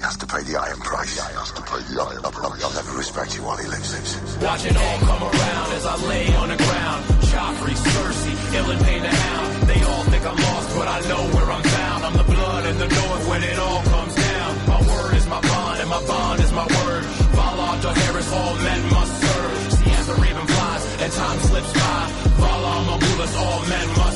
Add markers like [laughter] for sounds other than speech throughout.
He has to pay the iron price. He has to pay the iron price. I'll never respect you while he lives. lives. Watch it all come around as I lay on the ground. Joffrey, Cersei, Ilyn Payne the Hound. They all think I'm lost, but I know where I'm found. I'm the blood in the north when it all comes down. My word is my bond, and my bond is my word. Valar Dohaeris, all men must serve. See as the raven flies and time slips by. Valar Morghulis, all men must.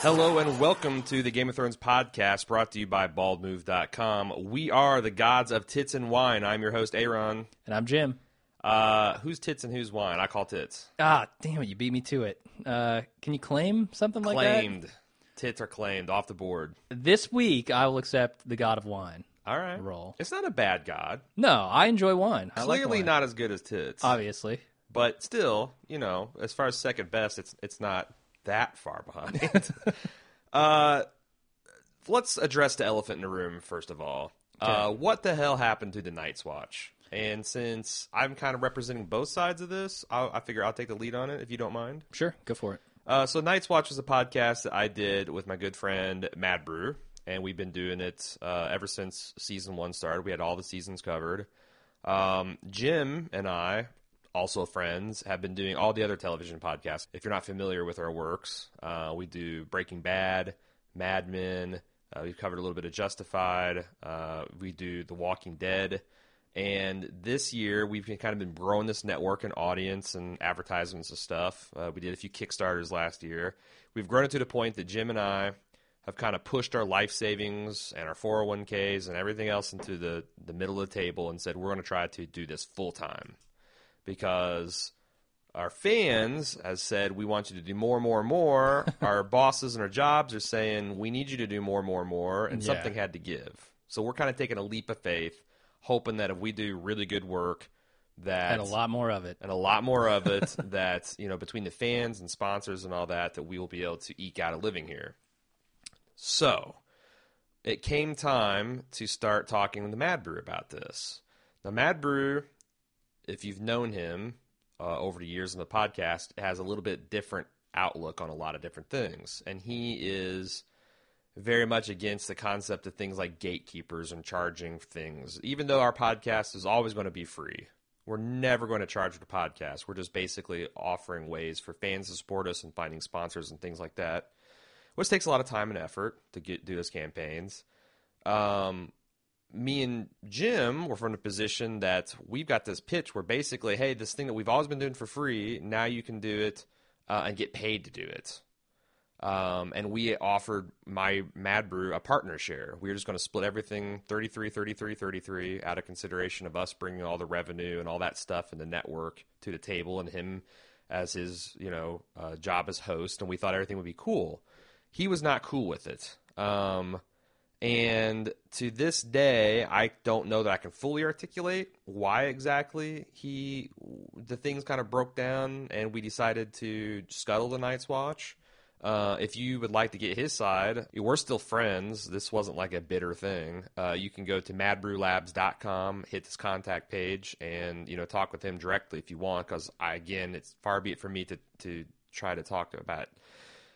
Hello and welcome to the Game of Thrones podcast brought to you by baldmove.com. We are the gods of tits and wine. I'm your host, A.Ron. And I'm Jim. Uh, who's tits and who's wine? I call tits. Ah, damn it, you beat me to it. Uh, can you claim something like that? Claimed. Tits are claimed off the board. This week, I will accept the God of Wine. All right. Roll. It's not a bad god. No, I enjoy wine. I like Clearly wine. not as good as tits. Obviously. but still, you know, as far as second best, it's it's not that far behind. [laughs] uh, let's address the elephant in the room first of all. Uh, what the hell happened to the Night's Watch? And since I'm kind of representing both sides of this, I'll, I figure I'll take the lead on it if you don't mind. Sure, go for it. Uh, so Night's Watch was a podcast that I did with my good friend Mad Brew, and we've been doing it uh, ever since season one started. We had all the seasons covered. Um, Jim and I, also friends, have been doing all the other television podcasts. If you're not familiar with our works, uh, we do Breaking Bad, Mad Men. Uh, we've covered a little bit of Justified. Uh, we do The Walking Dead. And this year, we've kind of been growing this network and audience and advertisements and stuff. Uh, we did a few Kickstarters last year. We've grown it to the point that Jim and I have kind of pushed our life savings and our 401ks and everything else into the, the middle of the table and said, we're going to try to do this full time because our fans has said we want you to do more, and more, and more. [laughs] our bosses and our jobs are saying we need you to do more, and more, and more, and Yeah. something had to give. So we're kind of taking a leap of faith, hoping that if we do really good work, that And a lot more of it. and a lot more of it [laughs] that you know between the fans and sponsors and all that that we will be able to eke out a living here. So it came time to start talking to the Mad Brew about this. Now, Mad Brew, if you've known him uh, over the years in the podcast, has a little bit different outlook on a lot of different things, and he is very much against the concept of things like gatekeepers and charging things. Even though our podcast is always going to be free, we're never going to charge for the podcast. We're just basically offering ways for fans to support us and finding sponsors and things like that, which takes a lot of time and effort to get do those campaigns. Um, me and Jim were from the position that we've got this pitch where basically, hey, this thing that we've always been doing for free, now you can do it uh, and get paid to do it. Um, and we offered my Mad Brew a partner share. We were just going to split everything 33, 33, 33 out of consideration of us bringing all the revenue and all that stuff and the network to the table and him as his, you know, uh, job as host. And we thought everything would be cool. He was not cool with it. Um, and to this day, I don't know that I can fully articulate why exactly he the things kind of broke down, and we decided to scuttle the Night's Watch. Uh, if you would like to get his side, we're still friends. This wasn't like a bitter thing. Uh, you can go to madbrewlabs.com, hit this contact page, and you know talk with him directly if you want. Because I again, it's far be it from me to to try to talk about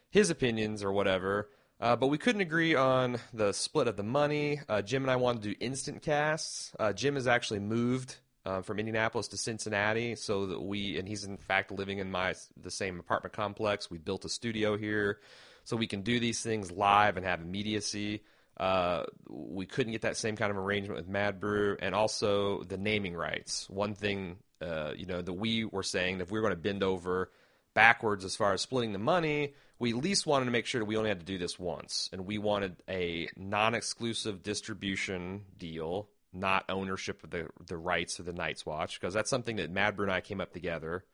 his opinions or whatever. Uh, but we couldn't agree on the split of the money. Uh, Jim and I wanted to do instant casts. Uh, Jim has actually moved uh, from Indianapolis to Cincinnati, so that we and he's in fact living in my the same apartment complex. We built a studio here, so we can do these things live and have immediacy. Uh, we couldn't get that same kind of arrangement with Mad Brew, and also the naming rights. One thing, uh, you know, that we were saying that if we were going to bend over backwards as far as splitting the money, we at least wanted to make sure that we only had to do this once, and we wanted a non-exclusive distribution deal, not ownership of the the rights of the Night's Watch, because that's something that Mad Brew and I came up together.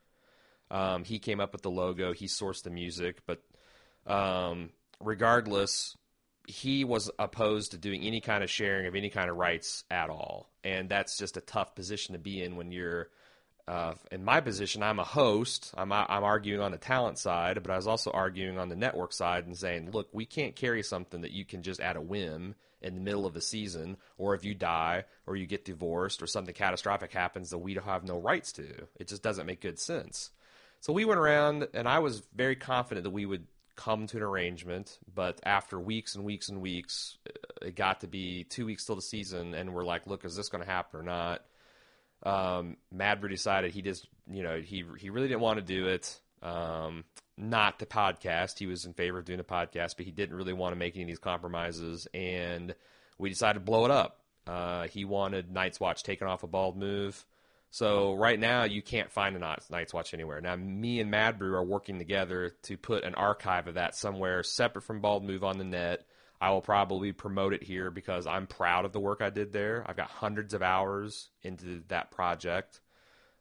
Um, he came up with the logo, he sourced the music, but um, regardless, he was opposed to doing any kind of sharing of any kind of rights at all, and that's just a tough position to be in when you're uh, in my position, I'm a host. I'm I'm arguing on the talent side, but I was also arguing on the network side and saying, look, we can't carry something that you can just at a whim in the middle of the season, or if you die, or you get divorced, or something catastrophic happens that we have no rights to. It just doesn't make good sense. So we went around, and I was very confident that we would come to an arrangement. But after weeks and weeks and weeks, it got to be two weeks till the season, and we're like, look, is this going to happen or not? Um, Mad Brew decided he just, you know, he he really didn't want to do it. Um, not the podcast. He was in favor of doing a podcast, but he didn't really want to make any of these compromises, and we decided to blow it up. Uh, he wanted Night's Watch taken off a bald move. So right now you can't find a Night's Watch anywhere. Now me and Mad Brew are working together to put an archive of that somewhere separate from Bald Move on the net. I will probably promote it here because I'm proud of the work I did there. I've got hundreds of hours into that project.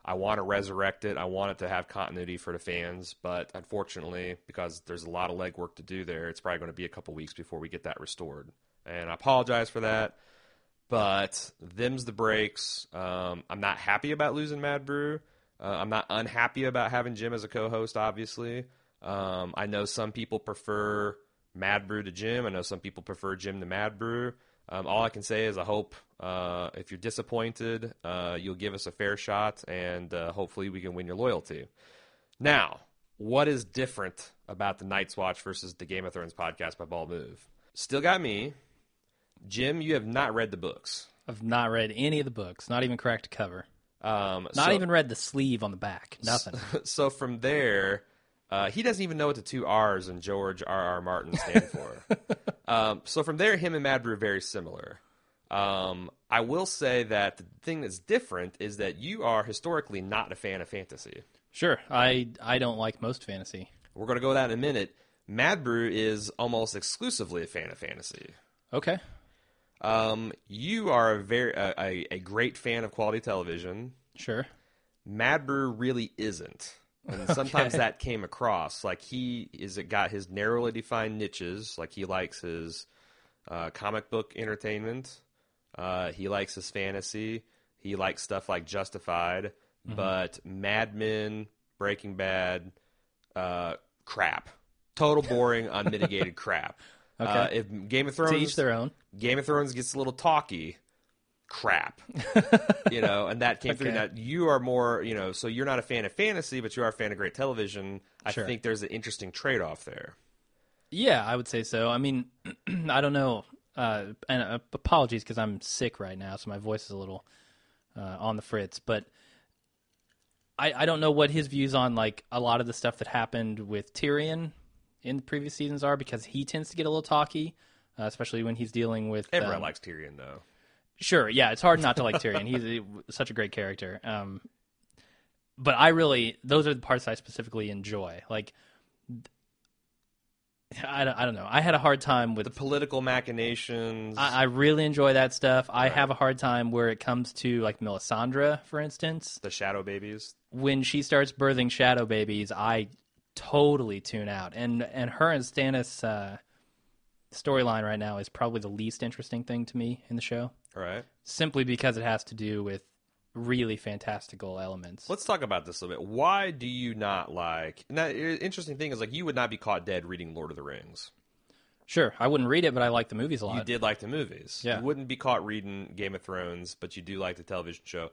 I want to resurrect it. I want it to have continuity for the fans, but unfortunately, because there's a lot of legwork to do there, it's probably going to be a couple weeks before we get that restored. And I apologize for that, but them's the breaks. Um, I'm not happy about losing Mad Brew. Uh, I'm not unhappy about having Jim as a co-host. Obviously, um, I know some people prefer Mad Brew to Jim. I know some people prefer Jim to Mad Brew. Um, all I can say is I hope uh, if you're disappointed, uh, you'll give us a fair shot, and uh, hopefully we can win your loyalty. Now, what is different about the Night's Watch versus the Game of Thrones podcast by Bald Move? Still got me. Jim, you have not read the books. I've not read any of the books, not even cracked a cover. Um, Not so- even read the sleeve on the back. Nothing. [laughs] so from there, uh, he doesn't even know what the two R's in George R. R. Martin stand for. [laughs] um, so from there, him and Mad Brew are very similar. Um, I will say that the thing that's different is that you are historically not a fan of fantasy. Sure. I I don't like most fantasy. We're going to go with that in a minute. Mad Brew is almost exclusively a fan of fantasy. Okay. Um, you are a very a, a, a great fan of quality television. Sure. Mad Brew really isn't. And [laughs] sometimes that came across. Like he is it got his narrowly defined niches. Like he likes his uh, comic book entertainment. Uh, he likes his fantasy. He likes stuff like Justified. But Mad Men, Breaking Bad, uh, crap. Total boring, unmitigated crap. [laughs] Uh, Okay. if Game of To Thrones, each their own. Game of Thrones gets a little talky, crap. [laughs] you know, and that came through. Okay. Now you are more, you know, so you're not a fan of fantasy, but you are a fan of great television. I Sure. think there's an interesting trade off there. Yeah, I would say so. I mean, [clears throat] I don't know. Uh, and uh, apologies because I'm sick right now, so my voice is a little uh, on the fritz. But I, I don't know what his views on like a lot of the stuff that happened with Tyrion in the previous seasons are because he tends to get a little talky, uh, especially when he's dealing with. Everyone um, likes Tyrion, though. Sure, yeah, it's hard not to like Tyrion. He's a, such a great character. Um, but I really, those are the parts I specifically enjoy. Like, I don't, I don't know. I had a hard time with The political machinations. I, I really enjoy that stuff. I have a hard time where it comes to like Melisandre, for instance. the shadow babies. When she starts birthing shadow babies, I totally tune out. And and her and Stannis uh, storyline right now is probably the least interesting thing to me in the show, right. simply because it has to do with really fantastical elements. Let's talk about this a little bit. Why do you not like? Now, the interesting thing is like you would not be caught dead reading Lord of the Rings. Sure, I wouldn't read it, but I like the movies a lot. You did like the movies. Yeah. You wouldn't be caught reading Game of Thrones, but you do like the television show.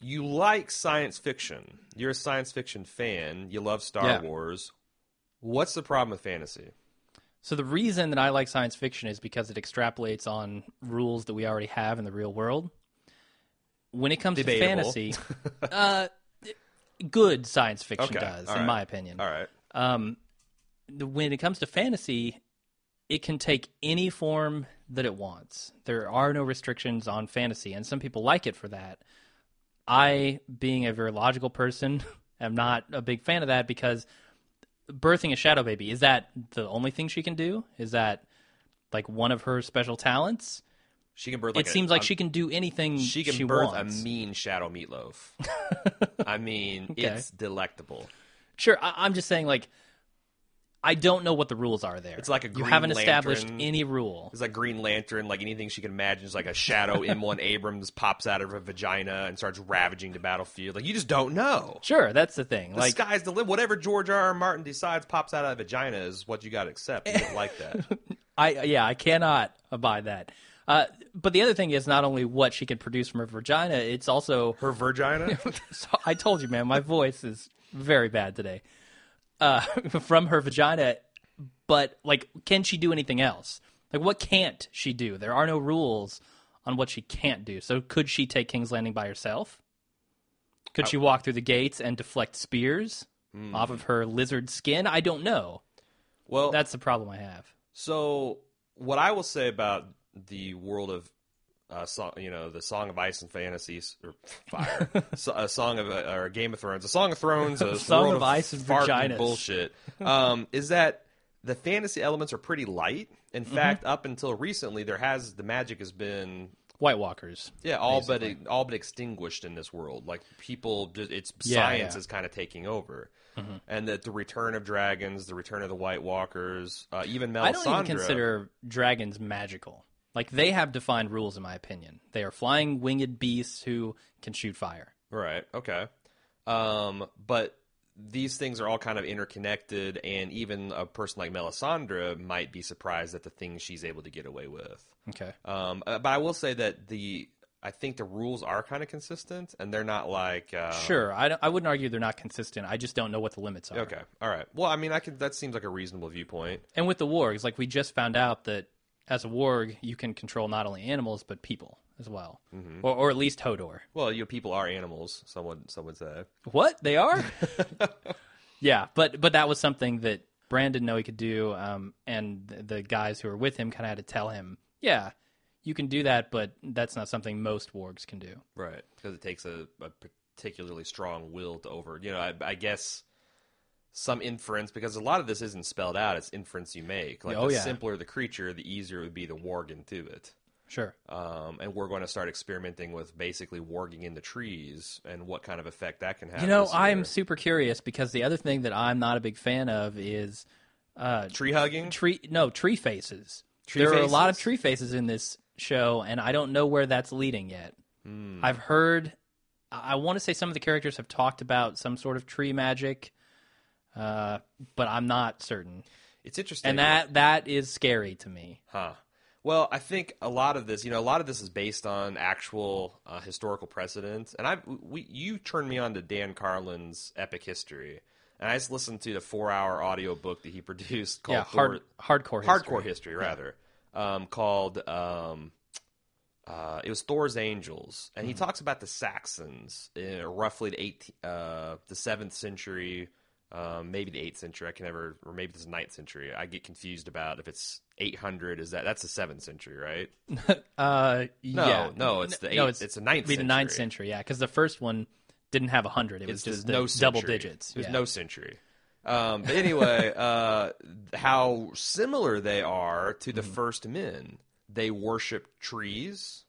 You like science fiction. You're a science fiction fan. You love Star Yeah. Wars. What's the problem with fantasy? So the reason that I like science fiction is because it extrapolates on rules that we already have in the real world. When it comes Debatable. to fantasy, [laughs] uh, good science fiction Okay, does, all in right. my opinion. All right. Um, the- when it comes to fantasy, it can take any form that it wants. There are no restrictions on fantasy, and some people like it for that. I, being a very logical person, [laughs] am not a big fan of that because birthing a shadow baby is that the only thing she can do? Is that like one of her special talents? She can birth. Like it seems like a, she can do anything she can birth wants. a mean shadow meatloaf. [laughs] I mean, Okay. it's delectable. Sure, I, I'm just saying like I don't know what the rules are there. It's like a green you haven't established any rule. It's like Green Lantern, like anything she can imagine. Is like a shadow [laughs] M1 Abrams pops out of her vagina and starts ravaging the battlefield. Like you just don't know. Sure, that's the thing. The like sky's the limit. Whatever George R. R. Martin decides pops out of the vagina is what you got to accept. You don't like that. [laughs] I yeah, I cannot abide that. Uh, but the other thing is not only what she can produce from her vagina, it's also Her vagina. [laughs] so I told you, man, my voice is very bad today. Uh, [laughs] from her vagina, but like, can she do anything else? Like, what can't she do? There are no rules on what she can't do. So, could she take King's Landing by herself? Could she walk through the gates and deflect spears off of her lizard skin? I don't know. Well, That's the problem I have. So, what I will say about the world of, uh, song, you know, the Song of Ice and Fantasies or Fire, [laughs] so, a Song of uh, or Game of Thrones, a Song of Thrones, a [laughs] Song world of Ice and Vaginas. bullshit, um, is that the fantasy elements are pretty light. In Mm-hmm. fact, up until recently, there has the magic has been White Walkers. yeah all but all but extinguished in this world. Like people, it's Yeah, science yeah. Mm-hmm. is kind of taking over. And that the return of dragons, the return of the White Walkers, uh, even Melisandre. I don't even consider dragons magical. Like, they have defined rules, in my opinion. They are flying winged beasts who can shoot fire. Right. Okay. Um, but these things are all kind of interconnected, and even a person like Melisandre might be surprised at the things she's able to get away with. Okay. Um, uh, but I will say that the I think the rules are kind of consistent, and they're not like uh, Sure. I, I wouldn't argue they're not consistent. I just don't know what the limits are. Okay. All right. Well, I mean, I can. That seems like a reasonable viewpoint. And with the wargs, like we just found out that as a warg, you can control not only animals but people as well, Mm-hmm. or, or at least Hodor. Well, you people are animals. Someone, some would say. What they are? [laughs] yeah, but but that was something that Brandon know he could do, um, and the, the guys who were with him kind of had to tell him, yeah, you can do that, but that's not something most wargs can do. Right, because it takes a, a particularly strong will to over. You know, I, I guess some inference because a lot of this isn't spelled out. It's inference you make. Like Oh, the yeah. simpler the creature, the easier it would be to warg into it. Sure. Um, and we're going to start experimenting with basically warging into trees and what kind of effect that can have. You know, I'm super curious because the other thing that I'm not a big fan of is uh, tree hugging. tree no tree faces. Tree there are a lot of tree faces in this show, and I don't know where that's leading yet. Hmm. I've heard. I want to say some of the characters have talked about some sort of tree magic, uh, but I'm not certain. It's interesting, And that that is scary to me. Huh. Well, I think a lot of this, you know, a lot of this is based on actual uh, historical precedent. And I, we, you turned me on to Dan Carlin's Epic History, and I just listened to the four-hour audio book that he [laughs] produced called yeah, hard, hardcore, Hardcore history. History, rather, um, called um, uh, it was Thor's Angels, and he Mm-hmm. talks about the Saxons in roughly the eight, uh, the seventh century, um, maybe the eighth century. I can never, or maybe this is ninth century. I get confused about if it's eight hundred. Is that that's the seventh century, right? [laughs] Uh, No, yeah. no, it's the no, eighth- it's the ninth it'd Be the ninth century. century, yeah, because the first one didn't have a hundred. It was just the the no double century. digits. There's yeah. no century. Um, but anyway, [laughs] uh, how similar they are to the first men. They worshiped trees.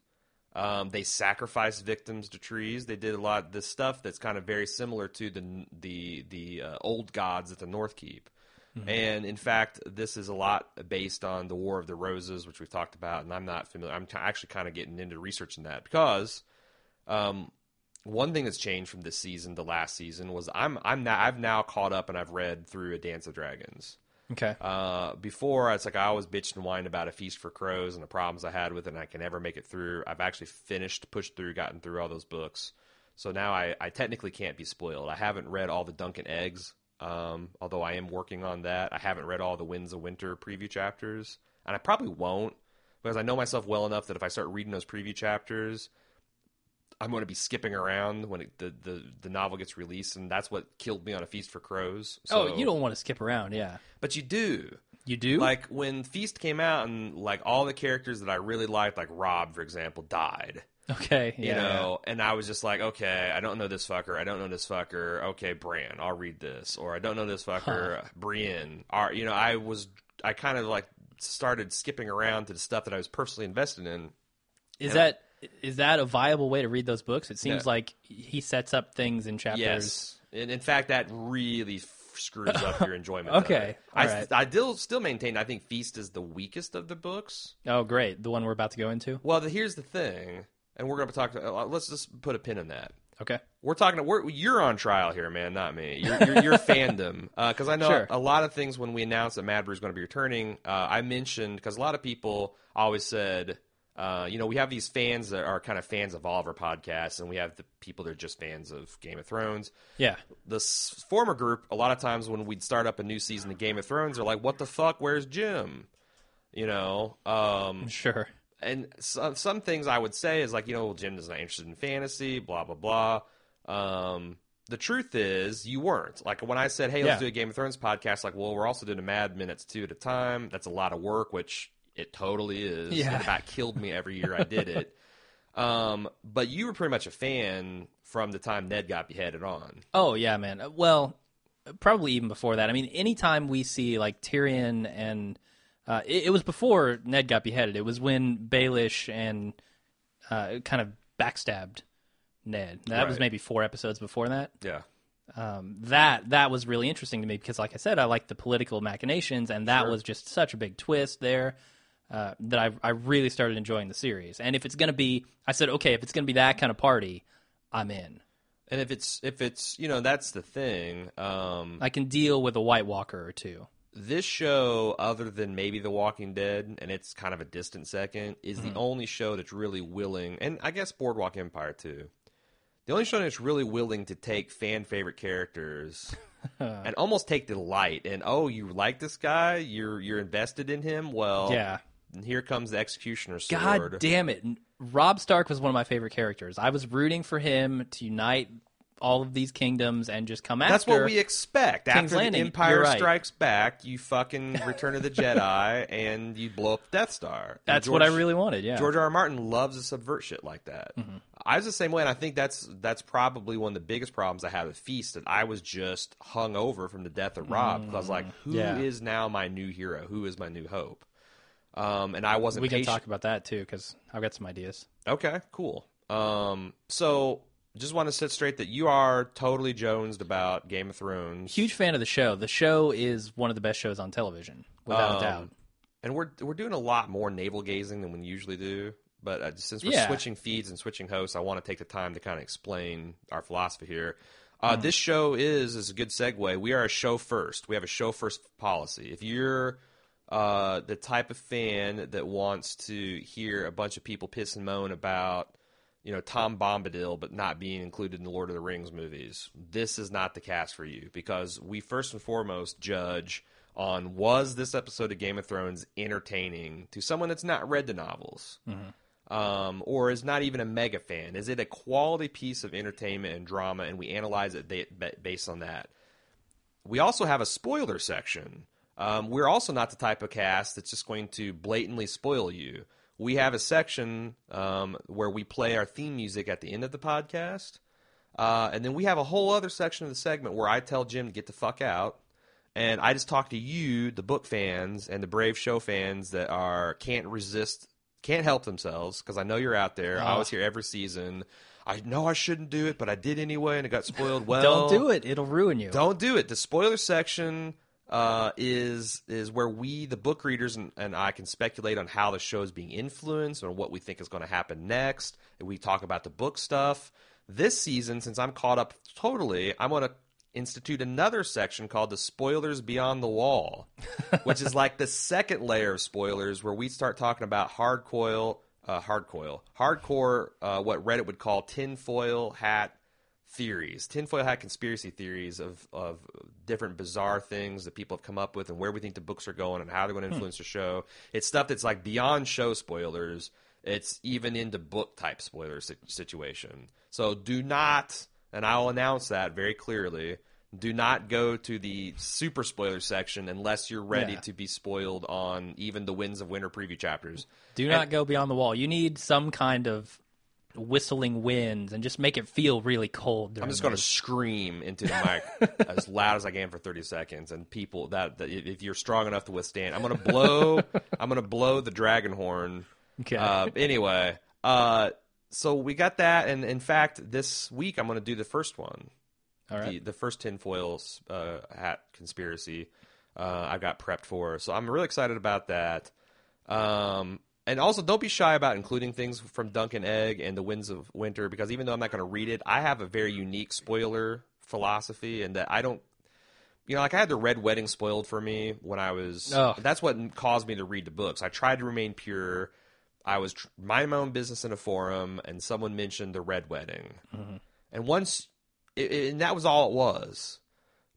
Um, they sacrificed victims to trees. They did a lot of this stuff that's kind of very similar to the the the uh, old gods that the North keep. Mm-hmm. And in fact, this is a lot based on the War of the Roses, which we've talked about. And I'm not familiar. I'm t- actually kind of getting into researching that because um, one thing that's changed from this season to last season was I'm I'm now I've now caught up and I've read through A Dance of Dragons. Okay. Uh, before it's like I always bitched and whined about A Feast for Crows and the problems I had with it, and I can never make it through. I've actually finished, pushed through, gotten through all those books. So now I, I technically can't be spoiled. I haven't read all the Dunk and Eggs, um, although I am working on that. I haven't read all the Winds of Winter preview chapters, and I probably won't because I know myself well enough that if I start reading those preview chapters, I'm going to be skipping around when it, the, the the novel gets released, and that's what killed me on A Feast for Crows. Oh, so, oh, you don't want to skip around, yeah. but you do. You do? Like when Feast came out, and like all the characters that I really liked, like Robb, for example, died. okay, yeah. You know, and I was just like, okay, I don't know this fucker. I don't know this fucker. Okay, Bran, I'll read this. Or I don't know this fucker, Brienne. Or you know, I was, I kind of like started skipping around to the stuff that I was personally invested in. Is that is that a viable way to read those books? It seems No. like he sets up things in chapters. Yes, and in fact, that really screws up your enjoyment. Okay. I, right. I still still maintain. I think Feast is the weakest of the books. Oh, great. The one we're about to go into. Well, the, here's the thing, and we're going to talk. Uh, let's just put a pin in that. Okay. We're talking. We're, you're on trial here, man, not me. You're [laughs] fandom because I know Sure. a lot of things when we announced that Mad Brew is going to be returning. Uh, I mentioned because a lot of people always said, uh, you know, we have these fans that are kind of fans of all of our podcasts, and we have the people that are just fans of Game of Thrones. Yeah. This former group, a lot of times when we'd start up a new season of Game of Thrones, they're like, "What the fuck? Where's Jim?" You know, um, [laughs] Sure. and some some things I would say is like, you know, well, Jim is not interested in fantasy, blah blah blah. Um, the truth is, you weren't. Like when I said, "Hey, let's do a Game of Thrones podcast," like, well, we're also doing a Mad Minutes two at a time. That's a lot of work, which it totally is. Yeah. It about killed me every year I did it. [laughs] Um, but you were pretty much a fan from the time Ned got beheaded on. Oh yeah, man. Uh, Well, probably even before that. I mean, anytime we see like Tyrion and uh, it, it was before Ned got beheaded. It was when Baelish and uh, kind of backstabbed Ned. That was maybe four episodes before that. Yeah. Um, that that was really interesting to me because, like I said, I like the political machinations, and that Sure. was just such a big twist there. Uh, that I I really started enjoying the series, and if it's gonna be, I said, okay, if it's gonna be that kind of party, I'm in. And if it's if it's you know that's the thing. Um, I can deal with a White Walker or two. this show, other than maybe The Walking Dead, and it's kind of a distant second, is the only show that's really willing, and I guess Boardwalk Empire too. The only show that's really willing to take fan favorite characters [laughs] and almost take delight in. Oh, you like this guy? You're you're invested in him. Well, Yeah. And here comes the Executioner's sword. God damn it. Robb Stark was one of my favorite characters. I was rooting for him to unite all of these kingdoms and just come That's after. That's what we expect. King's After Landing, the Empire right. Strikes Back, you fucking Return of the Jedi [laughs] and you blow up Death Star. That's what I really wanted, yeah. George R. R. Martin loves to subvert shit like that. Mm-hmm. I was the same way, and I think that's that's probably one of the biggest problems I had with Feast. That I was just hung over from the death of Robb because I was like, who is Mm, Yeah. now my new hero? Who is my new hope? Um, and I wasn't. we can patient. talk about that too because I've got some ideas. Okay, cool. Um, so just want to sit straight that you are totally jonesed about Game of Thrones. Huge fan of the show. The show is one of the best shows on television, without Um, a doubt. and we're we're doing a lot more navel gazing than we usually do. But uh, since we're Yeah. switching feeds and switching hosts, I want to take the time to kind of explain our philosophy here. Uh, Hmm. This show is is a good segue. We are a show first. We have a show first policy. If you're uh, the type of fan that wants to hear a bunch of people piss and moan about, you know, Tom Bombadil, but not being included in the Lord of the Rings movies, this is not the cast for you because we first and foremost judge on was this episode of Game of Thrones entertaining to someone that's not read the novels. Um, or is not even a mega fan. Is it a quality piece of entertainment and drama, and we analyze it ba- ba- based on that? We also have a spoiler section. Um, we're also not the type of cast that's just going to blatantly spoil you. We have a section um, where we play our theme music at the end of the podcast. Uh, and then we have a whole other section of the segment where I tell Jim to get the fuck out. And I just talk to you, the book fans, and the Brave Show fans that are can't resist, can't help themselves because I know you're out there. I was here every season. I know I shouldn't do it, but I did anyway, and it got spoiled. Well, [laughs] Don't do it; it'll ruin you. don't do it. The spoiler section uh, is is where we, the book readers, and, and I can speculate on how the show is being influenced or what we think is going to happen next. And we talk about the book stuff. This season, since I'm caught up totally, I'm going to institute another section called the spoilers beyond the wall [laughs] which is like the second layer of spoilers where we start talking about hardcoil uh, hardcoil hardcore uh, what reddit would call tinfoil hat theories tinfoil hat conspiracy theories of, of different bizarre things that people have come up with and where we think the books are going and how they're going to hmm. influence the show it's stuff that's like beyond show spoilers it's even into book type spoiler situation so do not and i'll announce that very clearly do not go to the super spoiler section unless you're ready Yeah. to be spoiled on even the Winds of Winter preview chapters. Do not go beyond the wall. You need some kind of whistling winds and just make it feel really cold. I'm just going to scream into the mic [laughs] as loud as I can for 30 seconds, and people that, that if you're strong enough to withstand, I'm going to blow. [laughs] I'm going to blow the dragon horn. Okay. Uh, anyway, uh, so we got that, and in fact, this week I'm going to do the first one. All right. the, the first tinfoil uh, hat conspiracy uh, I got prepped for. So I'm really excited about that. Um, and also, don't be shy about including things from Dunk and Egg and the Winds of Winter because even though I'm not going to read it, I have a very unique spoiler philosophy, and that I don't. You know, like I had the Red Wedding spoiled for me when I was. Oh. That's what caused me to read the books. I tried to remain pure. I was tr- minding my own business in a forum, and someone mentioned the Red Wedding. Mm-hmm. And once, it, it- and that was all it was.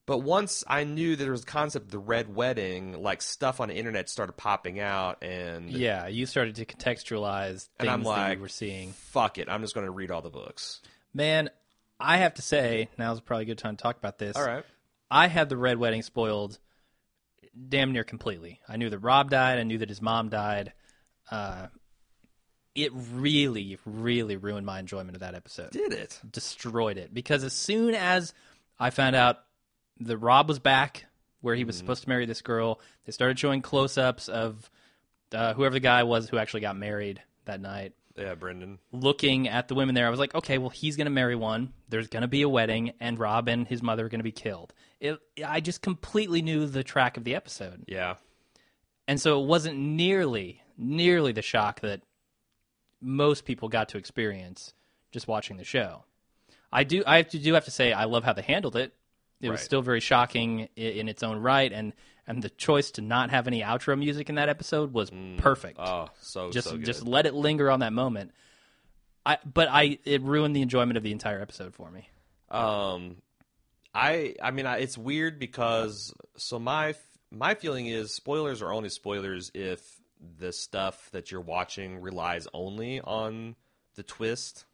But once I knew that there was a concept of the red wedding, like stuff on the internet started popping out, and Yeah, you started to contextualize things and I'm that like, you were seeing. fuck it, I'm just going to read all the books. Man, I have to say, now's probably a good time to talk about this. All right. I had the red wedding spoiled damn near completely. I knew that Robb died. I knew that his mom died. Uh, it really, really ruined my enjoyment of that episode. Did it? Destroyed it because as soon as I found out that Robb was back where he was supposed to marry this girl, they started showing close-ups of uh, whoever the guy was who actually got married that night Yeah, Brendan. looking at the women there, I was like, okay, well, he's going to marry one. There's going to be a wedding, and Robb and his mother are going to be killed. It, I just completely knew the track of the episode, Yeah. and so it wasn't nearly, nearly the shock that most people got to experience just watching the show. I do, I do have to say, I love how they handled it. It was still very shocking in, in its own right, and and the choice to not have any outro music in that episode was perfect Oh, so just so good. just let it linger on that moment. I but I it ruined the enjoyment of the entire episode for me. Um, I I mean I, it's weird because so my my feeling is spoilers are only spoilers if the stuff that you're watching relies only on the twist.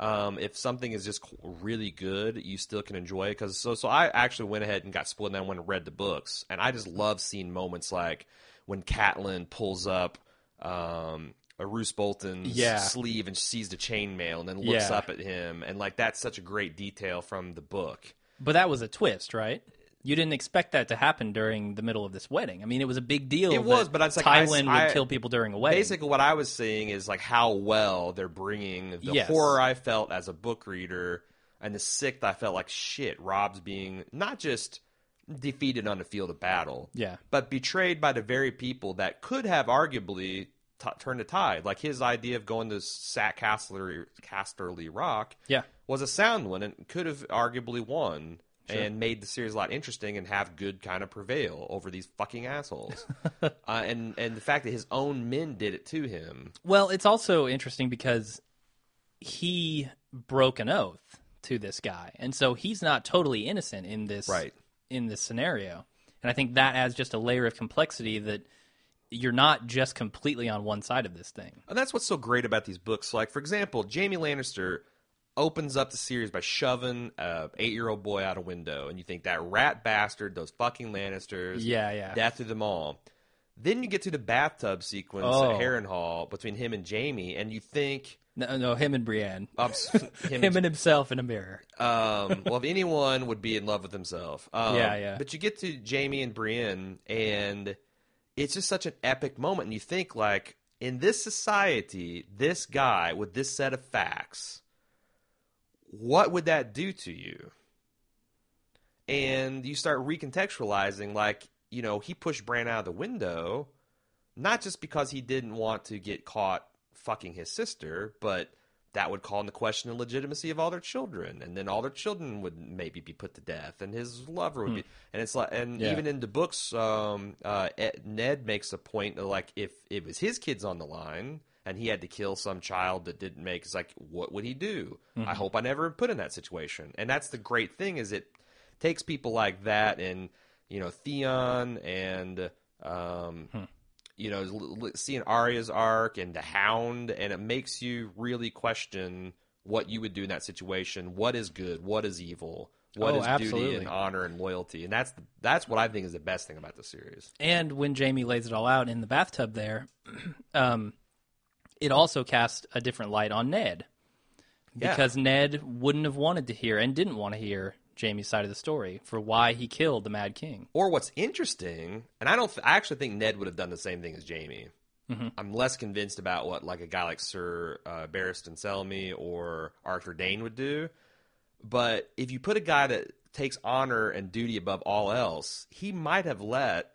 Um, if something is just really good, you still can enjoy it. Because so so I actually went ahead and got split, and I went and read the books, and I just love seeing moments like when Catelyn pulls up. Um, a Roose Bolton's Yeah. sleeve and sees the chainmail and then looks Yeah. up at him and like that's such a great detail from the book. But that was a twist, right? You didn't expect that to happen during the middle of this wedding. I mean, it was a big deal. It was, but it's like I- Tywin I- would kill people during a wedding. Basically, what I was seeing is like how well they're bringing the Yes. horror I felt as a book reader and the sick that I felt like shit. Robb's being not just defeated on the field of battle, Yeah. but betrayed by the very people that could have arguably t- turned the tide. Like his idea of going to Sack Casterly, Casterly Rock, Yeah. was a sound one and could have arguably won. And made the series a lot interesting and have good kind of prevail over these fucking assholes, [laughs] uh, and and the fact that his own men did it to him. Well, it's also interesting because he broke an oath to this guy, and so he's not totally innocent in this Right. in this scenario. And I think that adds just a layer of complexity that you're not just completely on one side of this thing. And that's what's so great about these books. Like, for example, Jaime Lannister opens up the series by shoving a eight-year-old boy out a window, and you think that rat bastard, those fucking Lannisters, Yeah, yeah. death to them all. Then you get to the bathtub sequence Oh. at Harrenhal between him and Jaime, and you think, No, no, him and Brienne, um, [laughs] him, him and himself in a mirror. um, well, if anyone would be in love with himself. Um, Yeah, yeah. But you get to Jaime and Brienne, and it's just such an epic moment. And you think, like, in this society, this guy with this set of facts, what would that do to you? And you start recontextualizing, like, you know, he pushed Bran out of the window, not just because he didn't want to get caught fucking his sister, but that would call into question the legitimacy of all their children, and then all their children would maybe be put to death, and his lover would be. And it's like, and Yeah. even in the books, um, uh, Ned makes a point of like if it was his kids on the line and he had to kill some child that didn't make, it's like, what would he do? I hope I never put in that situation. And that's the great thing is it takes people like that and you know Theon and um, you know seeing Arya's arc and the Hound, and it makes you really question what you would do in that situation. What is good? What is evil? What Oh, is duty and honor and loyalty? And that's the, that's what I think is the best thing about the series. And when Jaime lays it all out in the bathtub there, [clears throat] um, it also casts a different light on Ned. Yeah. Because Ned wouldn't have wanted to hear and didn't want to hear Jaime's side of the story for why he killed the Mad King. Or what's interesting, and I don't, th- I actually think Ned would have done the same thing as Jaime. I'm less convinced about what like a guy like Sir uh, Barristan Selmy or Arthur Dayne would do. But if you put a guy that takes honor and duty above all else, he might have let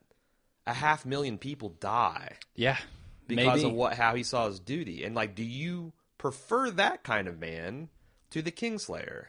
a half million people die Yeah. Because maybe. of what how he saw his duty. And like, do you prefer that kind of man to the Kingslayer?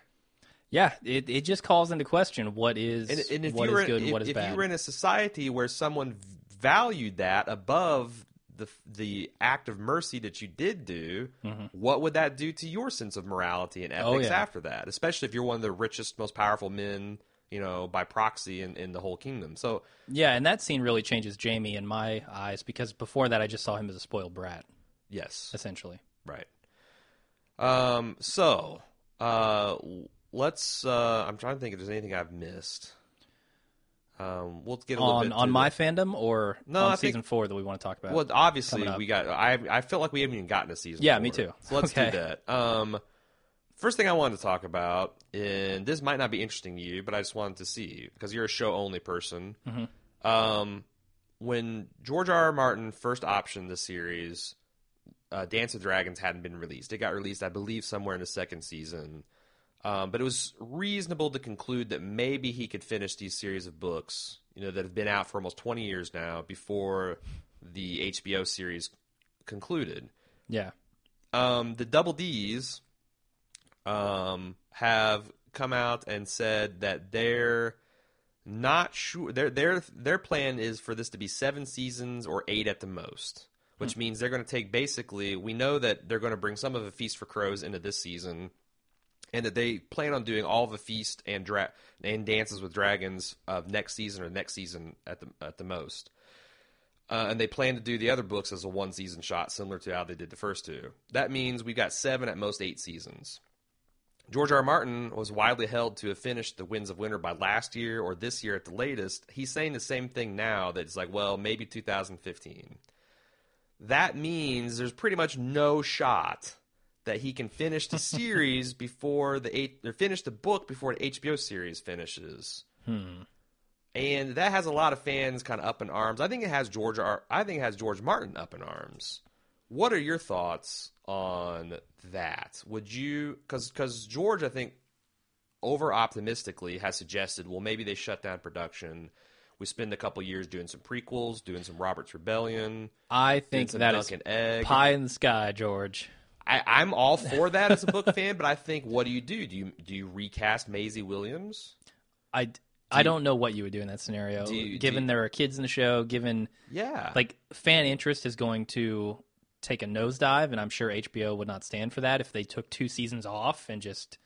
Yeah, it, it just calls into question what is And, and if what you were is good if, and what is if bad. If you were in a society where someone valued that above the the act of mercy that you did do, what would that do to your sense of morality and ethics Mm-hmm. Oh, yeah. after that? Especially if you're one of the richest, most powerful men you know, by proxy in, in the whole kingdom. So Yeah, and that scene really changes Jaime in my eyes because before that I just saw him as a spoiled brat, yes, essentially. right. Um, so uh, let's. Uh, I'm trying to think if there's anything I've missed. Um, we'll get a little On bit on my the- fandom or No, on I think- season four that we want to talk about. Well, obviously we got. I I feel like we haven't even gotten to season. Yeah, four. me too. So let's Okay. do that. Um, first thing I wanted to talk about, and this might not be interesting to you, but I just wanted to see because you're a show only person. Mm-hmm. Um, when George R. R. Martin first optioned the series, uh, Dance of Dragons hadn't been released. It got released, I believe, somewhere in the second season. Um, but it was reasonable to conclude that maybe he could finish these series of books, you know, that have been out for almost 20 years now before the HBO series concluded. yeah. Um, the Double D's um, have come out and said that they're not sure. Their their their plan is for this to be seven seasons or eight at the most, which means they're going to take basically. We know that they're going to bring some of a Feast for Crows into this season, and that they plan on doing all the Feast and dra- and Dances with Dragons of next season or next season at the at the most. Uh, and they plan to do the other books as a one season shot, similar to how they did the first two. That means we've got seven at most eight seasons. George R. Martin was widely held to have finished The Winds of Winter by last year or this year at the latest. He's saying the same thing now that it's like, well, maybe 2015. That means there's pretty much no shot that he can finish the [laughs] series before the eight or finish the book before the HBO series finishes. Hmm. And that has a lot of fans kind of up in arms. I think it has George R. I think it has George Martin up in arms. What are your thoughts on that? Would you because because George I think over optimistically has suggested well maybe they shut down production. We spend a couple years doing some prequels, doing some Robert's Rebellion, I think that is Egg. pie in the sky, George. I, I'm all for that as a book [laughs] fan, but I think what do you do? Do you do you recast Maisie Williams? I, I don't know what you would do in that scenario. You- given you- there are kids in the show, given Yeah, like fan interest is going to take a nosedive, and I'm sure HBO would not stand for that if they took two seasons off and just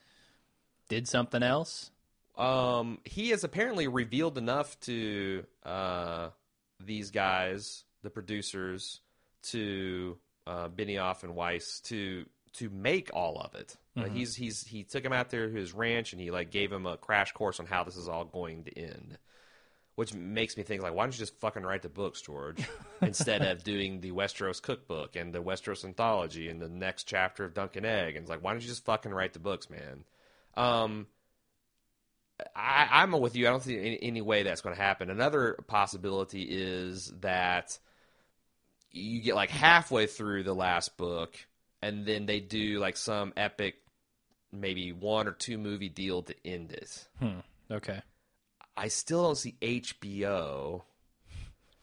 did something else. Um, he has apparently revealed enough to uh, these guys, the producers, to uh, Benioff and Weiss to to make all of it. Uh, he's he's he took him out there to his ranch and he like gave him a crash course on how this is all going to end. Which makes me think like, why don't you just fucking write the books, George, [laughs] instead of doing the Westeros cookbook and the Westeros anthology and the next chapter of Dunk and Egg? And it's like, why don't you just fucking write the books, man? Um, I, I'm with you. I don't see any, any way that's going to happen. Another possibility is that you get like halfway through the last book, and then they do like some epic, maybe one or two movie deal to end it. Okay. I still don't see HBO,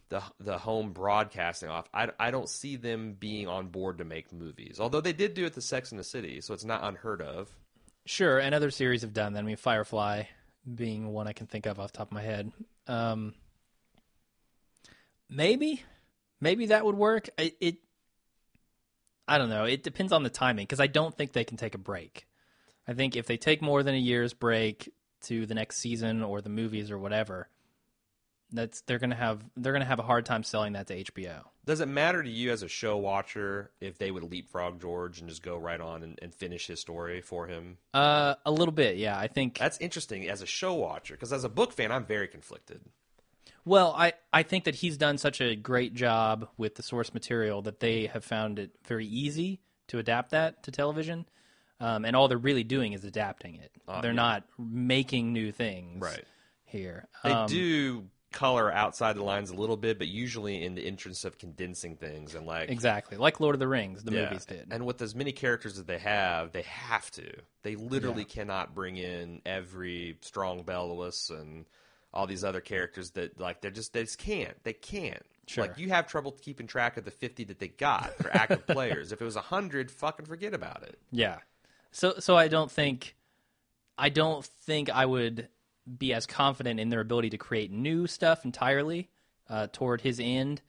the the home broadcasting off. I, I don't see them being on board to make movies. Although they did do it to Sex and the City, so it's not unheard of. Sure, and other series have done that. I mean, Firefly being one I can think of off the top of my head. Um, maybe, maybe that would work. It I don't know. It depends on the timing because I don't think they can take a break. I think if they take more than a year's break to the next season or the movies or whatever, that's they're gonna have they're gonna have a hard time selling that to HBO. Does it matter to you as a show watcher if they would leapfrog George and just go right on and, and finish his story for him? Uh, a little bit, yeah. I think That's interesting as a show watcher because as a book fan, I'm very conflicted. Well, I, I think that he's done such a great job with the source material that they have found it very easy to adapt that to television. Um, and all they're really doing is adapting it. they're not making new things Right. here. They Um, do color outside the lines a little bit, but usually in the interest of condensing things and like Exactly. Like Lord of the Rings, the Yeah. movies did. And with as many characters as they have, they have to. They literally cannot bring in every strong Belwas and all these other characters that like they're just they just can't. They can't. Sure. Like you have trouble keeping track of the fifty that they got for active [laughs] players. If it was hundred, fucking forget about it. Yeah. So so I don't think I don't think I would be as confident in their ability to create new stuff entirely uh, toward his end.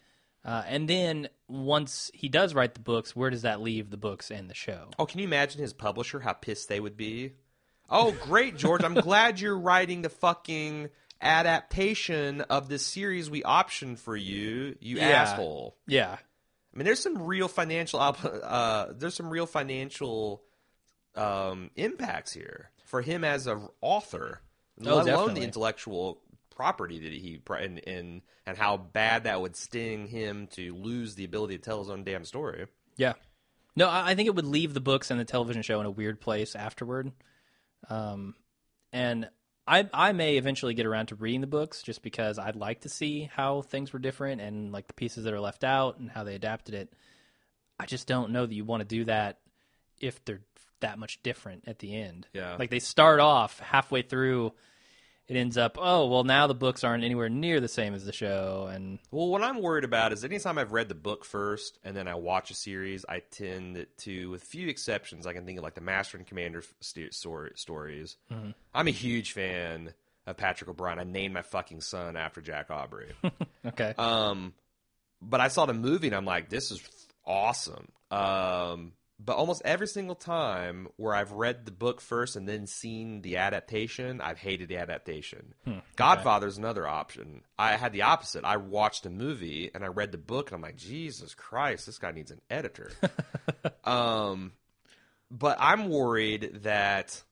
Uh, and then once he does write the books, where does that leave the books and the show? Oh, can you imagine his publisher how pissed they would be? Oh, great, George. I'm glad you're writing the fucking adaptation of this series we optioned for you, you Yeah. asshole. Yeah. I mean, there's some real financial uh, there's some real financial um, impacts here for him as an author, Oh, let alone the intellectual property that he and, and and how bad that would sting him to lose the ability to tell his own damn story. Yeah. No, I I think it would leave the books and the television show in a weird place afterward. Um, and I I may eventually get around to reading the books just because I'd like to see how things were different and like the pieces that are left out and how they adapted it. I just don't know that you want to do that if they're that much different at the end. Yeah. Like they start off halfway through, it ends up, oh well, now the books aren't anywhere near the same as the show, and Well, what I'm worried about is anytime I've read the book first and then I watch a series, I tend to, with few exceptions, I can think of like the Master and Commander st- story, stories. I'm a huge fan of Patrick O'Brian. I named my fucking son after Jack Aubrey. [laughs] okay, um, but I saw the movie and I'm like, this is awesome. Um, but almost every single time where I've read the book first and then seen the adaptation, I've hated the adaptation. Godfather's another option. I had the opposite. I watched a movie and I read the book and I'm like, Jesus Christ, this guy needs an editor. [laughs] um, but I'm worried that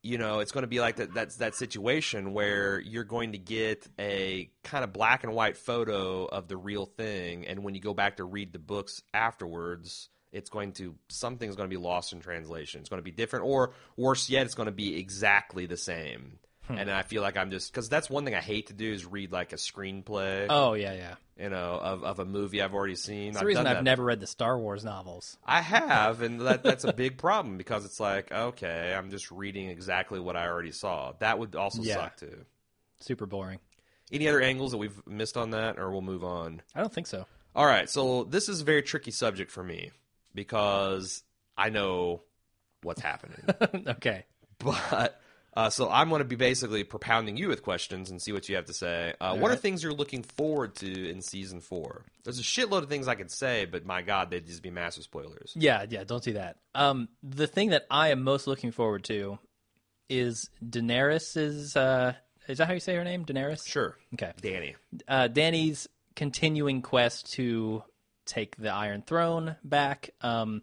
you know, it's going to be like that, that's that situation where you're going to get a kind of black and white photo of the real thing, and when you go back to read the books afterwards, it's going to something's going to be lost in translation. It's going to be different, or worse yet, it's going to be exactly the same. Hmm. And I feel like I'm just because that's one thing I hate to do is read like a screenplay, oh yeah, yeah. you know, of, of a movie I've already seen. It's the reason I've that never read the Star Wars novels. I have, and that, that's a big problem because it's like, okay, I'm just reading exactly what I already saw. That would also Yeah. suck too. Super boring. Any other angles that we've missed on that, or we'll move on? I don't think so. All right, so this is a very tricky subject for me because I know what's happening, [laughs] okay. but. Uh, so I'm going to be basically propounding you with questions and see what you have to say. Uh, what are things you're looking forward to in season four? There's a shitload of things I could say, but my God, they'd just be massive spoilers. Yeah, yeah, don't do that. Um, the thing that I am most looking forward to is Daenerys's. Uh, is that how you say her name? Daenerys. Sure, Okay. Danny. Uh, Danny's continuing quest to take the Iron Throne back. Um,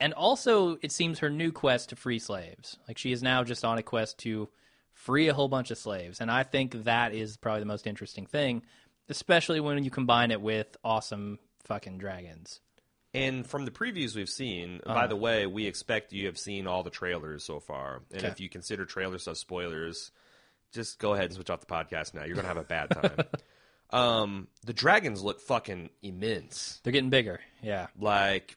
and also, it seems her new quest to free slaves. Like she is now just on a quest to free a whole bunch of slaves, and I think that is probably the most interesting thing, especially when you combine it with awesome fucking dragons. And from the previews we've seen, by the way, we expect you have seen all the trailers so far. And Okay. if you consider trailers as spoilers, just go ahead and switch off the podcast now. You're going to have a bad [laughs] time. Um, the dragons look fucking immense. They're getting bigger. Yeah. Like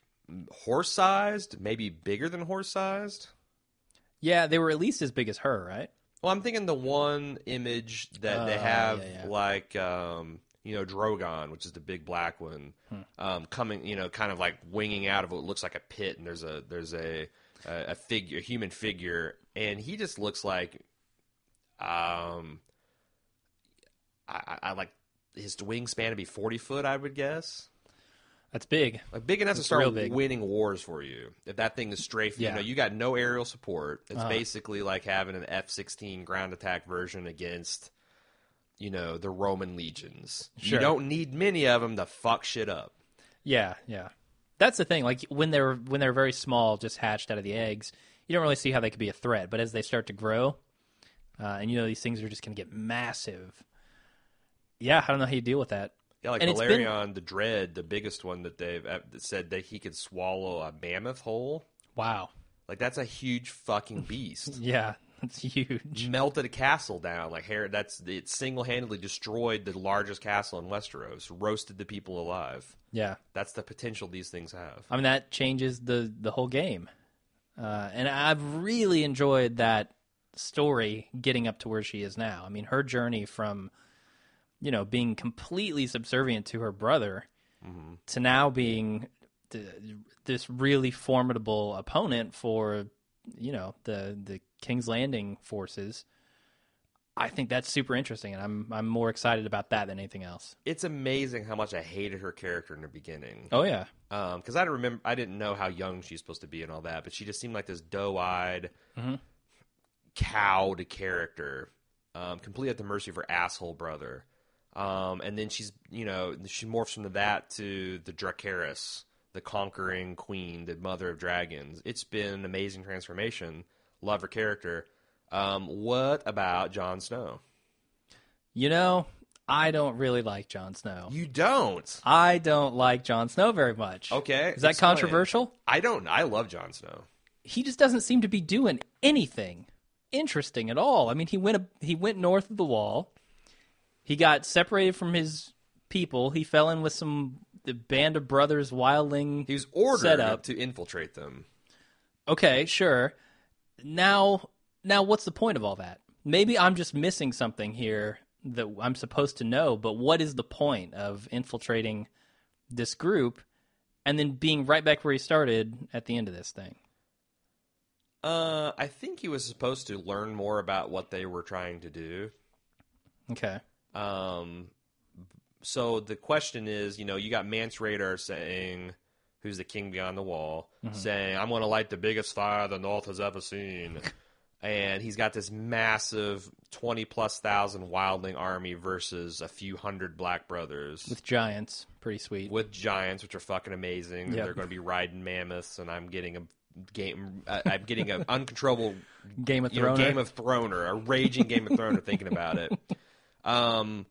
horse sized, maybe bigger than horse sized. Yeah, they were at least as big as her, right? Well, I'm thinking the one image that they Uh, have, yeah, yeah. like um, you know, Drogon, which is the big black one, Hmm. um, coming, you know, kind of like winging out of what looks like a pit, and there's a there's a a, a figure, a human figure, and he just looks like, um, I, I, I like his wingspan to be 40 foot, I would guess. That's big. Like big enough to start winning wars for you. If that thing is strafed, Yeah. you know, you got no aerial support. It's Uh-huh. basically like having an F sixteen ground attack version against, you know, the Roman legions. You don't need many of them to fuck shit up. Yeah, yeah. That's the thing. Like when they're when they're very small, just hatched out of the eggs, you don't really see how they could be a threat. But as they start to grow, uh, and you know these things are just going to get massive. Yeah, I don't know how you deal with that. Yeah, like And it's been- the Dread, the biggest one that they've uh, said that he could swallow a mammoth whole. Wow. Like that's a huge fucking beast. [laughs] Yeah, that's huge. melted a castle down. Like hair, that's it. Single handedly destroyed the largest castle in Westeros. Roasted the people alive. Yeah, That's the potential these things have. I mean that changes the the whole game. Uh, and I've really enjoyed that story getting up to where she is now. I mean, her journey from you know being completely subservient to her brother mm-hmm. to now being th- this really formidable opponent for you know the the King's Landing forces. I think that's super interesting, and I'm I'm more excited about that than anything else. It's amazing how much I hated her character in the beginning. Oh yeah, um, because I don't remember, I didn't know how young she's supposed to be and all that, but she just seemed like this doe-eyed, mm-hmm. cowed character, um, completely at the mercy of her asshole brother. Um, and then she's, you know, she morphs from that to the Dracarys, the conquering queen, the mother of dragons. It's been an amazing transformation. Love her character. Um, what about Jon Snow? you know, I don't really like Jon Snow. You don't. I don't like Jon Snow very much. Okay, is that explain. controversial? I don't. I love Jon Snow. He just doesn't seem to be doing anything interesting at all. I mean, he went a, he went north of the wall. He got separated from his people. He fell in with some the band of brothers wildling He was ordered setup. to infiltrate them. Okay, sure. Now, now, what's the point of all that? Maybe I'm just missing something here that I'm supposed to know. But what is the point of infiltrating this group and then being right back where he started at the end of this thing? Uh, I think he was supposed to learn more about what they were trying to do. Okay. Um, so the question is, you know, you got Mance Rayder saying, who's the king beyond the wall, saying, "I'm going to light the biggest fire the North has ever seen," [laughs] and he's got this massive twenty plus thousand wildling army versus a few hundred Black Brothers With giants, pretty sweet. with giants, which are fucking amazing. Yep. They're going to be riding mammoths, and I'm getting a game. Uh, I'm getting an [laughs] uncontrollable Game of you know, Thrones. Game of Throner, a raging Game of Throner. Thinking about it, [laughs] um,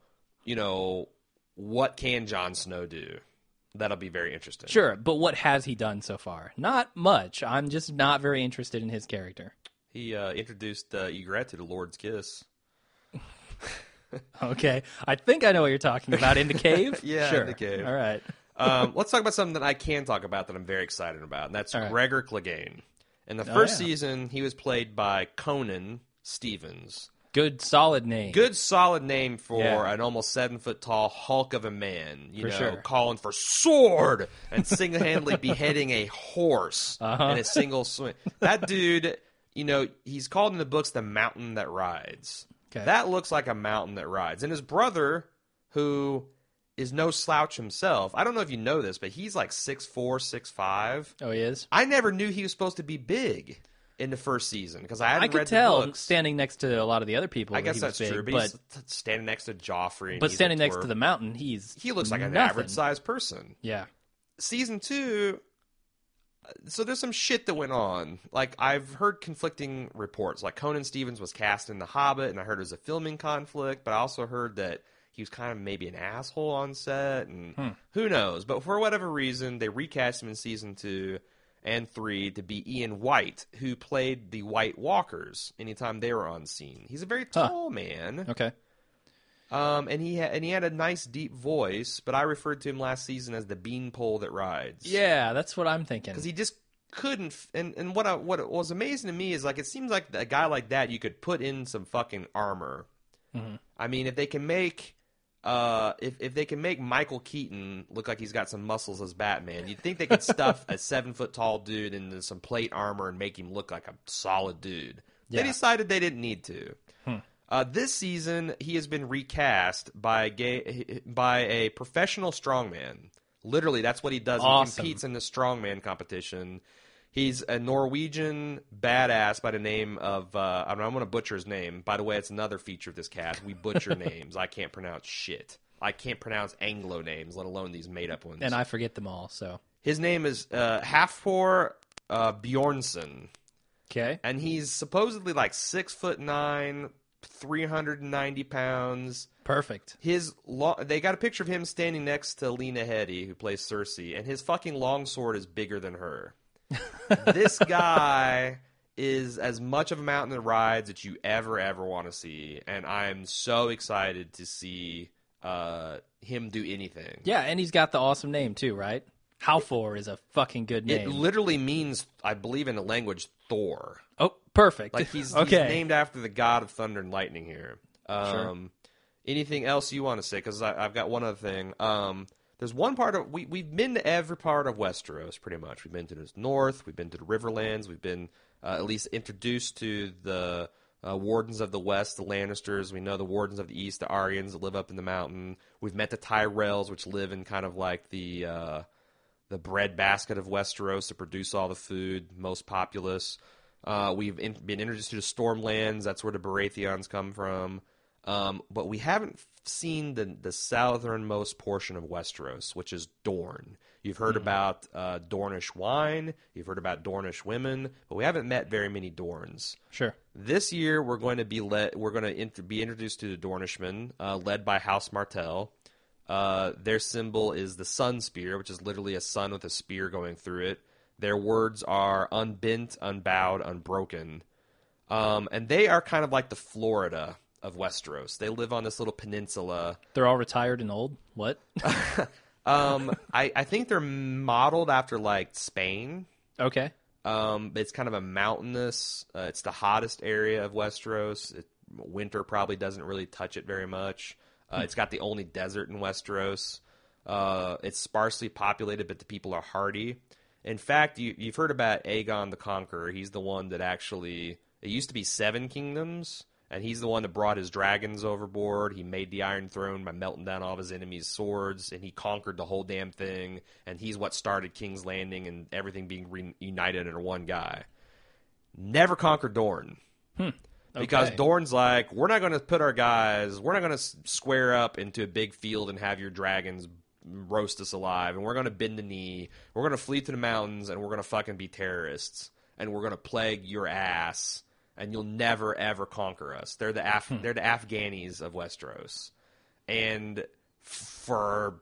you know, what can Jon Snow do? That'll be very interesting. Sure, but what has he done so far? Not much. I'm just not very interested in his character. He uh, introduced uh, Ygritte to the Lord's Kiss. [laughs] Okay, I think I know what you're talking about in the cave. [laughs] Yeah, in sure. the cave. All right. Um, let's talk about something that I can talk about that I'm very excited about, and that's right. Gregor Clegane. In the first yeah. season, he was played by Conan Stevens. Good, solid name. Good, solid name for Yeah. an almost seven foot tall hulk of a man. You For know, sure. calling for sword and single handedly [laughs] beheading a horse Uh-huh. in a single swing. That dude, you know, he's called in the books the mountain that rides. Okay. That looks like a mountain that rides. And his brother, who is no slouch himself, I don't know if you know this, but he's like six four, six five. Oh, he is. I never knew he was supposed to be big in the first season because I hadn't I could tell standing next to a lot of the other people. I guess that's big, true, but, but standing next to Joffrey. And but standing next to the mountain, he's he looks like an average sized person. Yeah. Season two, so there's some shit that went on. Like I've heard conflicting reports. Like Conan Stevens was cast in The Hobbit, and I heard it was a filming conflict. But I also heard that he was kind of maybe an asshole on set, and Hmm. who knows. But for whatever reason, they recast him in season two and three to be Ian White, who played the White Walkers anytime they were on scene. He's a very Huh. tall man. Okay. Um, and he ha- and he had a nice deep voice, but I referred to him last season as the beanpole that rides. Yeah, that's what I'm thinking. because he just couldn't. F- and and what I, what was amazing to me is like it seems like a guy like that you could put in some fucking armor. Mm-hmm. I mean, if they can make. Uh, if if they can make Michael Keaton look like he's got some muscles as Batman, you'd think they could stuff a [laughs] seven foot tall dude into some plate armor and make him look like a solid dude. They Yeah. Hmm. decided they didn't need to. Uh, this season, he has been recast by a gay, by a professional strongman. Literally, that's what he does. Awesome. He competes in the strongman competition. He's a Norwegian badass by the name of uh, I'm, I'm going to butcher his name. By the way, it's another feature of this cast. We butcher [laughs] names. I can't pronounce shit. I can't pronounce Anglo names, let alone these made up ones. and I forget them all. So His name is uh, Halffor uh, Bjornsson okay. and he's supposedly like six foot nine, three hundred and ninety pounds. Perfect. His lo- they got a picture of him standing next to Lena Headey, who plays Cersei, and his fucking longsword is bigger than her. This guy is as much of a mountain that rides that you ever ever want to see, and I'm so excited to see uh, him do anything. Yeah, and he's got the awesome name too, right? Halfor is a fucking good name. It literally means, I believe, in the language, Thor. oh, perfect. Like he's, [laughs] okay. he's named after the god of thunder and lightning here. Um, Anything else you want to say? Because I've got one other thing. Um, there's one part of we we've been to every part of Westeros pretty much. We've been to the north. We've been to the Riverlands. We've been uh, at least introduced to the uh, Wardens of the West, the Lannisters. We know the Wardens of the East, the Arryns that live up in the mountain. We've met the Tyrells, which live in kind of like the uh, the bread basket of Westeros to produce all the food, most populous. Uh, we've in, been introduced to the Stormlands. That's where the Baratheons come from. Um, but we haven't seen the the southernmost portion of Westeros, which is Dorne. You've heard about uh, Dornish wine. You've heard about Dornish women, but we haven't met very many Dorns. Sure. This year, we're going to be led. We're going to int- be introduced to the Dornishmen, uh, led by House Martell. Uh, their symbol is the sun spear, which is literally a sun with a spear going through it. Their words are unbent, unbowed, unbroken. Um, and they are kind of like the Florida of Westeros. They live on this little peninsula. They're all retired and old. What? [laughs] Um, I, I think they're modeled after like Spain. okay. Um, it's kind of a mountainous. Uh, it's the hottest area of Westeros. It, winter probably doesn't really touch it very much. Uh, It's got the only desert in Westeros. Uh, it's sparsely populated, but the people are hardy. In fact, you, you've heard about Aegon the Conqueror. He's the one that actually. It used to be seven kingdoms, and he's the one that brought his dragons overboard. He made the Iron Throne by melting down all of his enemies' swords, and he conquered the whole damn thing. And he's what started King's Landing and everything being reunited under one guy. Never conquered Dorne. Hmm. Because Okay. Dorne's like, we're not going to put our guys, we're not going to square up into a big field and have your dragons roast us alive, and we're going to bend the knee, we're going to flee to the mountains, and we're going to fucking be terrorists, and we're going to plague your ass, and you'll never ever conquer us. They're the Af- they're the Afghanis of Westeros, and for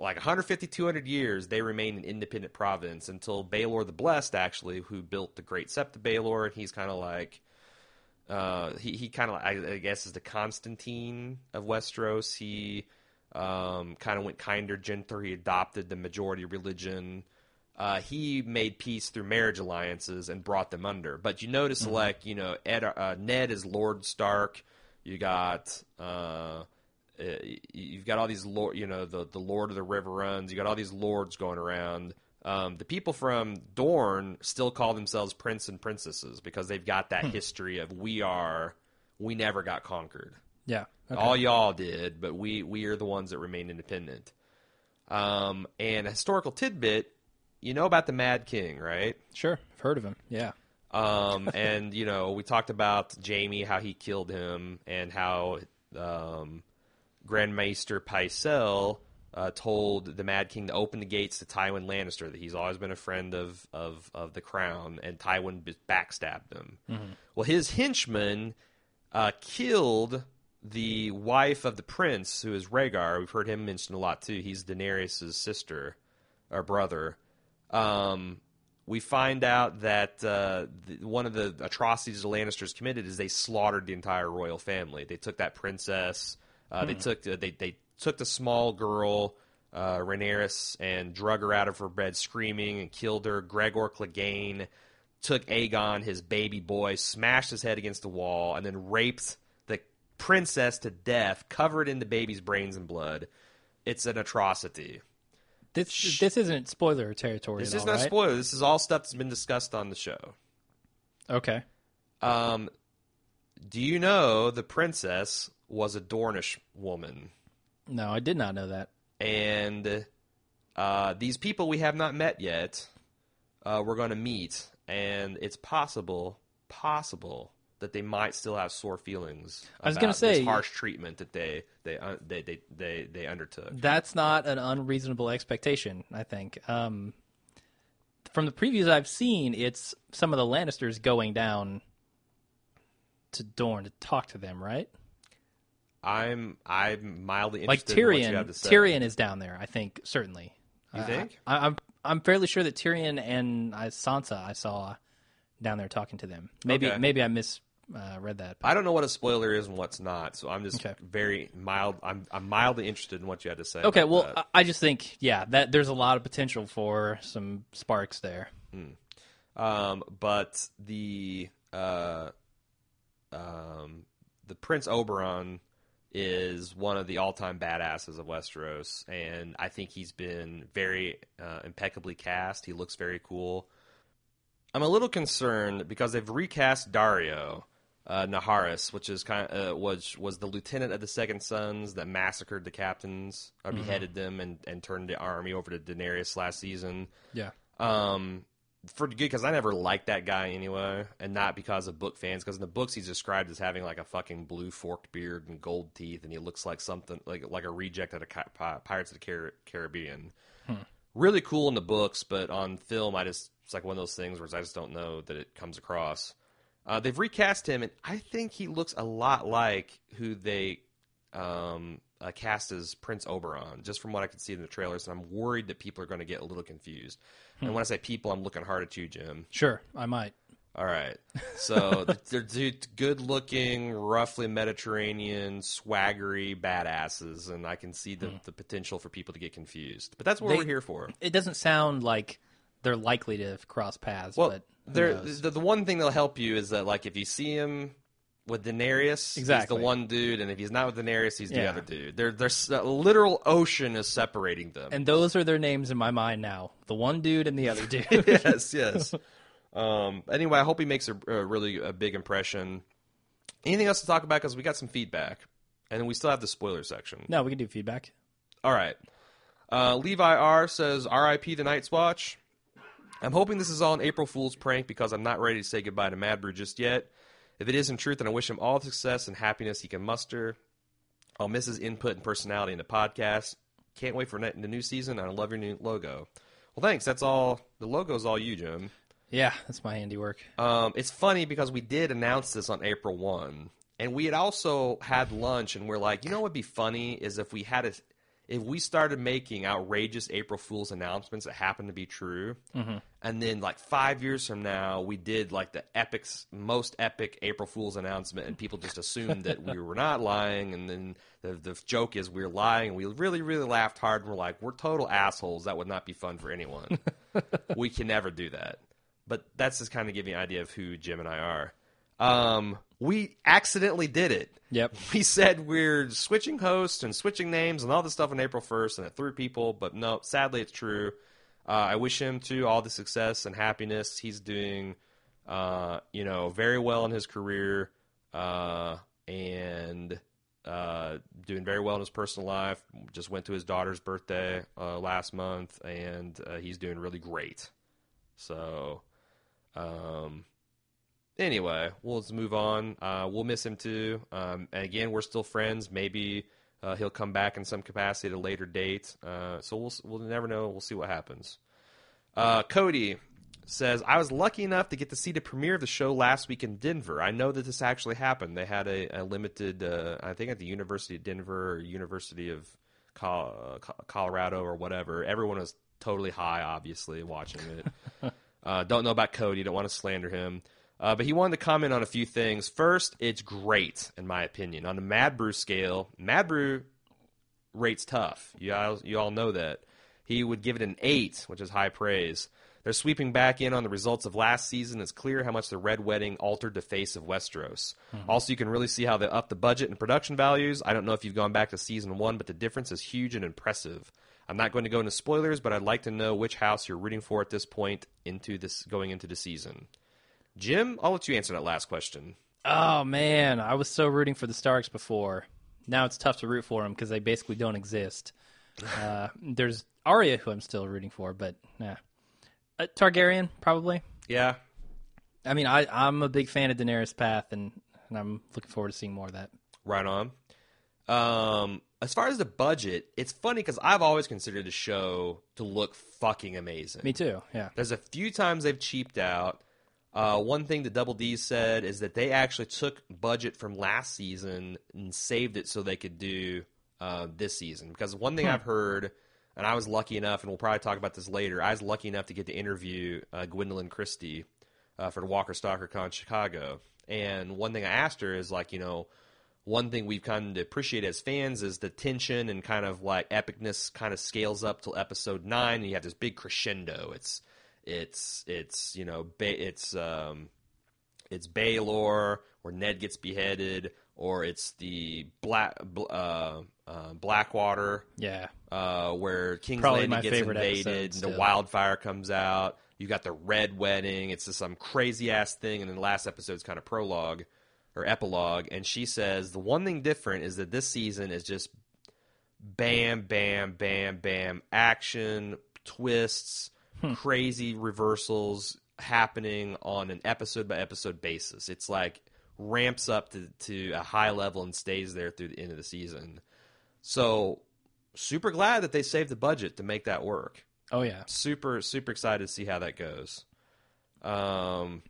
like 150 200 years they remain an independent province until Baelor the Blessed actually who built the Great Sept of Baelor and he's kind of like uh, he he kind of I, I guess is the Constantine of Westeros. He um, kind of went kinder, gentler. He adopted the majority religion. Uh, he made peace through marriage alliances and brought them under. But you notice, like you know, Ed, uh, Ned is Lord Stark. You got uh, you've got all these lord, you know, the the Lord of the River Runs. You got all these lords going around. Um, the people from Dorne still call themselves prince and princesses because they've got that history of we are, we never got conquered. Yeah. Okay. All y'all did, but we we are the ones that remain independent. Um, and a historical tidbit, you know about the Mad King, right? Sure. I've heard of him. Yeah. Um, [laughs] and you know, we talked about Jaime, how he killed him, and how um, Grand Maester Pycelle uh, told the Mad King to open the gates to Tywin Lannister. That he's always been a friend of of, of the crown, and Tywin b- backstabbed him. Well, his henchman uh, killed the wife of the prince, who is Rhaegar. We've heard him mentioned a lot too. He's Daenerys' sister or brother. Um, we find out that uh, the, one of the atrocities the Lannisters committed is they slaughtered the entire royal family. They took that princess. Uh, They took the, they they took the small girl uh, Rhaenyra and drug her out of her bed screaming and killed her. Gregor Clegane took Aegon, his baby boy, smashed his head against the wall, and then raped the princess to death, covered in the baby's brains and blood. It's an atrocity. This this isn't spoiler territory. This is all, not right? spoiler. This is all stuff that's been discussed on the show. Okay. Um, do you know the princess was a Dornish woman? No, I did not know that. And uh, these people we have not met yet, uh, we're going to meet, and it's possible, possible that they might still have sore feelings. I was gonna say- this harsh treatment that they they uh, they, they they they undertook. That's not an unreasonable expectation. I think. Um, from the previews I've seen, it's some of the Lannisters going down to Dorne to talk to them, right? I'm I'm mildly Like interested in what you Tyrion. have to say. Tyrion is down there. I think certainly. You I- think? I, I'm I'm fairly sure that Tyrion and uh, Sansa I saw down there talking to them. Maybe Okay. maybe I misread uh, read that. I don't know what a spoiler is and what's not, so I'm just Okay. very mild. I'm I'm mildly interested in what you had to say. Okay, well, that. I I just think, yeah, that there's a lot of potential for some sparks there. Um, but the uh, um, the Prince Oberyn is one of the all-time badasses of Westeros, and I think he's been very uh, impeccably cast. He looks very cool. I'm a little concerned because they've recast Daario, uh, Naharis, which is kind of uh, was was the lieutenant of the Second Sons that massacred the captains or beheaded them and and turned the army over to Daenerys last season. Yeah. Um, for good because I never liked that guy anyway, and not because of book fans. Because in the books he's described as having like a fucking blue forked beard and gold teeth, and he looks like something like like a reject of the Ca- Pirates of the Car- Caribbean. Really cool in the books, but on film, I just it's like one of those things where I just don't know that it comes across. Uh, they've recast him, and I think he looks a lot like who they um, uh, cast as Prince Oberyn, just from what I can see in the trailers. And I'm worried that people are going to get a little confused. And when I say people, I'm looking hard at you, Jim. Sure, I might. All right. [laughs] So they're good looking, roughly Mediterranean, swaggery badasses, and I can see the, the potential for people to get confused. But that's what They- we're here for. It doesn't sound like they're likely to cross paths. Well, but there, the, the one thing that'll help you is that, like, if you see him with Daenerys, he's the one dude, and if he's not with Daenerys, he's the other dude. There, there's a literal ocean is separating them. and those are their names in my mind now. The one dude and the other dude. [laughs] [laughs] yes, yes. Um, anyway, I hope he makes a, a really a big impression. Anything else to talk about? Because we got some feedback, and then we still have the spoiler section. no, we can do feedback. All right. Uh, Levi R says, "R.I.P. the Night's Watch." I'm hoping this is all an April Fool's prank because I'm not ready to say goodbye to Mad Brew just yet. If it is in truth, then I wish him all the success and happiness he can muster. I'll miss his input and personality in the podcast. Can't wait for the new season, and I love your new logo. Well, thanks. That's all. The logo's all you, Jim. Yeah, that's my handiwork. Um, it's funny because we did announce this on April one, and we had also had lunch, and we're like, you know, what would be funny is if we had a, if we started making outrageous April Fools announcements that happened to be true, mm-hmm. and then like five years from now, we did like the epic, most epic April Fools announcement, and people just assumed that we were not lying, and then the, the joke is we're lying, and we really, really laughed hard, and we're like, we're total assholes. That would not be fun for anyone. [laughs] we can never do that. But that's just kind of giving you an idea of who Jim and I are. Um, we accidentally did it. Yep. [laughs] We said we're switching hosts and switching names and all this stuff on April 1st, and it threw people, but no, sadly, it's true. Uh, I wish him to all the success and happiness. He's doing, uh, you know, very well in his career, uh, and uh, doing very well in his personal life. Just went to his daughter's birthday uh, last month, and uh, he's doing really great. So, um, anyway, we'll just move on. Uh, we'll miss him too. Um, and again, we're still friends. Maybe uh, he'll come back in some capacity at a later date. Uh, so we'll we'll never know. We'll see what happens. Uh, Cody says, I was lucky enough to get to see the premiere of the show last week in Denver. I know that this actually happened. They had a, a limited, uh, I think at the University of Denver or University of Col- Colorado or whatever. Everyone was totally high, obviously, watching it. [laughs] uh, don't know about Cody. Don't want to slander him. Uh, but he wanted to comment on a few things. First, it's great, in my opinion. On the Mad Brew scale, Mad Brew rates tough. You all, you all know that. He would give it an 8, which is high praise. They're sweeping back in on the results of last season. It's clear how much the Red Wedding altered the face of Westeros. Also, you can really see how they upped the budget and production values. I don't know if you've gone back to season one, but the difference is huge and impressive. I'm not going to go into spoilers, but I'd like to know which house you're rooting for at this point into this going into the season. Jim, I'll let you answer that last question. Oh man, I was so rooting for the Starks before. Now it's tough to root for them because they basically don't exist. [laughs] Uh, there's Arya, who I'm still rooting for, but yeah, uh, Targaryen probably. Yeah, I mean, I I'm a big fan of Daenerys' path, and, and I'm looking forward to seeing more of that. Right on. Um, as far as the budget, it's funny because I've always considered the show to look fucking amazing. Me too. Yeah. There's a few times they've cheaped out. Uh, one thing that Double D said is that they actually took budget from last season and saved it so they could do uh, this season. Because one thing I've heard, and I was lucky enough, and we'll probably talk about this later, I was lucky enough to get to interview uh, Gwendoline Christie uh, for the Walker Stalker Con Chicago. And one thing I asked her is like, you know, one thing we've come to appreciate as fans is the tension and kind of like epicness kind of scales up till episode nine, and you have this big crescendo. It's it's it's you know ba- it's um it's Baelor where Ned gets beheaded, or it's the black uh, uh, Blackwater Yeah. uh, where King's Probably Landing gets invaded, and the wildfire comes out. You got the red wedding. It's just some crazy ass thing, and then the last episode's kind of prologue. or epilogue, and she says the one thing different is that this season is just bam, bam, bam, bam, action, twists, crazy reversals happening on an episode by episode basis. It's like ramps up to, to a high level and stays there through the end of the season. So, super glad that they saved the budget to make that work Oh yeah. super super excited to see how that goes. Um,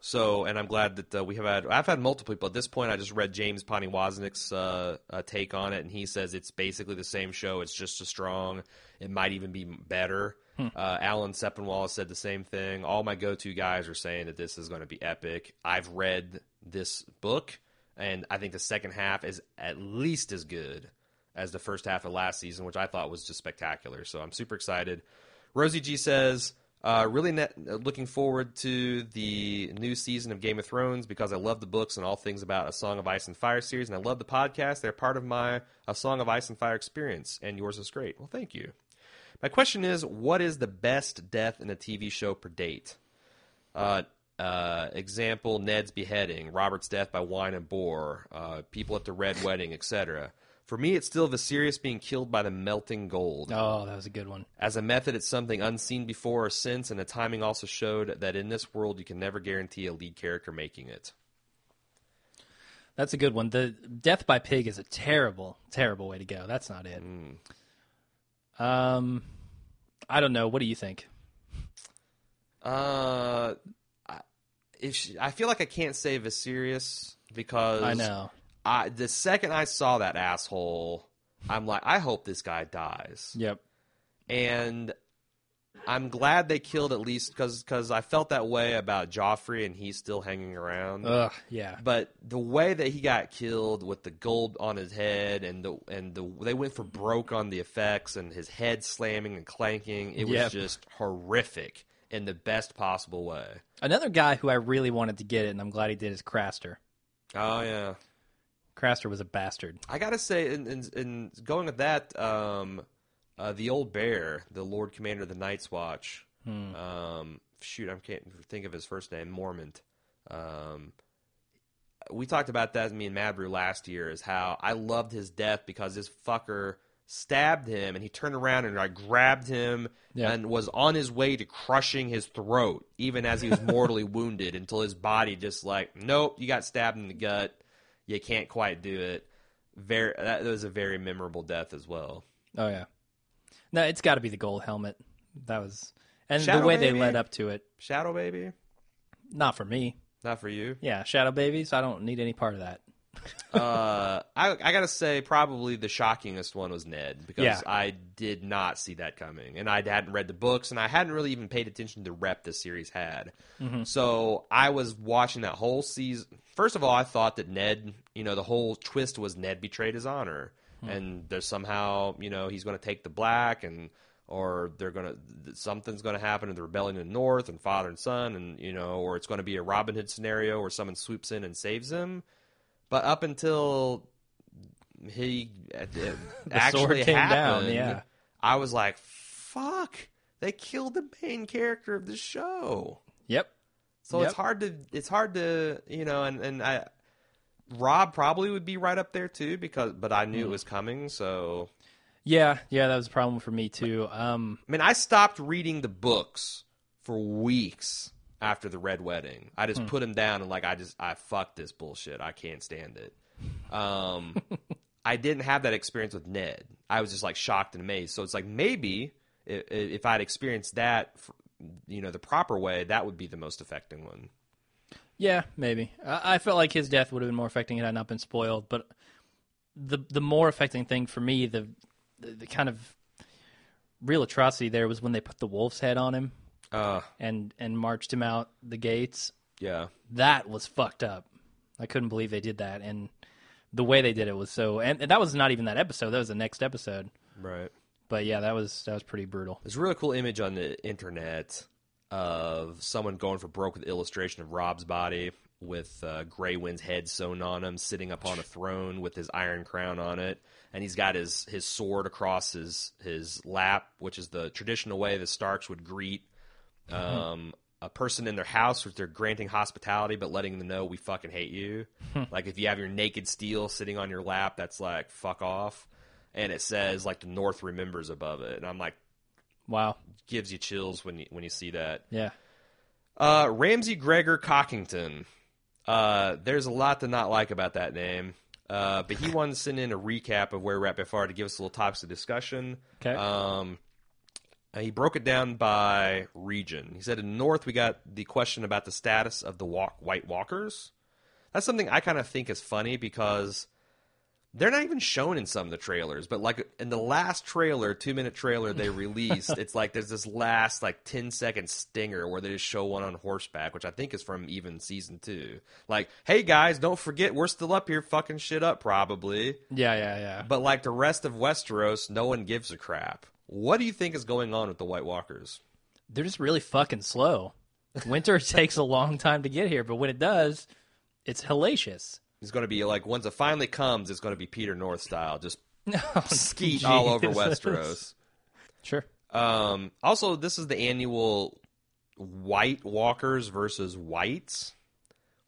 so and I'm glad that uh, we have had I've had multiple people at this point. I just read James Poniewozik's uh, uh, take on it, and he says it's basically the same show. It's just as strong. It might even be better. Uh, Alan Sepinwall said the same thing. All my go-to guys are saying that this is going to be epic. I've read this book, and I think the second half is at least as good as the first half of last season, which I thought was just spectacular. So I'm super excited. Rosie G says, uh, really net, looking forward to the new season of Game of Thrones because I love the books and all things about A Song of Ice and Fire series, and I love the podcast. They're part of my A Song of Ice and Fire experience, and yours is great. Well, thank you. My question is, what is the best death in a TV show per date? Uh, uh, example: Ned's beheading, Robert's death by wine and boar, uh, people at the red wedding, etc. For me, it's still Viserys being killed by the melting gold. Oh, that was a good one. As a method, it's something unseen before or since, and the timing also showed that in this world, you can never guarantee a lead character making it. That's a good one. The death by pig is a terrible, terrible way to go. That's not it. Um, I don't know. What do you think? Uh, I- if she, I feel like I can't say Viserys because I know. I, the second I saw that asshole, I'm like, I hope this guy dies. Yep. and I'm glad they killed at least because I felt that way about Joffrey and he's still hanging around. Ugh. Yeah. but the way that he got killed with the gold on his head and the and the they went for broke on the effects and his head slamming and clanking, it was Yep. just horrific in the best possible way. Another guy who I really wanted to get it, and I'm glad he did, is Craster. Oh yeah, Craster was a bastard. I gotta say, in, in, in going with that, um, uh, the old bear, the Lord Commander of the Night's Watch. Um, shoot, I can't think of his first name. Mormont. Um, we talked about that me and Madbrew last year. Is how I loved his death because this fucker stabbed him and he turned around and I grabbed him Yeah. and was on his way to crushing his throat, even as he was mortally [laughs] wounded, until his body just like, nope, you got stabbed in the gut. You can't quite do it. Very, that was a very memorable death as well. Oh yeah. No, it's got to be the gold helmet. That was, and Shadow the way they led up to it. Shadow Baby, Not for me. not for you. Yeah, Shadow Baby. So I don't need any part of that. [laughs] uh, I, I gotta say, probably the shockingest one was Ned because Yeah. I did not see that coming, and I hadn't read the books, and I hadn't really even paid attention to the rep the series had. So I was watching that whole season. First of all, I thought that Ned, you know, the whole twist was Ned betrayed his honor, and there's somehow, you know, he's going to take the black and. Or they're gonna something's gonna happen in the rebellion in the north and father and son and you know, or it's gonna be a Robin Hood scenario where someone swoops in and saves him. But up until he uh, [laughs] actually came down, yeah. I was like, "Fuck!" They killed the main character of the show. Yep. So it's hard to it's hard to you know, and and I Robb probably would be right up there too because, but I Mm. knew it was coming. So Yeah, yeah, that was a problem for me too. Um, I mean, I stopped reading the books for weeks after the Red Wedding. I Hmm. just put them down and like I just I fuck this bullshit. I can't stand it. Um, [laughs] I didn't have that experience with Ned. I was just like shocked and amazed. So it's like maybe if, if I'd experienced that, you know, the proper way, that would be the most affecting one. Yeah, maybe. I, I felt like his death would have been more affecting had I not been spoiled. But the the more affecting thing for me, the the, the kind of real atrocity there was when they put the wolf's head on him Uh, and and marched him out the gates. yeah. That was fucked up. I couldn't believe they did that, and the way they did it was so. And, and that was not even that episode. That was the next episode. Right. But yeah, that was that was pretty brutal. There's a really cool image on the internet of someone going for broke with illustration of Robb's body with uh, Grey Wind's head sewn on him, sitting upon a throne with his iron crown on it, and he's got his his sword across his his lap, which is the traditional way the Starks would greet um, a person in their house which they're granting hospitality but letting them know we fucking hate you. [laughs] like if you have your naked steel sitting on your lap, that's like fuck off. And it says like the North remembers above it, and I'm like Wow. gives you chills when you when you see that. Yeah. Uh, Ramsey Gregor Cockington. Uh, there's a lot to not like about that name. Uh, but he wanted to send in a recap of where we're at by far to give us a little topics of discussion. Okay. Um, he broke it down by region. He said in north we got the question about the status of the walk, White Walkers. That's something I kind of think is funny because they're not even shown in some of the trailers. But like in the last trailer, two minute trailer they [laughs] released, it's like there's this last like 10 second stinger where they just show one on horseback, which I think is from even season two. Like, hey guys, don't forget we're still up here fucking shit up probably. Yeah, yeah, yeah. But like the rest of Westeros, no one gives a crap. What do you think is going on with the White Walkers? They're just really fucking slow. Winter [laughs] takes a long time to get here, but when it does, it's hellacious. It's going to be like once it finally comes, it's going to be Peter North style, just [laughs] skeet all over Westeros. Sure. Um, also, this is the annual White Walkers versus Whites.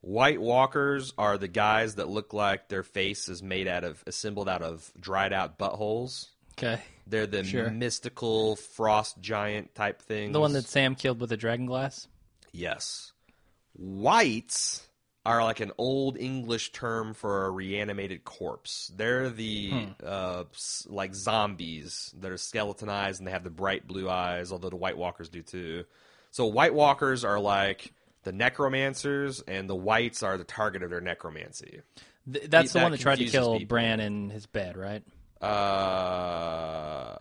White Walkers are the guys that look like their face is made out of assembled out of dried out buttholes. Okay. They're the Sure. mystical frost giant type thing. The one that Sam killed with a dragon glass? Yes. Whites are like an old English term for a reanimated corpse. They're the uh, like zombies that are skeletonized and they have the bright blue eyes, although the White Walkers do too. So White Walkers are like the necromancers, and the Whites are the target of their necromancy. Th- that's the that one that tried to kill people. Bran in his bed, right? Uh,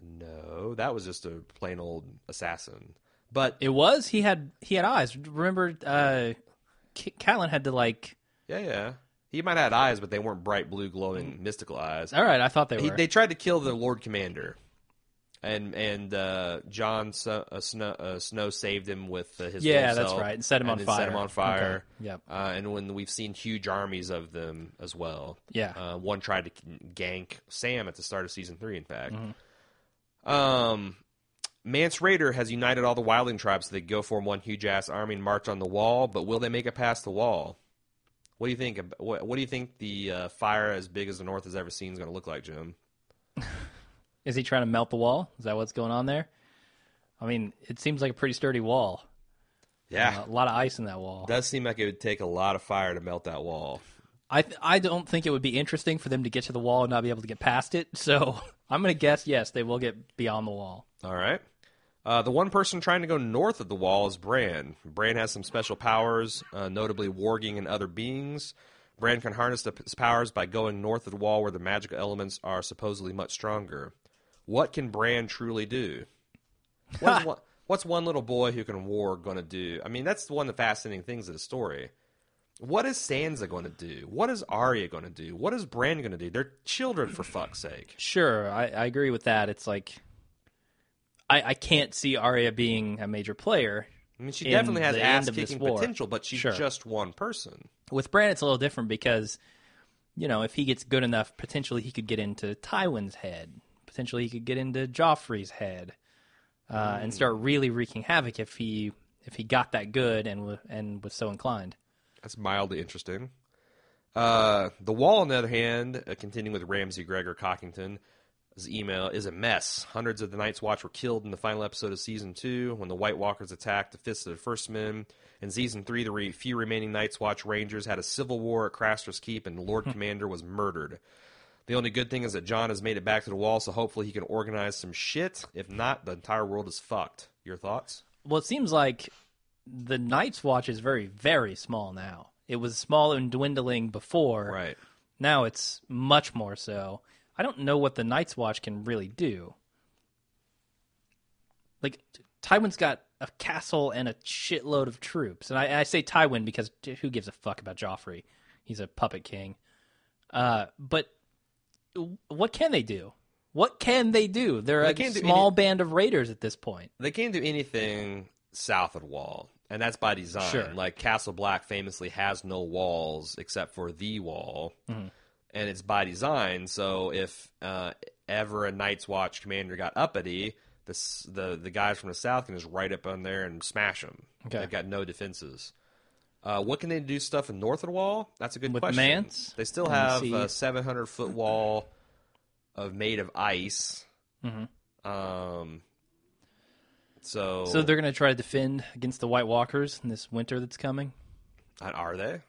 no, that was just a plain old assassin. But It was. He had he had eyes. Remember, uh, Catelyn had to like. yeah, yeah, he might have had eyes, but they weren't bright blue, glowing, mystical eyes. All right, I thought they were. He, they tried to kill the Lord Commander, and and uh, Jon so, uh, Snow, uh, Snow saved him with uh, his Yeah, that's right, and set him on then Set fire. him on fire. Okay, yep. Uh, and when we've seen huge armies of them as well. Yeah. Uh, one tried to gank Sam at the start of season three. In fact. Mm-hmm. Um. Mance Rayder has united all the wildling tribes so they go form one huge ass army and march on the wall. But will they make it past the wall? What do you think? What, what do you think the uh, fire as big as the North has ever seen is going to look like, Jim? Is he trying to melt the wall? Is that what's going on there? I mean, it seems like a pretty sturdy wall. Yeah, Uh, a lot of ice in that wall. does seem like it would take a lot of fire to melt that wall. I th- I don't think it would be interesting for them to get to the wall and not be able to get past it. So [laughs] I'm going to guess yes, they will get beyond the wall. All right. Uh, the one person trying to go north of the wall is Bran. Bran has some special powers, uh, notably warging and other beings. Bran can harness the, his powers by going north of the wall where the magical elements are supposedly much stronger. What can Bran truly do? [laughs] What's one, what's one little boy who can warg going to do? I mean, that's one of the fascinating things of the story. What is Sansa going to do? What is Arya going to do? What is Bran going to do? They're children, for fuck's sake. Sure, I, I agree with that. It's like I, I can't see Arya being a major player. I mean, she definitely has ass kicking potential, but she's Sure. just one person. With Bran, it's a little different because, you know, if he gets good enough, potentially he could get into Tywin's head. Potentially he could get into Joffrey's head, uh, and start really wreaking havoc if he if he got that good and w- and was so inclined. That's mildly interesting. Uh, the Wall, on the other hand, uh, continuing with Ramsey Gregor Cockington, his email is a mess. Hundreds of the Night's Watch were killed in the final episode of season two when the White Walkers attacked the Fists of the First Men. In season three, the re- few remaining Night's Watch Rangers had a civil war at Craster's Keep, and the Lord hmm. Commander was murdered. The only good thing is that Jon has made it back to the wall, so hopefully he can organize some shit. If not, the entire world is fucked. Your thoughts? Well, it seems like the Night's Watch is very very small now. It was small and dwindling before. Right. Now it's much more so. I don't know what the Night's Watch can really do. Like Tywin's got a castle and a shitload of troops, and I, I say Tywin because who gives a fuck about Joffrey? He's a puppet king. Uh, but what can they do? What can they do? They're They a small any- band of raiders at this point. they can't do anything south of the wall, and that's by design. Sure. Like Castle Black famously has no walls except for the wall, Mm-hmm. And it's by design. So if uh, ever a Night's Watch commander got uppity, the the the guys from the south can just right up on there and smash them. Okay. They've got no defenses. Uh, what can they do stuff in north of the wall? That's a good With question. Mance They still have a 700 foot wall of made of ice. Mm-hmm. Um. So, So they're going to try to defend against the White Walkers in this winter that's coming. Uh, are they?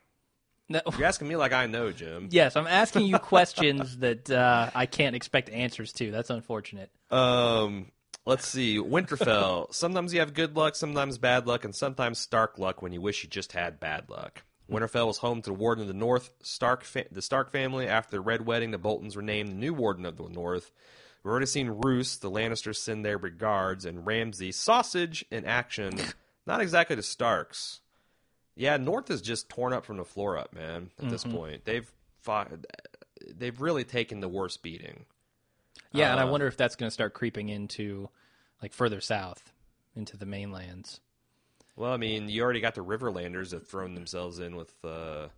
No, You're asking me like I know, Jim. yes, I'm asking you [laughs] questions that uh, I can't expect answers to. That's unfortunate. Um, let's see. Winterfell. [laughs] sometimes you have good luck, sometimes bad luck, and sometimes Stark luck when you wish you just had bad luck. Winterfell was home to the Warden of the North, Stark, fa- the Stark family. After the Red Wedding, the Boltons were named the new Warden of the North. We've already seen Roose, the Lannisters send their regards, and Ramsay, sausage in action. [laughs] Not exactly the Starks. Yeah, North is just torn up from the floor up, man. At this point, they've fought, they've really taken the worst beating. Yeah, and I Uh, wonder if that's going to start creeping into like further south into the mainlands. Well, I mean, you already got the Riverlanders that thrown themselves in with uh, uh,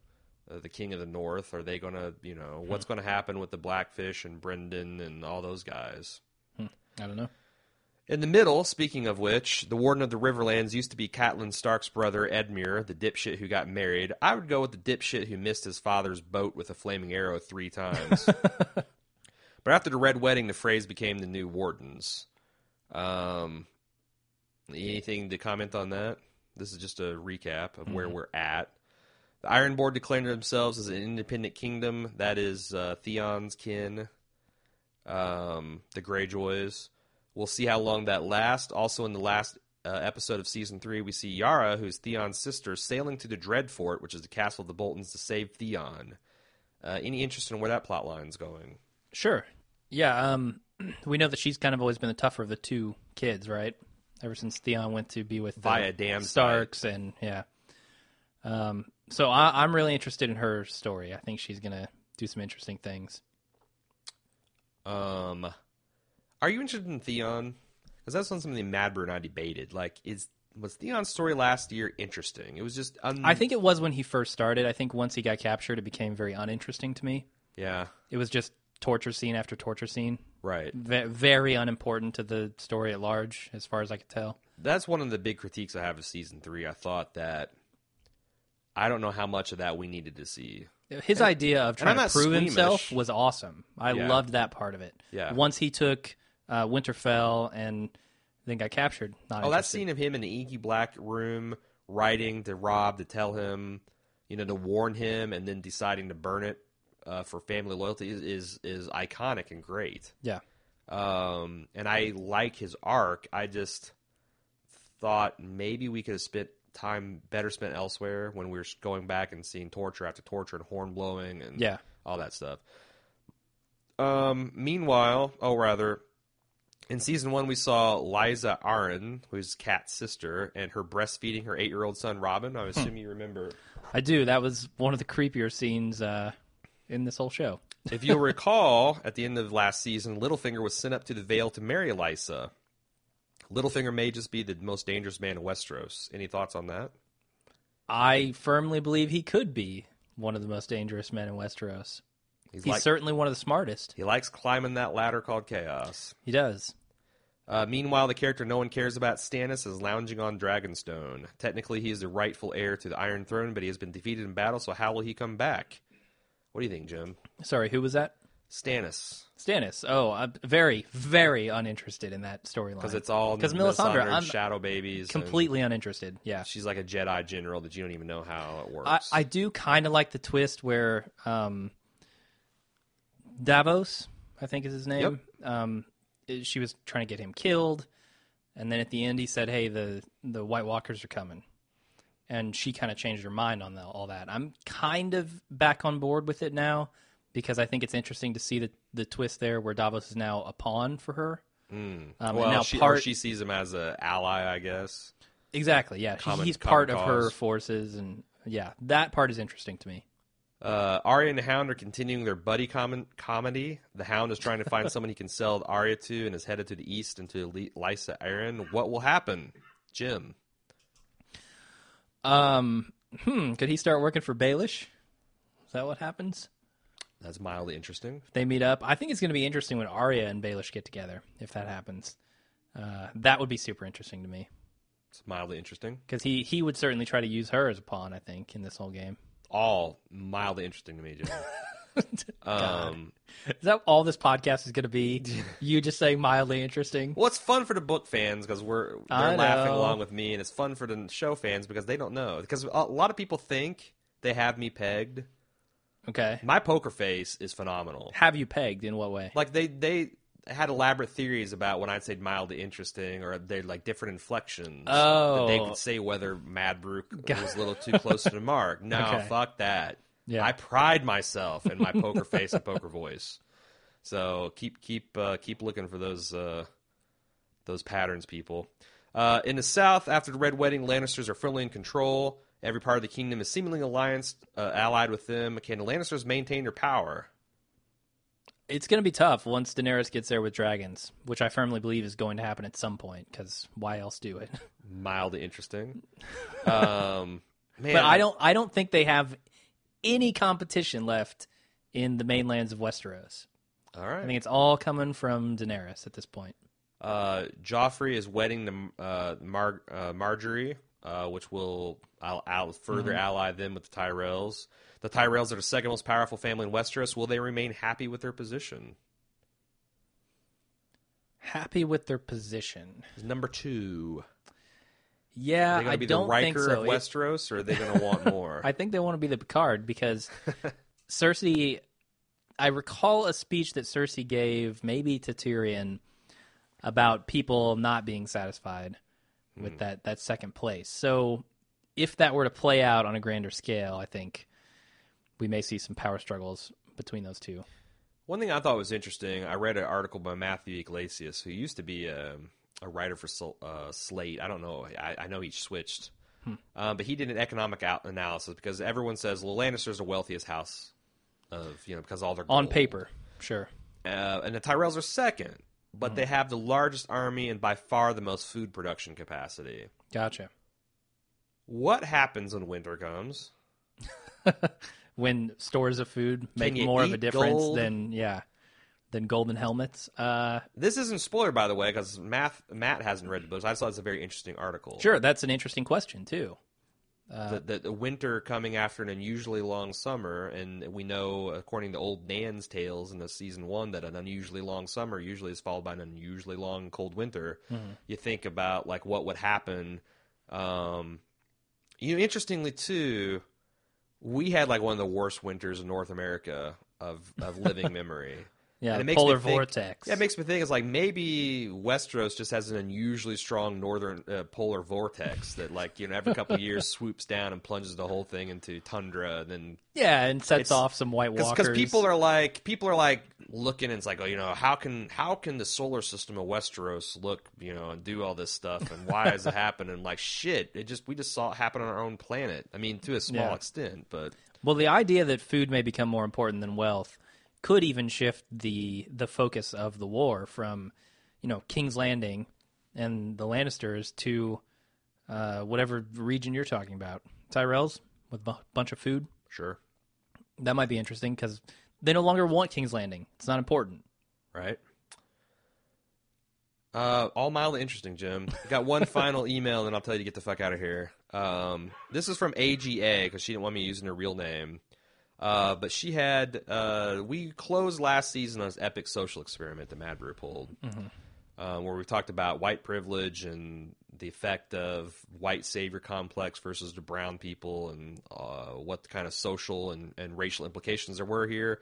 the King of the North. Are they going to, you know, what's going to happen with the Blackfish and Brynden and all those guys? I don't know. In the middle, speaking of which, the Warden of the Riverlands used to be Catelyn Stark's brother, Edmure, the dipshit who got married. I would go with the dipshit who missed his father's boat with a flaming arrow three times. [laughs] but after the Red Wedding, the Freys became the new Wardens. Um, anything to comment on that? This is just a recap of where we're at. The Ironborn declared themselves as an independent kingdom. That is uh, Theon's kin, um, the Greyjoys. We'll see how long that lasts. Also, in the last uh, episode of season three, we see Yara, who's Theon's sister, sailing to the Dreadfort, which is the castle of the Boltons, to save Theon. Uh, any interest in where that plot line's going? Sure. Yeah. Um, [clears throat] we know that she's kind of always been the tougher of the two kids, right? Ever since Theon went to be with the Via Dam Starks, and yeah. Um, so I, I'm really interested in her story. I think she's gonna do some interesting things. Um, are you interested in Theon? Because that's one something Mad Brew and I debated. Like, is was Theon's story last year interesting? It was just un- I think it was when he first started. I think once he got captured, it became very uninteresting to me. yeah, It was just torture scene after torture scene. right. Ve- very unimportant to the story at large, as far as I could tell. That's one of the big critiques I have of season three. I thought that I don't know how much of that we needed to see. His idea of trying to prove squeamish. himself was awesome. I Yeah. loved that part of it. Yeah. Once he took uh, Winterfell and then got captured. Not Oh, that scene of him in the inky black room writing to Robb to tell him, you know, to warn him, and then deciding to burn it uh, for family loyalty is, is is iconic and great. Yeah. Um, and I like his arc. I just thought maybe we could have spent time better spent elsewhere when we were going back and seeing torture after torture and horn blowing and Yeah. all that stuff. Um, meanwhile, oh rather, in season one we saw Lysa Arryn, who's Kat's sister, and her breastfeeding her eight-year-old son Robin. I assume you remember. I do. That was one of the creepier scenes uh, in this whole show. [laughs] If you'll recall, at the end of last season, Littlefinger was sent up to the Vale to marry Lysa. Littlefinger may just be the most dangerous man in Westeros. Any thoughts on that? I firmly believe he could be one of the most dangerous men in Westeros. He's, He's like, certainly one of the smartest. he likes climbing that ladder called chaos. He does. Uh, meanwhile, the character no one cares about, Stannis, is lounging on Dragonstone. Technically, he is the rightful heir to the Iron Throne, but he has been defeated in battle, so how will he come back? What do you think, Jim? Sorry, who was that? Stannis. Stannis. Oh, I'm very, very uninterested in that storyline. Because it's all because Melisandre Melisandre. Shadow Babies. completely uninterested. Yeah, she's like a Jedi general that you don't even know how it works. I, I do kind of like the twist where um, Davos, I think is his name. Um, i- she was trying to get him killed, and then at the end he said, "Hey, the the White Walkers are coming," and she kind of changed her mind on the, all that. I'm kind of back on board with it now because I think it's interesting to see the the twist there where Davos is now a pawn for her. Um, well, now she, part she sees him as an ally, I guess. exactly, yeah. Common- he's common part of her forces, and yeah, that part is interesting to me. Uh, Arya and the Hound are continuing their buddy com- comedy. The Hound is trying to find [laughs] someone he can sell Arya to and is headed to the east into Li- Lysa Arryn. What will happen? Jim. Um, hmm, could he start working for Baelish? Is that what happens? That's mildly interesting. They meet up. I think it's going to be interesting when Arya and Baelish get together, if that happens. Uh, that would be super interesting to me It's mildly interesting. because he he would certainly try to use her as a pawn. I think in this whole game. All mildly interesting to me, Jim. [laughs] um, Is that all this podcast is going to be? [laughs] you just saying mildly interesting? well, it's fun for the book fans because we're they're laughing along with me, and it's fun for the show fans because they don't know. Because a lot of people think they have me pegged. Okay. My poker face is phenomenal. Have you pegged in what way? Like they they had elaborate theories about when I'd say mildly interesting, or they like different inflections. that they Oh. could say whether Mad Brew [laughs] was a little too close to the mark. [laughs] No, Okay. fuck that. Yeah. I pride myself in my poker face and poker voice. So keep keep uh, keep looking for those uh, those patterns, people. Uh, in the South, after the Red Wedding, Lannisters are firmly in control. Every part of the kingdom is seemingly alliance uh, allied with them. Can the Lannisters maintain their power? It's going to be tough once Daenerys gets there with dragons, which I firmly believe is going to happen at some point. Because why else do it? [laughs] Mildly interesting. [laughs] Um, man, but I don't. I don't think they have any competition left in the mainlands of Westeros. All right. I think it's all coming from Daenerys at this point. uh, Joffrey is wedding the uh, Mar- uh, Margaery, uh, which will I'll, I'll further ally them with the Tyrells. The Tyrells are the second most powerful family in Westeros. Will they remain happy with their position? Happy with their position. Number two. Yeah, Are they going I to be don't the think Riker so. of Westeros, or are they going to want more? [laughs] I think they want to be the Picard because [laughs] Cersei. I recall a speech that Cersei gave, maybe to Tyrion, about people not being satisfied Hmm. with that that second place. So, if that were to play out on a grander scale, I think we may see some power struggles between those two. One thing I thought was interesting, I read an article by Matthew Yglesias, who used to be a, a writer for uh, Slate. I don't know. I, I know he switched. Hmm. Um, but he did an economic out analysis because everyone says, well, Lannister's the wealthiest house of, you know, because all their On paper, sure. Uh, and the Tyrells are second, but Hmm. they have the largest army and by far the most food production capacity. Gotcha. What happens when winter comes? [laughs] When stores of food make more of a difference gold? than yeah, than golden helmets. Uh, This isn't spoiler, by the way, because Matt, Matt hasn't read the books. I just thought it's a very interesting article. sure, that's an interesting question too. the, the, the winter coming after an unusually long summer, and we know, according to old Nan's tales in the season one, that an unusually long summer usually is followed by an unusually long cold winter. You think about like what would happen. Um, you know, interestingly too, we had like one of the worst winters in North America of of living [laughs] memory. Yeah, And it makes me polar think- vortex. Yeah, it makes me think it's like maybe Westeros just has an unusually strong northern uh, polar vortex that, like, you know, every couple of years [laughs] swoops down and plunges the whole thing into tundra. And then Yeah, and sets off some White Walkers. because people are like people are like looking and it's like, oh, you know, how can how can the solar system of Westeros look, you know, and do all this stuff, and why is it [laughs] happening? Like shit, it just we just saw it happen on our own planet. I mean, to a small Yeah. extent, but well, the idea that food may become more important than wealth could even shift the the focus of the war from, you know, King's Landing and the Lannisters to uh, whatever region you're talking about, Tyrells with a bunch of food. sure, That might be interesting because they no longer want King's Landing. It's not important. right. Uh, all mildly interesting, Jim. Got one [laughs] final email, and I'll tell you to get the fuck out of here. Um, this is from AGA because she didn't want me using her real name. Uh, but she had uh, we closed last season on this epic social experiment that Mad Brew pulled, uh, where we talked about white privilege and the effect of white savior complex versus the brown people, and uh, what kind of social and, and racial implications there were here.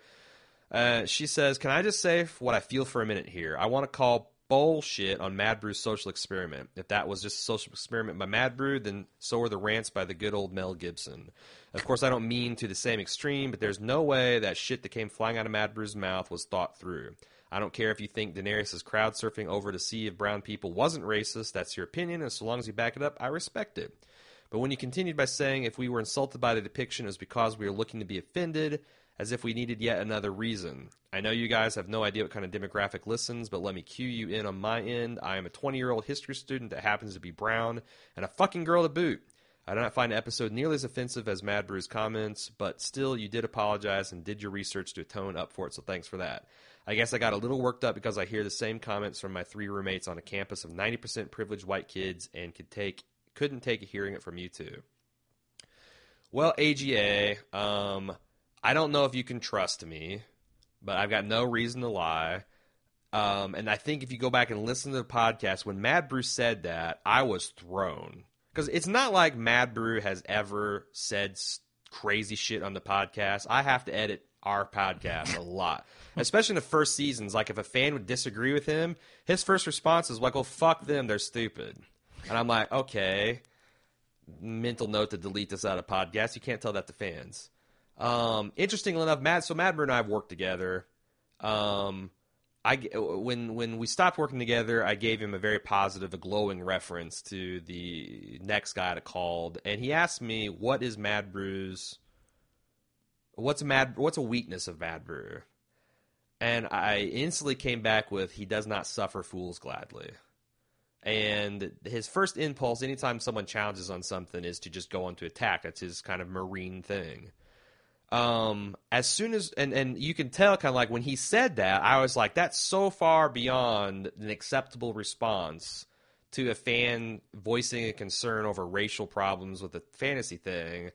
Uh, she says, "Can I just say what I feel for a minute here? I want to call bullshit on Mad Brew's social experiment. If that was just a social experiment by Mad Brew, then so are the rants by the good old Mel Gibson. Of course, I don't mean to the same extreme, but there's no way that shit that came flying out of Mad Brew's mouth was thought through. I don't care if you think Daenerys crowd surfing over to see if brown people wasn't racist. That's your opinion, and so long as you back it up, I respect it." But when you continued by saying if we were insulted by the depiction, it was because we were looking to be offended, as if we needed yet another reason. I know you guys have no idea what kind of demographic listens, but let me cue you in on my end. I am a 20 year old history student that happens to be brown and a fucking girl to boot. I do not find the episode nearly as offensive as Mad Brew's comments, but still, you did apologize and did your research to atone up for it, so thanks for that. I guess I got a little worked up because I hear the same comments from my three roommates on a campus of 90% privileged white kids and could take couldn't take hearing it from you two. Well, AGA, um, I don't know if you can trust me, but I've got no reason to lie. Um, and I think if you go back and listen to the podcast, when Mad Brew said that, I was thrown. Because it's not like Mad Brew has ever said crazy shit on the podcast. I have to edit our podcast a lot, [laughs] especially in the first seasons. Like, if a fan would disagree with him, his first response is like, well, fuck them, they're stupid. And I'm like, okay, mental note to delete this out of podcast. You can't tell that to fans. Um, interestingly enough, Matt. So Mad Brew and I have worked together. Um, I when when we stopped working together, I gave him a very positive, a glowing reference to the next guy that called, and he asked me, "What is Mad Brew's? What's a Mad? What's a weakness of Mad Brew?" And I instantly came back with, "He does not suffer fools gladly." And his first impulse, anytime someone challenges on something, is to just go on to attack. That's his kind of marine thing. Um, as soon as and and you can tell, kind of like when he said that, I was like, that's so far beyond an acceptable response to a fan voicing a concern over racial problems with the fantasy thing.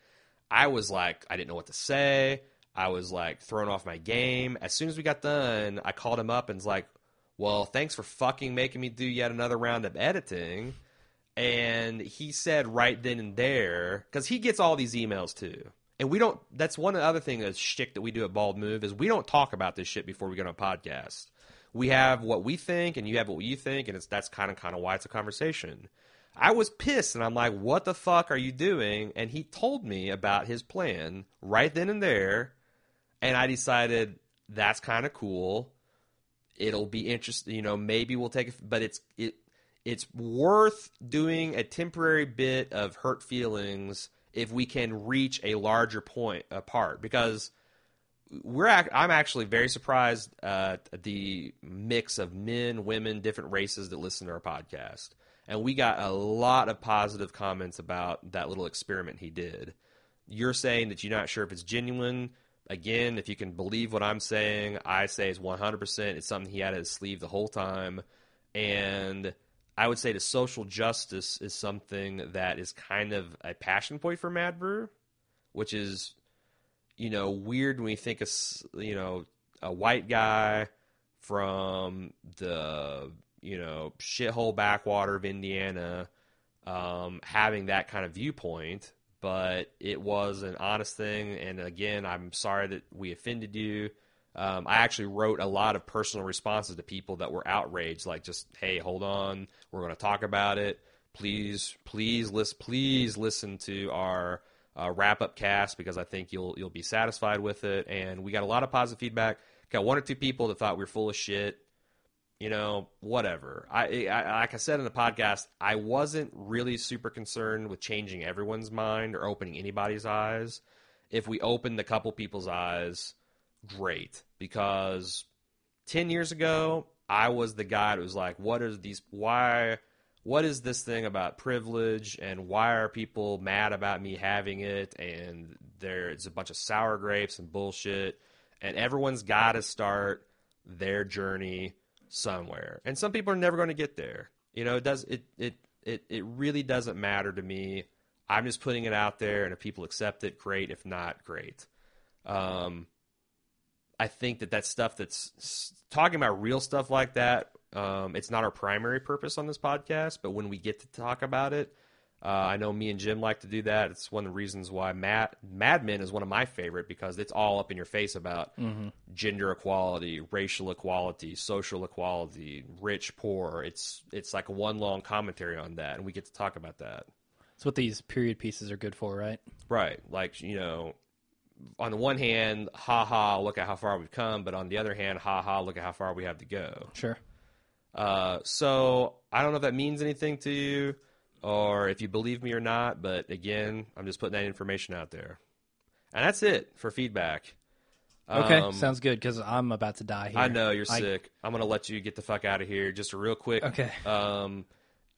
I was like, I didn't know what to say. I was like thrown off my game. As soon as we got done, I called him up and was like, well, thanks for fucking making me do yet another round of editing. And he said right then and there, because he gets all these emails too. And we don't, that's one other thing that's shtick that we do at Bald Move is we don't talk about this shit before we get on a podcast. We have what we think and you have what you think, and it's that's kind of kind of why it's a conversation. I was pissed and I'm like, what the fuck are you doing? And he told me about his plan right then and there. And I decided that's kind of cool it'll be interesting. You know, maybe we'll take it, but it's it it's worth doing a temporary bit of hurt feelings if we can reach a larger point apart because we're I'm actually very surprised at the mix of men, women, different races that listen to our podcast. And we got a lot of positive comments about that little experiment he did. You're saying that you're not sure if it's genuine. Again, if you can believe what I'm saying, I say it's 100%. It's something he had at his sleeve the whole time. And I would say the social justice is something that is kind of a passion point for Mad Brew, which is, you know, weird when you think of, you know, a white guy from the, you know, shithole backwater of Indiana um, having that kind of viewpoint. But it was an honest thing. And again, I'm sorry that we offended you. Um, I actually wrote a lot of personal responses to people that were outraged, like just, "Hey, hold on, we're going to talk about it. Please, please listen, please listen to our uh, wrap up cast because I think you'll you'll be satisfied with it." And we got a lot of positive feedback. Got one or two people that thought we were full of shit. You know, whatever. I, I like I said in the podcast, I wasn't really super concerned with changing everyone's mind or opening anybody's eyes. If we opened a couple people's eyes great because 10 years ago i was the guy that was like what are these why what is this thing about privilege and why are people mad about me having it? And there's a bunch of sour grapes and bullshit. And everyone's got to start their journey somewhere. And some people are never going to get there. You know it does it it it, it really doesn't matter to me. I'm just putting it out there and if people accept it great. If not great. Um, I think that that stuff that's talking about real stuff like that, um, it's not our primary purpose on this podcast. But when we get to talk about it, uh, I know me and Jim like to do that. It's one of the reasons why Mad Mad Men is one of my favorite because it's all up in your face about gender equality, racial equality, social equality, rich, poor. It's it's like a one long commentary on that, and we get to talk about that. That's what these period pieces are good for, right? Right. Like, you know, on the one hand, ha ha, look at how far we've come, but on the other hand, ha ha, look at how far we have to go. Sure. Uh, so I don't know if that means anything to you or if you believe me or not, but again, I'm just putting that information out there. And that's it for feedback. Okay, Um, sounds good because I'm about to die here. I know you're I- sick. I'm gonna let you get the fuck out of here. Just real quick. Okay. Um,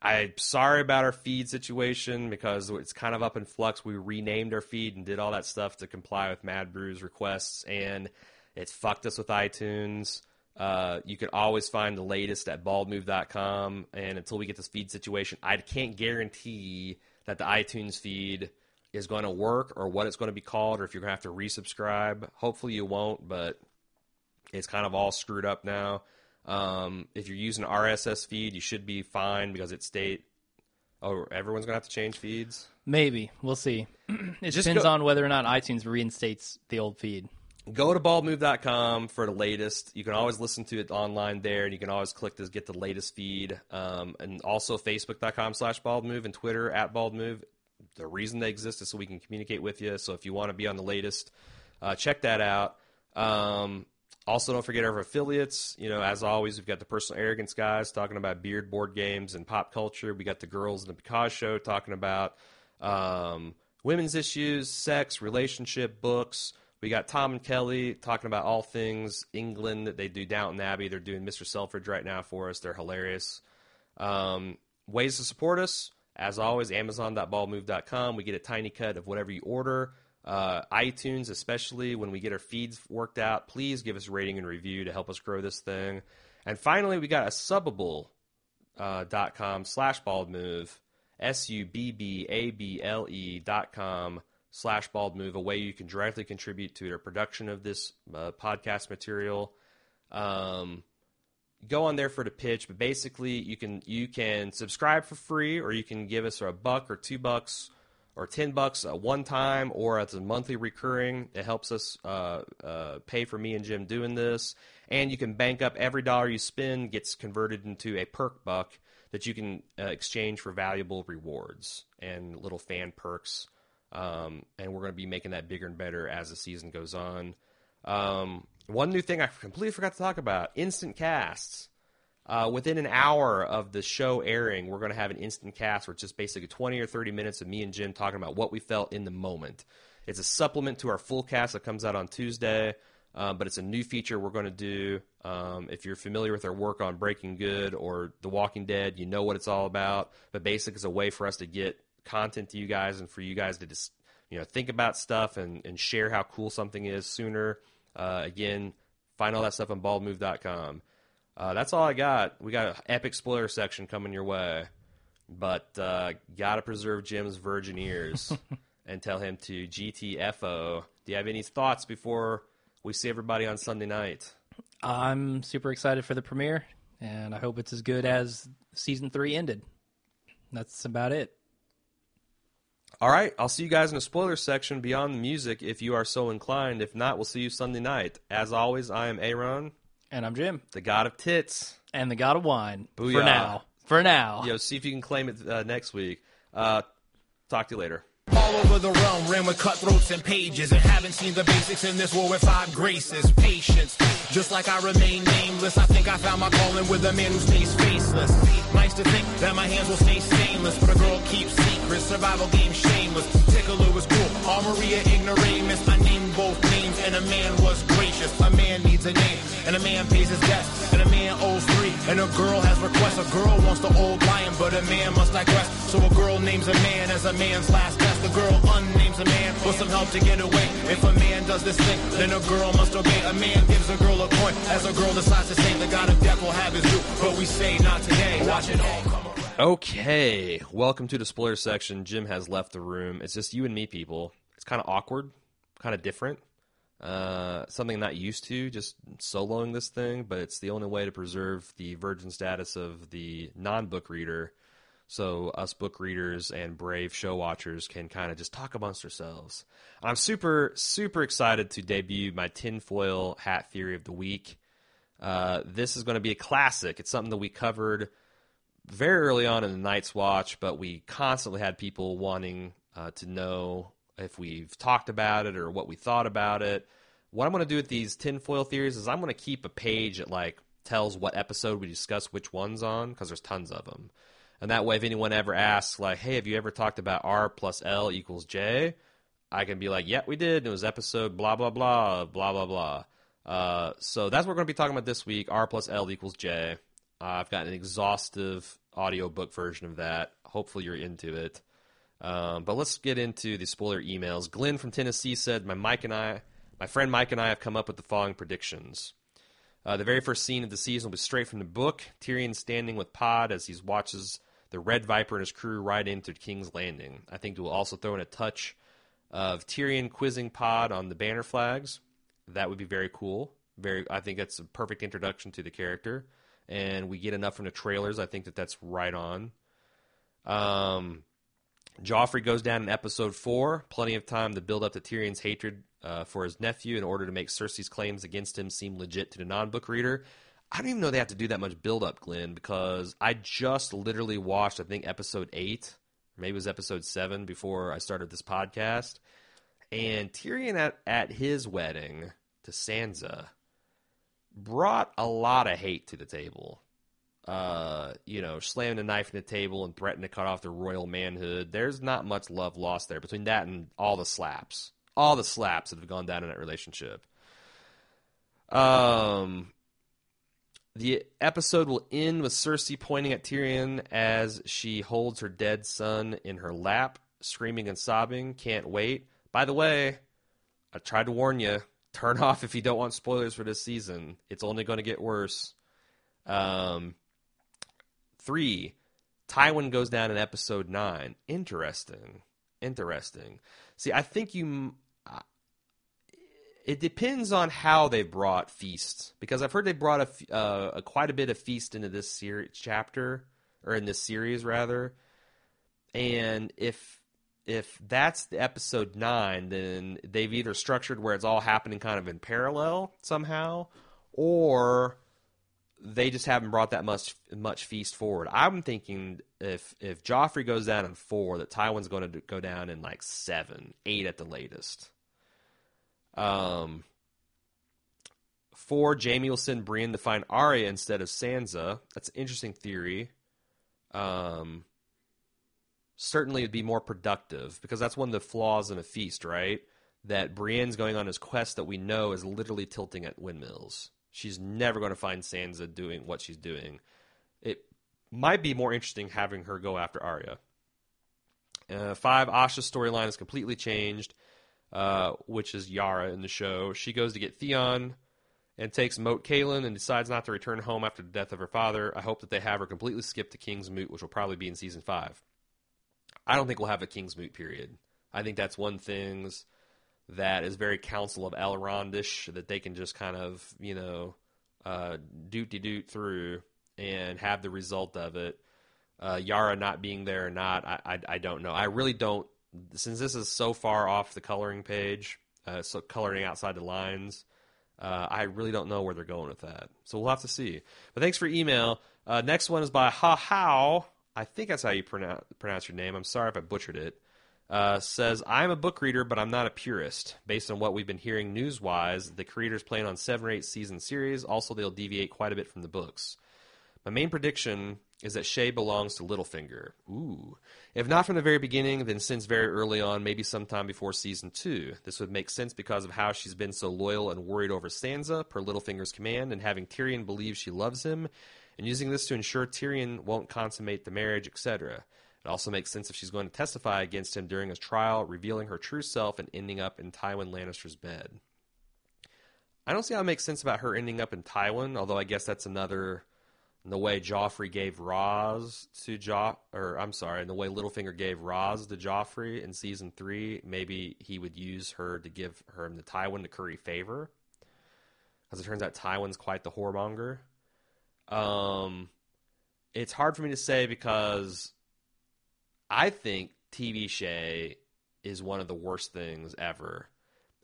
I'm sorry about our feed situation because it's kind of up in flux. We renamed our feed and did all that stuff to comply with Mad Brew's requests, and it's fucked us with iTunes. Uh, you can always find the latest at baldmove.com. And until we get this feed situation, I can't guarantee that the iTunes feed is going to work or what it's going to be called or if you're going to have to resubscribe. Hopefully you won't, but it's kind of all screwed up now. Um, if you're using RSS feed, you should be fine because it state. Oh, everyone's gonna have to change feeds. Maybe we'll see. [clears throat] it Just depends go- on whether or not iTunes reinstates the old feed. Go to baldmove.com for the latest. You can always listen to it online there, and you can always click to get the latest feed. Um, and also facebook.com slash baldmove and Twitter at baldmove. The reason they exist is so we can communicate with you. So if you want to be on the latest, uh, check that out. Um, also, don't forget our affiliates. You know, as always, we've got the Personal Arrogance guys talking about beard board games and pop culture. We got the Girls in the Picasso show talking about um, women's issues, sex, relationship, books. We got Tom and Kelly talking about all things England. They do Downton Abbey. They're doing Mr. Selfridge right now for us. They're hilarious. Um, ways to support us, as always, amazon.baldmove.com. We get a tiny cut of whatever you order. Uh, iTunes, especially when we get our feeds worked out, please give us a rating and review to help us grow this thing. And finally, we got a subbable uh, dot com slash bald move s u b b a b l e dot com slash bald move a way you can directly contribute to the production of this uh, podcast material um, go on there for the pitch but basically you can you can subscribe for free or you can give us a buck or two bucks or 10 bucks a one time or as a monthly recurring it helps us uh, uh, pay for me and jim doing this. And you can bank up every dollar you spend gets converted into a perk buck that you can uh, exchange for valuable rewards and little fan perks. Um, and we're going to be making that bigger and better as the season goes on. Um, one new thing i completely forgot to talk about instant casts uh, within an hour of the show airing, we're going to have an instant cast where it's just basically 20 or 30 minutes of me and Jim talking about what we felt in the moment. It's a supplement to our full cast that comes out on Tuesday, um, but it's a new feature we're going to do. Um, if you're familiar with our work on Breaking Good or The Walking Dead, you know what it's all about. But basically, it's a way for us to get content to you guys and for you guys to just you know think about stuff and, and share how cool something is sooner. Uh, again, find all that stuff on baldmove.com. Uh, that's all I got. We got an epic spoiler section coming your way, but uh, gotta preserve Jim's virgin ears [laughs] and tell him to GTFO. Do you have any thoughts before we see everybody on Sunday night? I'm super excited for the premiere, and I hope it's as good as season three ended. That's about it. All right, I'll see you guys in the spoiler section beyond the music if you are so inclined. If not, we'll see you Sunday night. As always, I am Aaron, And I'm Jim, the god of tits. and the God of Wine. Booyah. For now. For now. Yo, see if you can claim it uh, next week. Uh, talk to you later. All over the realm, ran with cutthroats and pages, and haven't seen the basics in this war with five graces. Patience, just like I remain nameless. I think I found my calling with a man who stays faceless. Nice to think that my hands will stay stainless, but a girl keeps secrets. Survival game shameless. Tickler was cool, all Maria ignoramus. I named both names, and a man was gracious. A man needs a name, and a man pays his debts, and a man owes three, and a girl has requests. A girl wants the old lion, but a man must digress. So a girl names a man as a man's last test. The girl unnames a man for some help to get away. If a man does this thing, then a girl must obey. A man gives a girl a coin as a girl decides to say the god of death will have his due. But we say not today. Watch it all come. Okay, welcome to the spoiler section. Jim has left the room. It's just you and me, people. It's kind of awkward, kind of different. Uh, something not used to, just soloing this thing, but it's the only way to preserve the virgin status of the non book reader. So us book readers and brave show watchers can kind of just talk amongst ourselves. I'm super, super excited to debut my tinfoil hat theory of the week. Uh, this is going to be a classic. It's something that we covered very early on in the Night's Watch, but we constantly had people wanting uh, to know if we've talked about it or what we thought about it. What I'm going to do with these tinfoil theories is I'm going to keep a page that like tells what episode we discuss which ones on because there's tons of them. And that way, if anyone ever asks, like, hey, have you ever talked about R plus L equals J? I can be like, yeah, we did. And it was episode blah, blah, blah, blah, blah, blah. Uh, so that's what we're going to be talking about this week. R plus L equals J. I've got an exhaustive audiobook version of that. Hopefully, you're into it. Um, but let's get into the spoiler emails. Glenn from Tennessee said, "My Mike and I, my friend Mike and I, have come up with the following predictions. Uh, the very first scene of the season will be straight from the book. Tyrion standing with Pod as he watches the Red Viper and his crew ride into King's Landing. I think we'll also throw in a touch of Tyrion quizzing Pod on the banner flags. That would be very cool. Very, I think that's a perfect introduction to the character, and we get enough from the trailers. I think that that's right on. Um, Joffrey goes down in episode four. Plenty of time to build up to Tyrion's hatred uh, for his nephew in order to make Cersei's claims against him seem legit to the non-book reader. I don't even know they have to do that much build up, Glenn, because I just literally watched, I think, episode eight, maybe it was episode seven before I started this podcast. And Tyrion at, at his wedding to Sansa brought a lot of hate to the table. Uh, you know, slamming a knife in the table and threatening to cut off the royal manhood. There's not much love lost there between that and all the slaps. All the slaps that have gone down in that relationship. Um, the episode will end with Cersei pointing at Tyrion as she holds her dead son in her lap, screaming and sobbing. Can't wait. By the way, I tried to warn you. Turn [laughs] off if you don't want spoilers for this season. It's only going to get worse. Um, three, Tywin goes down in episode nine. Interesting. Interesting. See, I think you it depends on how they brought feast because I've heard they brought a, uh, a quite a bit of feast into this series chapter or in this series rather, and if if that's the episode nine, then they've either structured where it's all happening kind of in parallel somehow, or they just haven't brought that much much feast forward. I'm thinking if if Joffrey goes down in four, that Tywin's going to go down in like seven, eight at the latest. Um, four, Jaime will send Brienne to find Arya instead of Sansa. That's an interesting theory. Um, certainly it'd be more productive because that's one of the flaws in a feast, right? That Brienne's going on his quest that we know is literally tilting at windmills. She's never going to find Sansa doing what she's doing. It might be more interesting having her go after Arya. Uh, five, Asha's storyline is completely changed uh, which is Yara in the show. She goes to get Theon and takes Moat Cailin and decides not to return home after the death of her father. I hope that they have her completely skip to King's Moot, which will probably be in season five. I don't think we'll have a King's Moot period. I think that's one things that is very Council of Elrondish that they can just kind of you know uh, doot de doot through and have the result of it. Uh, Yara not being there or not, I, I, I don't know. I really don't since this is so far off the coloring page, uh, so coloring outside the lines, uh, I really don't know where they're going with that. So we'll have to see. But thanks for email. Uh, next one is by Ha How. I think that's how you pronounce, pronounce your name. I'm sorry if I butchered it. Uh, says, I'm a book reader, but I'm not a purist. Based on what we've been hearing news wise, the creators plan on seven or eight season series. Also, they'll deviate quite a bit from the books. My main prediction is that Shae belongs to Littlefinger. Ooh. If not from the very beginning, then since very early on, maybe sometime before season two. This would make sense because of how she's been so loyal and worried over Sansa, per Littlefinger's command, and having Tyrion believe she loves him, and using this to ensure Tyrion won't consummate the marriage, etc. It also makes sense if she's going to testify against him during his trial, revealing her true self and ending up in Tywin Lannister's bed. I don't see how it makes sense about her ending up in Tywin, although I guess that's another and the way Joffrey gave Ros to Jo, or I'm sorry, and the way Littlefinger gave Ros to Joffrey in season three, maybe he would use her to give her the Tywin to curry favor. As it turns out, Tywin's quite the whoremonger. Um, it's hard for me to say because I think TV Shae is one of the worst things ever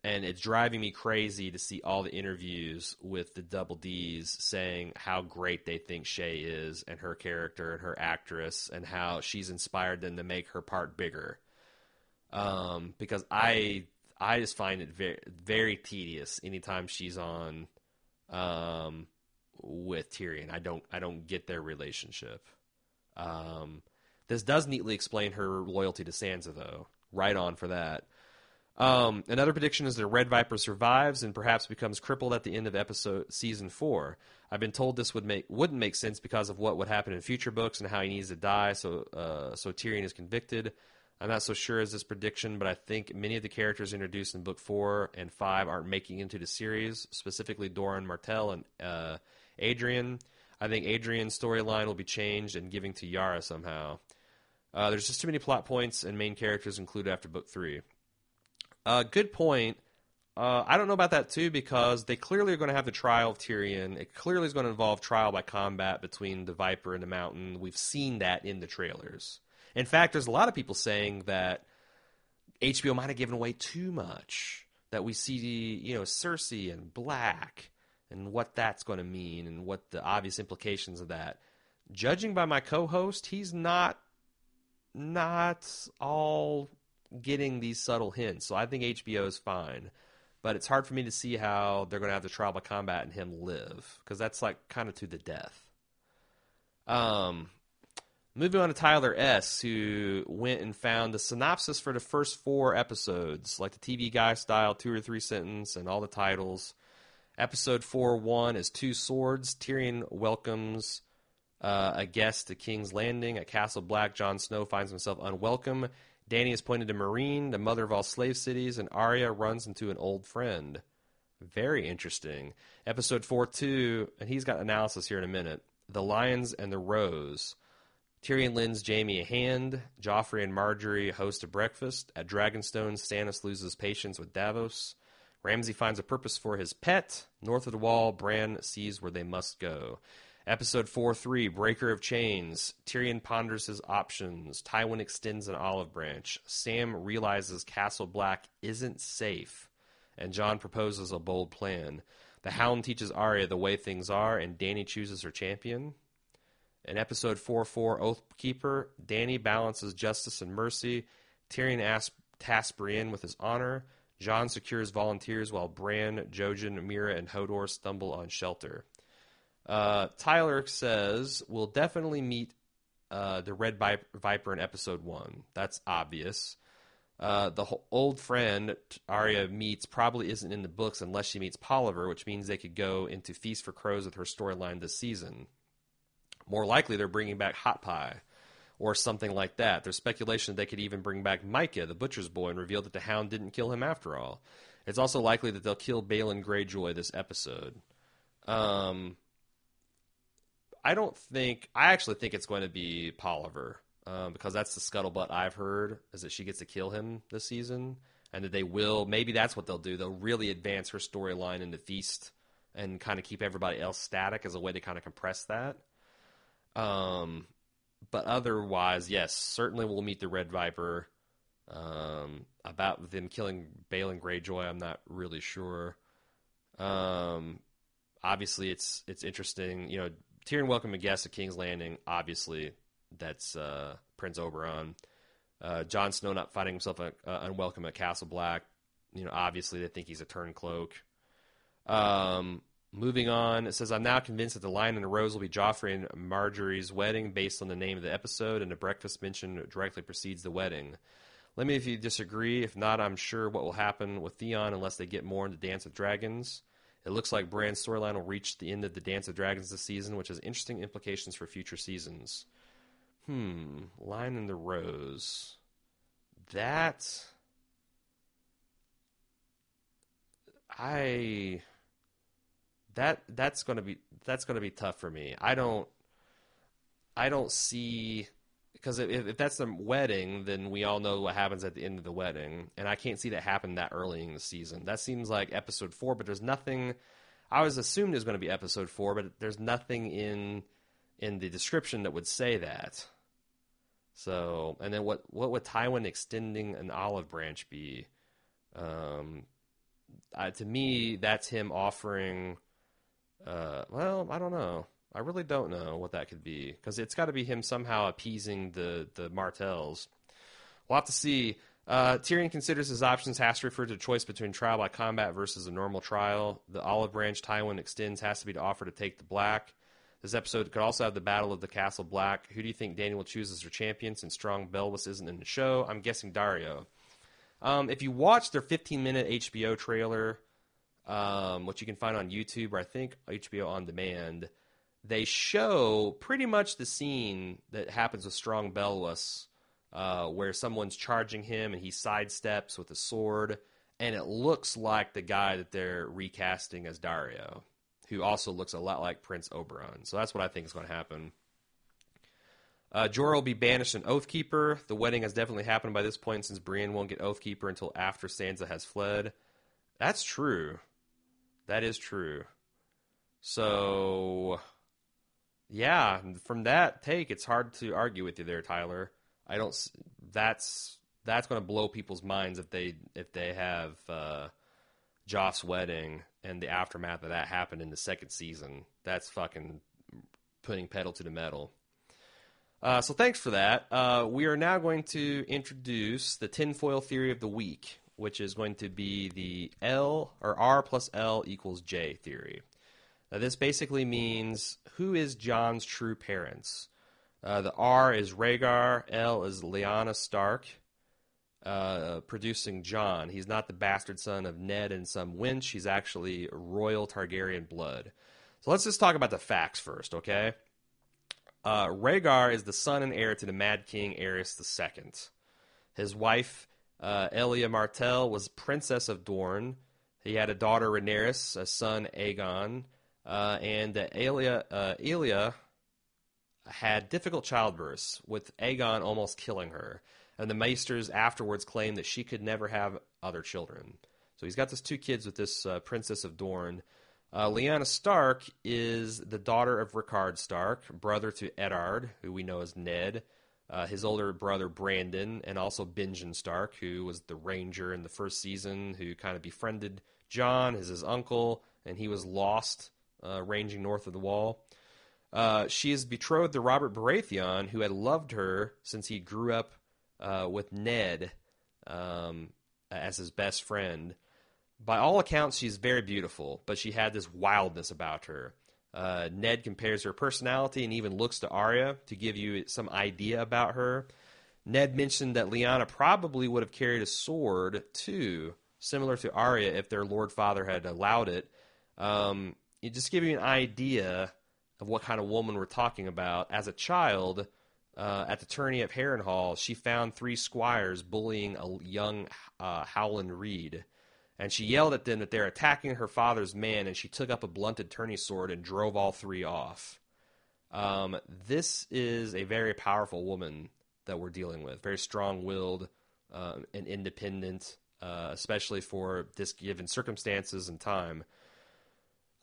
and it's driving me crazy to see all the interviews with the double D's saying how great they think Shae is and her character and her actress and how she's inspired them to make her part bigger. Um, because I I just find it very very tedious anytime she's on um, with Tyrion. I don't I don't get their relationship. Um, this does neatly explain her loyalty to Sansa though. Right on for that. Um, another prediction is that Red Viper survives and perhaps becomes crippled at the end of episode season four. I've been told this would make wouldn't make sense because of what would happen in future books and how he needs to die. So uh, so Tyrion is convicted. I'm not so sure as this prediction, but I think many of the characters introduced in book four and five aren't making into the series, specifically Doran Martell and uh, Arianne. I think Arianne's storyline will be changed and giving to Yara somehow. Uh, there's just too many plot points and main characters included after book three. Uh, good point. Uh, I don't know about that too because they clearly are going to have the trial of Tyrion. It clearly is going to involve trial by combat between the Viper and the Mountain. We've seen that in the trailers. In fact, there's a lot of people saying that HBO might have given away too much. That we see, you know, Cersei and Black and what that's going to mean and what the obvious implications of that. Judging by my co-host, he's not not all getting these subtle hints. So I think HBO is fine. But it's hard for me to see how they're going to have the trial combat and him live because that's like kind of to the death. Um, moving on to Tyler S, who went and found the synopsis for the first four episodes, like the TV guy style, two or three sentence, and all the titles. Episode four one is two swords. Tyrion welcomes uh, a guest to King's Landing at Castle Black. Jon Snow finds himself unwelcome. Dany is pointed to Meereen, the mother of all slave cities, and Arya runs into an old friend. Very interesting. Episode 4 2, and he's got analysis here in a minute. The Lions and the Rose. Tyrion lends Jaime a hand. Joffrey and Margaery host a breakfast. At Dragonstone, Stannis loses patience with Davos. Ramsay finds a purpose for his pet. North of the Wall, Bran sees where they must go. Episode 4 3, Breaker of Chains. Tyrion ponders his options. Tywin extends an olive branch. Sam realizes Castle Black isn't safe. And Jon proposes a bold plan. The Hound teaches Arya the way things are, and Dany chooses her champion. In episode 4 4, Oathkeeper, Dany balances justice and mercy. Tyrion asks, tasks Brienne with his honor. Jon secures volunteers while Bran, Jojen, Meera, and Hodor stumble on shelter. Uh, Tyler says we'll definitely meet uh, the Red Viper in episode one. That's obvious. Uh, the old friend Arya meets probably isn't in the books unless she meets Polliver, which means they could go into Feast for Crows with her storyline this season. More likely, they're bringing back Hot Pie or something like that. There's speculation that they could even bring back Mycah, the butcher's boy, and reveal that the Hound didn't kill him after all. It's also likely that they'll kill Balon Greyjoy this episode. Um, I don't think. I actually think it's going to be Polliver um, because that's the scuttlebutt I've heard is that she gets to kill him this season, and that they will. Maybe that's what they'll do. They'll really advance her storyline in the feast and kind of keep everybody else static as a way to kind of compress that. Um, but otherwise, yes, certainly we'll meet the Red Viper. Um, about them killing Balon Greyjoy, I'm not really sure. Um, obviously, it's it's interesting. You know, Tyrion welcome a guest at King's Landing. Obviously, that's uh, Prince Oberyn. Uh, Jon Snow not finding himself uh, unwelcome at Castle Black. You know, obviously they think he's a turncloak. Um, moving on, it says I'm now convinced that the Lion and the Rose will be Joffrey and Margaery's wedding based on the name of the episode, and the breakfast mentioned directly precedes the wedding. Let me if you disagree. If not, I'm sure what will happen with Theon unless they get more into Dance with Dragons. It looks like Bran's storyline will reach the end of the Dance of Dragons this season, which has interesting implications for future seasons. Hmm, Lion and the Rose. That I that that's going to be that's going to be tough for me. I don't I don't see because if, if that's the wedding, then we all know what happens at the end of the wedding, and I can't see that happen that early in the season. That seems like episode four, but there's nothing. I was assumed it was going to be episode four, but there's nothing in in the description that would say that. So, and then what what would Tywin extending an olive branch be? Um, to me, that's him offering. Uh, well, I don't know. I really don't know what that could be because it's got to be him somehow appeasing the the Martells. We'll have to see. Uh, Tyrion considers his options. Has to refer to a choice between trial by combat versus a normal trial. The olive branch Tywin extends has to be to offer to take the black. This episode could also have the Battle of the Castle Black. Who do you think Daniel chooses choose as her champion since Strong Belwas isn't in the show? I'm guessing Daario. Um, if you watch their 15 minute HBO trailer, um, which you can find on YouTube or I think HBO on demand, they show pretty much the scene that happens with Strong Belwas uh, where someone's charging him and he sidesteps with a sword, and it looks like the guy that they're recasting as Daario, who also looks a lot like Prince Oberyn. So that's what I think is going to happen. Uh, Jorah will be banished an Oathkeeper. The wedding has definitely happened by this point since Brienne won't get Oathkeeper until after Sansa has fled. That's true. That is true. So, yeah, from that take, it's hard to argue with you there, Tyler. I don't. That's that's going to blow people's minds if they if they have uh, Joff's wedding and the aftermath of that happened in the second season. That's fucking putting pedal to the metal. Uh, so thanks for that. Uh, we are now going to introduce the tinfoil theory of the week, which is going to be the L or R plus L equals J theory. Now, this basically means who is Jon's true parents. Uh, the R is Rhaegar, L is Lyanna Stark, uh, producing Jon. He's not the bastard son of Ned and some wench. He's actually royal Targaryen blood. So let's just talk about the facts first, okay? Uh, Rhaegar is the son and heir to the Mad King Aerys II. His wife, uh, Elia Martell, was Princess of Dorne. He had a daughter, Rhaenyra, a son, Aegon, uh, and uh, Elia, uh, had difficult childbirths, with Aegon almost killing her. And the Maesters afterwards claimed that she could never have other children. So he's got these two kids with this uh, Princess of Dorne. Uh, Lyanna Stark is the daughter of Rickard Stark, brother to Eddard, who we know as Ned, uh, his older brother Brandon, and also Benjen Stark, who was the ranger in the first season, who kind of befriended Jon as his uncle, and he was lost uh, ranging north of the wall. Uh, she is betrothed to Robert Baratheon, who had loved her since he grew up uh, with Ned um, as his best friend by all accounts, she's very beautiful, but she had this wildness about her. Uh, Ned compares her personality and even looks to Arya to give you some idea about her. Ned mentioned that Lyanna probably would have carried a sword too, similar to Arya if their Lord Father had allowed it. Um, just give you an idea of what kind of woman we're talking about. As a child, uh, at the tourney at Harrenhal, she found three squires bullying a young uh, Howland Reed and she yelled at them that they're attacking her father's man, and she took up a blunted tourney sword and drove all three off. Um, this is a very powerful woman that we're dealing with, very strong-willed uh, and independent, uh, especially for this given circumstances and time.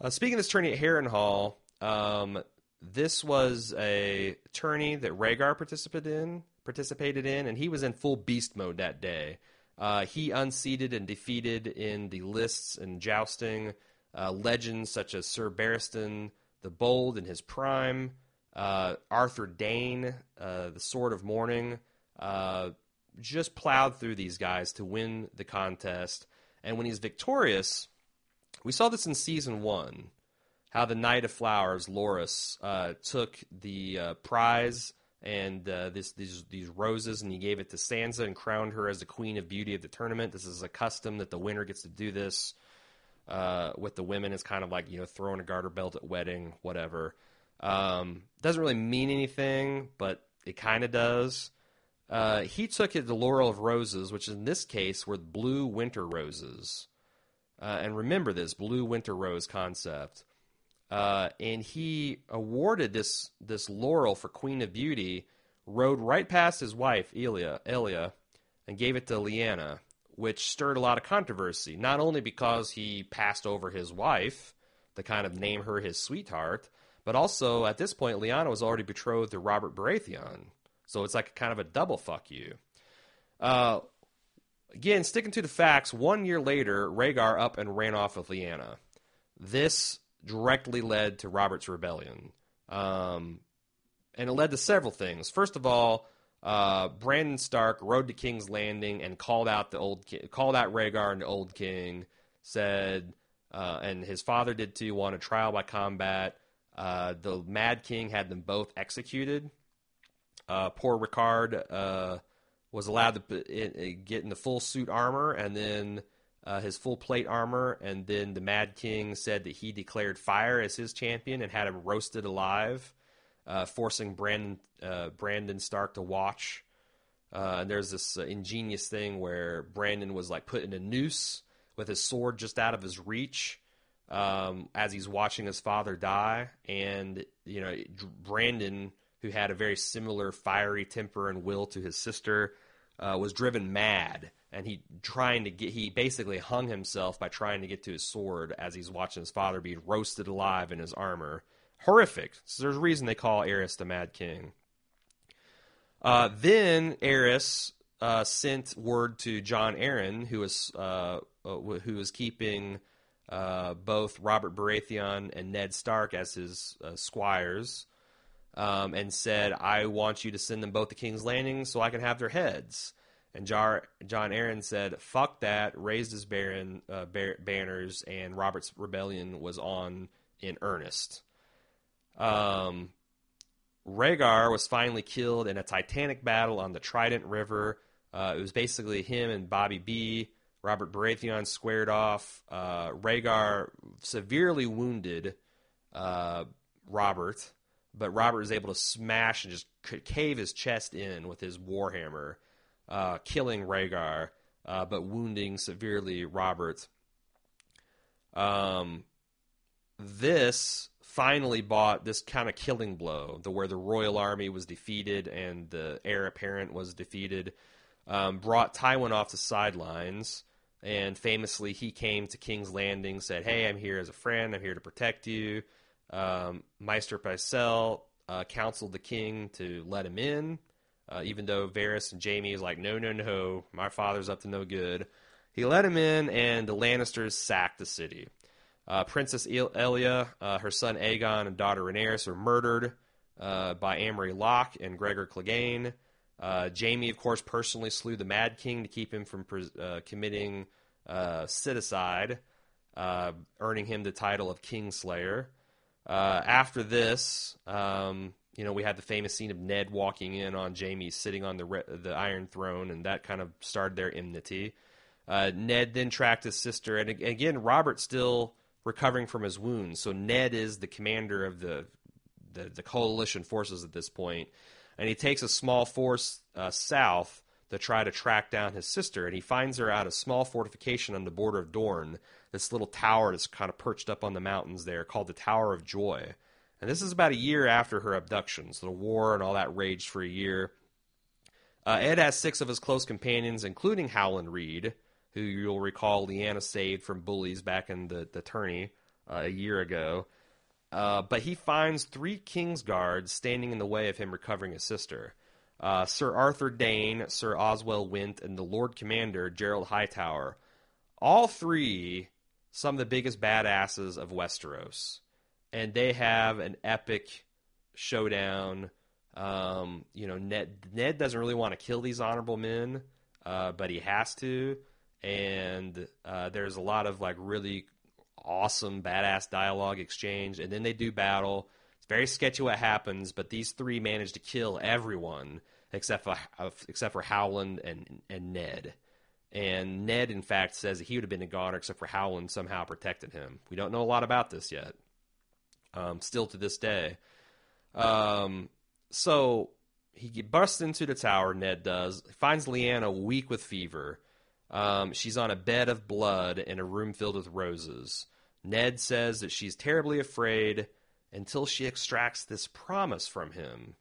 Uh, speaking of this tourney at Harrenhal, um, this was a tourney that Rhaegar participated in, participated in, and he was in full beast mode that day. Uh, he unseated and defeated in the lists and jousting uh, legends such as Sir Barristan the Bold in his prime, uh, Arthur Dayne, uh, the Sword of Morning, uh, just plowed through these guys to win the contest. And when he's victorious, we saw this in season one, how the Knight of Flowers, Loras, uh, took the prize and uh, this these these roses, and he gave it to Sansa and crowned her as the queen of beauty of the tournament. This is a custom that the winner gets to do this uh, with the women. It's kind of like you know throwing a garter belt at wedding, whatever. Um, doesn't really mean anything, but it kind of does. Uh, he took it the laurel of roses, which in this case were blue winter roses. Uh, and remember this blue winter rose concept. Uh, and he awarded this this laurel for Queen of Beauty, rode right past his wife Elia, Elia, and gave it to Lyanna, which stirred a lot of controversy. Not only because he passed over his wife to kind of name her his sweetheart, but also at this point Lyanna was already betrothed to Robert Baratheon, so it's like kind of a double fuck you. Uh, again, sticking to the facts, one year later, Rhaegar up and ran off with Lyanna. This directly led to Robert's rebellion. Um, and it led to several things. First of all, uh, Brandon Stark rode to King's Landing and called out the old called out Rhaegar and the Old King. Said, uh, and his father did too. Wanted trial by combat. Uh, the Mad King had them both executed. Uh, poor Rickard uh, was allowed to get in the full suit armor, and then uh, his full plate armor, and then the Mad King said that he declared fire as his champion and had him roasted alive, uh, forcing Brandon uh, Brandon Stark to watch. Uh, and there's this uh, ingenious thing where Brandon was like put in a noose with his sword just out of his reach um, as he's watching his father die. And, you know, Brandon, who had a very similar fiery temper and will to his sister, uh, was driven mad. And he trying to get, he basically hung himself by trying to get to his sword as he's watching his father be roasted alive in his armor. Horrific. So there's a reason they call Aerys the Mad King. Uh, then Aerys uh, sent word to Jon Arryn, who was uh, uh who was keeping uh, both Robert Baratheon and Ned Stark as his uh, squires, um, and said, "I want you to send them both to King's Landing so I can have their heads." And Jar- Jon Arryn said, "Fuck that!" Raised his baron, bar- banners, and Robert's rebellion was on in earnest. Um, Rhaegar was finally killed in a titanic battle on the Trident River. Uh, it was basically him and Bobby B. Robert Baratheon squared off. Uh, Rhaegar severely wounded uh, Robert, but Robert was able to smash and just cave his chest in with his warhammer, uh, killing Rhaegar, uh, but wounding severely Robert. Um, this finally bought this kind of killing blow, the where the royal army was defeated and the heir apparent was defeated, um, brought Tywin off the sidelines. And famously, he came to King's Landing, said, "Hey, I'm here as a friend. I'm here to protect you." Um, Maester Pycelle uh, counseled the king to let him in, uh, even though Varys and Jaime is like, "No, no, no, my father's up to no good." He let him in, and the Lannisters sacked the city. Uh, Princess Elia, uh, her son Aegon, and daughter Rhaenyra are murdered uh, by Amory Locke and Gregor Clegane. Uh, Jaime, of course, personally slew the Mad King to keep him from committing uh, citizenide, earning him the title of Kingslayer. After this, um, you know, we had the famous scene of Ned walking in on Jaime sitting on the re- the Iron Throne, and that kind of started their enmity. Ned then tracked his sister, and again, Robert still recovering from his wounds. So Ned is the commander of the the, the coalition forces at this point, and he takes a small force uh, south to try to track down his sister, and he finds her at a small fortification on the border of Dorne. This little tower that's kind of perched up on the mountains there, called the Tower of Joy. And this is about a year after her abduction, so the war and all that raged for a year. Uh, Ed has six of his close companions, including Howland Reed, who you'll recall Lyanna saved from bullies back in the, the tourney uh, a year ago. Uh, but he finds three King's Guards standing in the way of him recovering his sister. Uh, Sir Arthur Dayne, Sir Oswell Whent, and the Lord Commander, Gerold Hightower. All three, some of the biggest badasses of Westeros. And they have an epic showdown. Um, you know, Ned, Ned doesn't really want to kill these honorable men, uh, but he has to and uh, there's a lot of like really awesome badass dialogue exchange and then they do battle it's very sketchy what happens but these three manage to kill everyone except for except for howland and and ned and ned in fact says that he would have been a goner except for howland somehow protected him we don't know a lot about this yet um, still to this day um, so he busts into the tower ned does finds lyanna weak with fever um, she's on a bed of blood in a room filled with roses. Ned says that she's terribly afraid until she extracts this promise from him.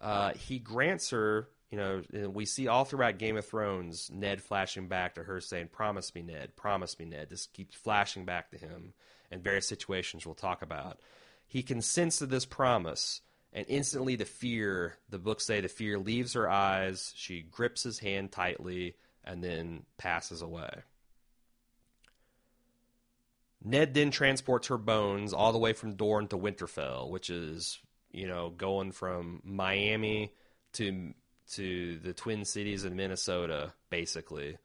Uh, he grants her, you know, we see all throughout Game of Thrones Ned flashing back to her saying, Promise me, Ned, promise me, Ned. This keeps flashing back to him in various situations we'll talk about. He consents to this promise, and instantly the fear, the books say the fear leaves her eyes. She grips his hand tightly and then passes away. Ned then transports her bones all the way from Dorne to Winterfell, which is, you know, going from Miami to to the Twin Cities in Minnesota, basically.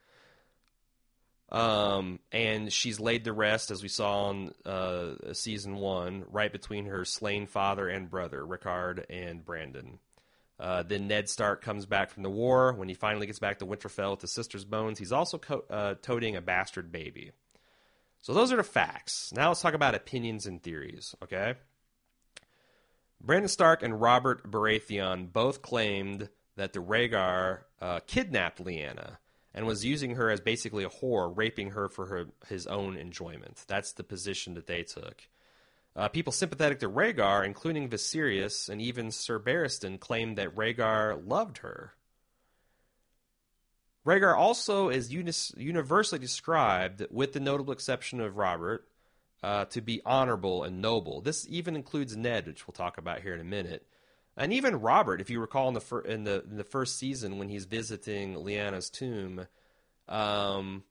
Um, and she's laid to rest, as we saw in uh, season one, right between her slain father and brother, Rickard and Brandon. Uh, then Ned Stark comes back from the war. When he finally gets back to Winterfell with his sister's bones, he's also co- uh, toting a bastard baby. So those are the facts. Now let's talk about opinions and theories, okay? Brandon Stark and Robert Baratheon both claimed that the Rhaegar uh, kidnapped Lyanna and was using her as basically a whore, raping her for her his own enjoyment. That's the position that they took. Uh, people sympathetic to Rhaegar, including Viserys and even Sir Barristan, claimed that Rhaegar loved her. Rhaegar also is unis- universally described, with the notable exception of Robert, uh, to be honorable and noble. This even includes Ned, which we'll talk about here in a minute, and even Robert. If you recall in the fir- in the in the first season when he's visiting Lyanna's tomb, um,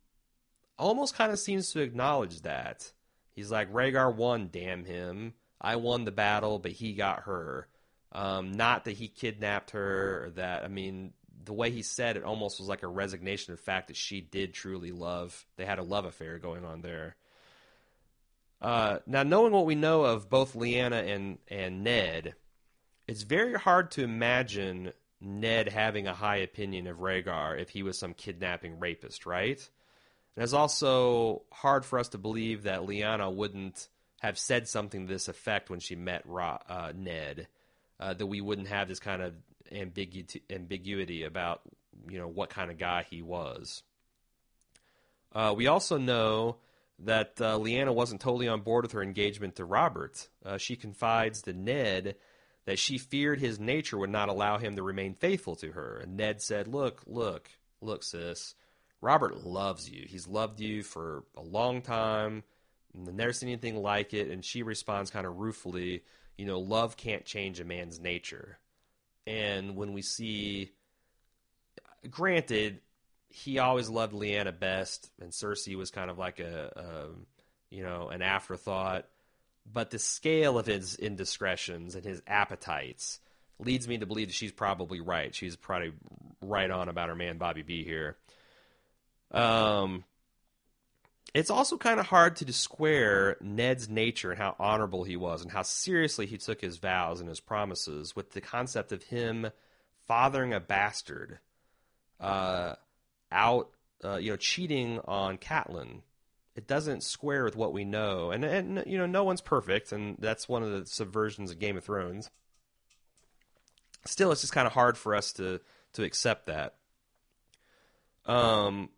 almost kind of seems to acknowledge that he's like Rhaegar won, damn him. I won the battle, but he got her. Um, not that he kidnapped her or that. I mean, the way he said it almost was like a resignation of fact that she did truly love. They had a love affair going on there. Uh, now, knowing what we know of both Lyanna and, and Ned, it's very hard to imagine Ned having a high opinion of Rhaegar if he was some kidnapping rapist, right? And it's also hard for us to believe that Lyanna wouldn't have said something to this effect when she met Ra- uh, Ned, uh, that we wouldn't have this kind of ambigu- ambiguity about you know what kind of guy he was. Uh, we also know that uh, Lyanna wasn't totally on board with her engagement to Robert. Uh, she confides to Ned that she feared his nature would not allow him to remain faithful to her. And Ned said, Look, look, look, sis. Robert loves you. He's loved you for a long time. Never seen anything like it. And she responds kind of ruefully, You know, love can't change a man's nature. And when we see, granted, he always loved Lyanna best, and Cersei was kind of like a, a you know, an afterthought. But the scale of his indiscretions and his appetites leads me to believe that she's probably right. She's probably right on about her man Bobby B here. Um, it's also kind of hard to square Ned's nature and how honorable he was and how seriously he took his vows and his promises with the concept of him fathering a bastard. Uh, out, uh, you know, cheating on Catelyn. It doesn't square with what we know, and and you know, no one's perfect, and that's one of the subversions of Game of Thrones. Still, it's just kind of hard for us to to accept that. Um,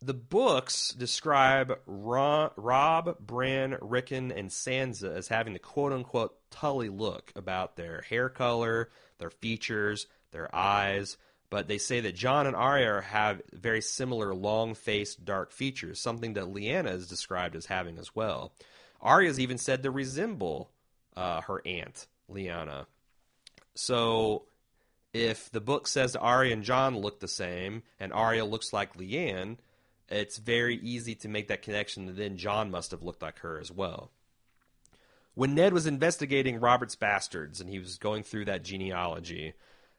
the books describe Ro- Robb, Bran, Rickon, and Sansa as having the quote unquote Tully look about their hair color, their features, their eyes but they say that Jon and Arya have very similar long-faced dark features, something that Lyanna is described as having as well. Arya's even said to resemble uh, her aunt, Lyanna. So if the book says Arya and Jon look the same, and Arya looks like Lyanna, it's very easy to make that connection that then Jon must have looked like her as well. When Ned was investigating Robert's bastards and he was going through that genealogy,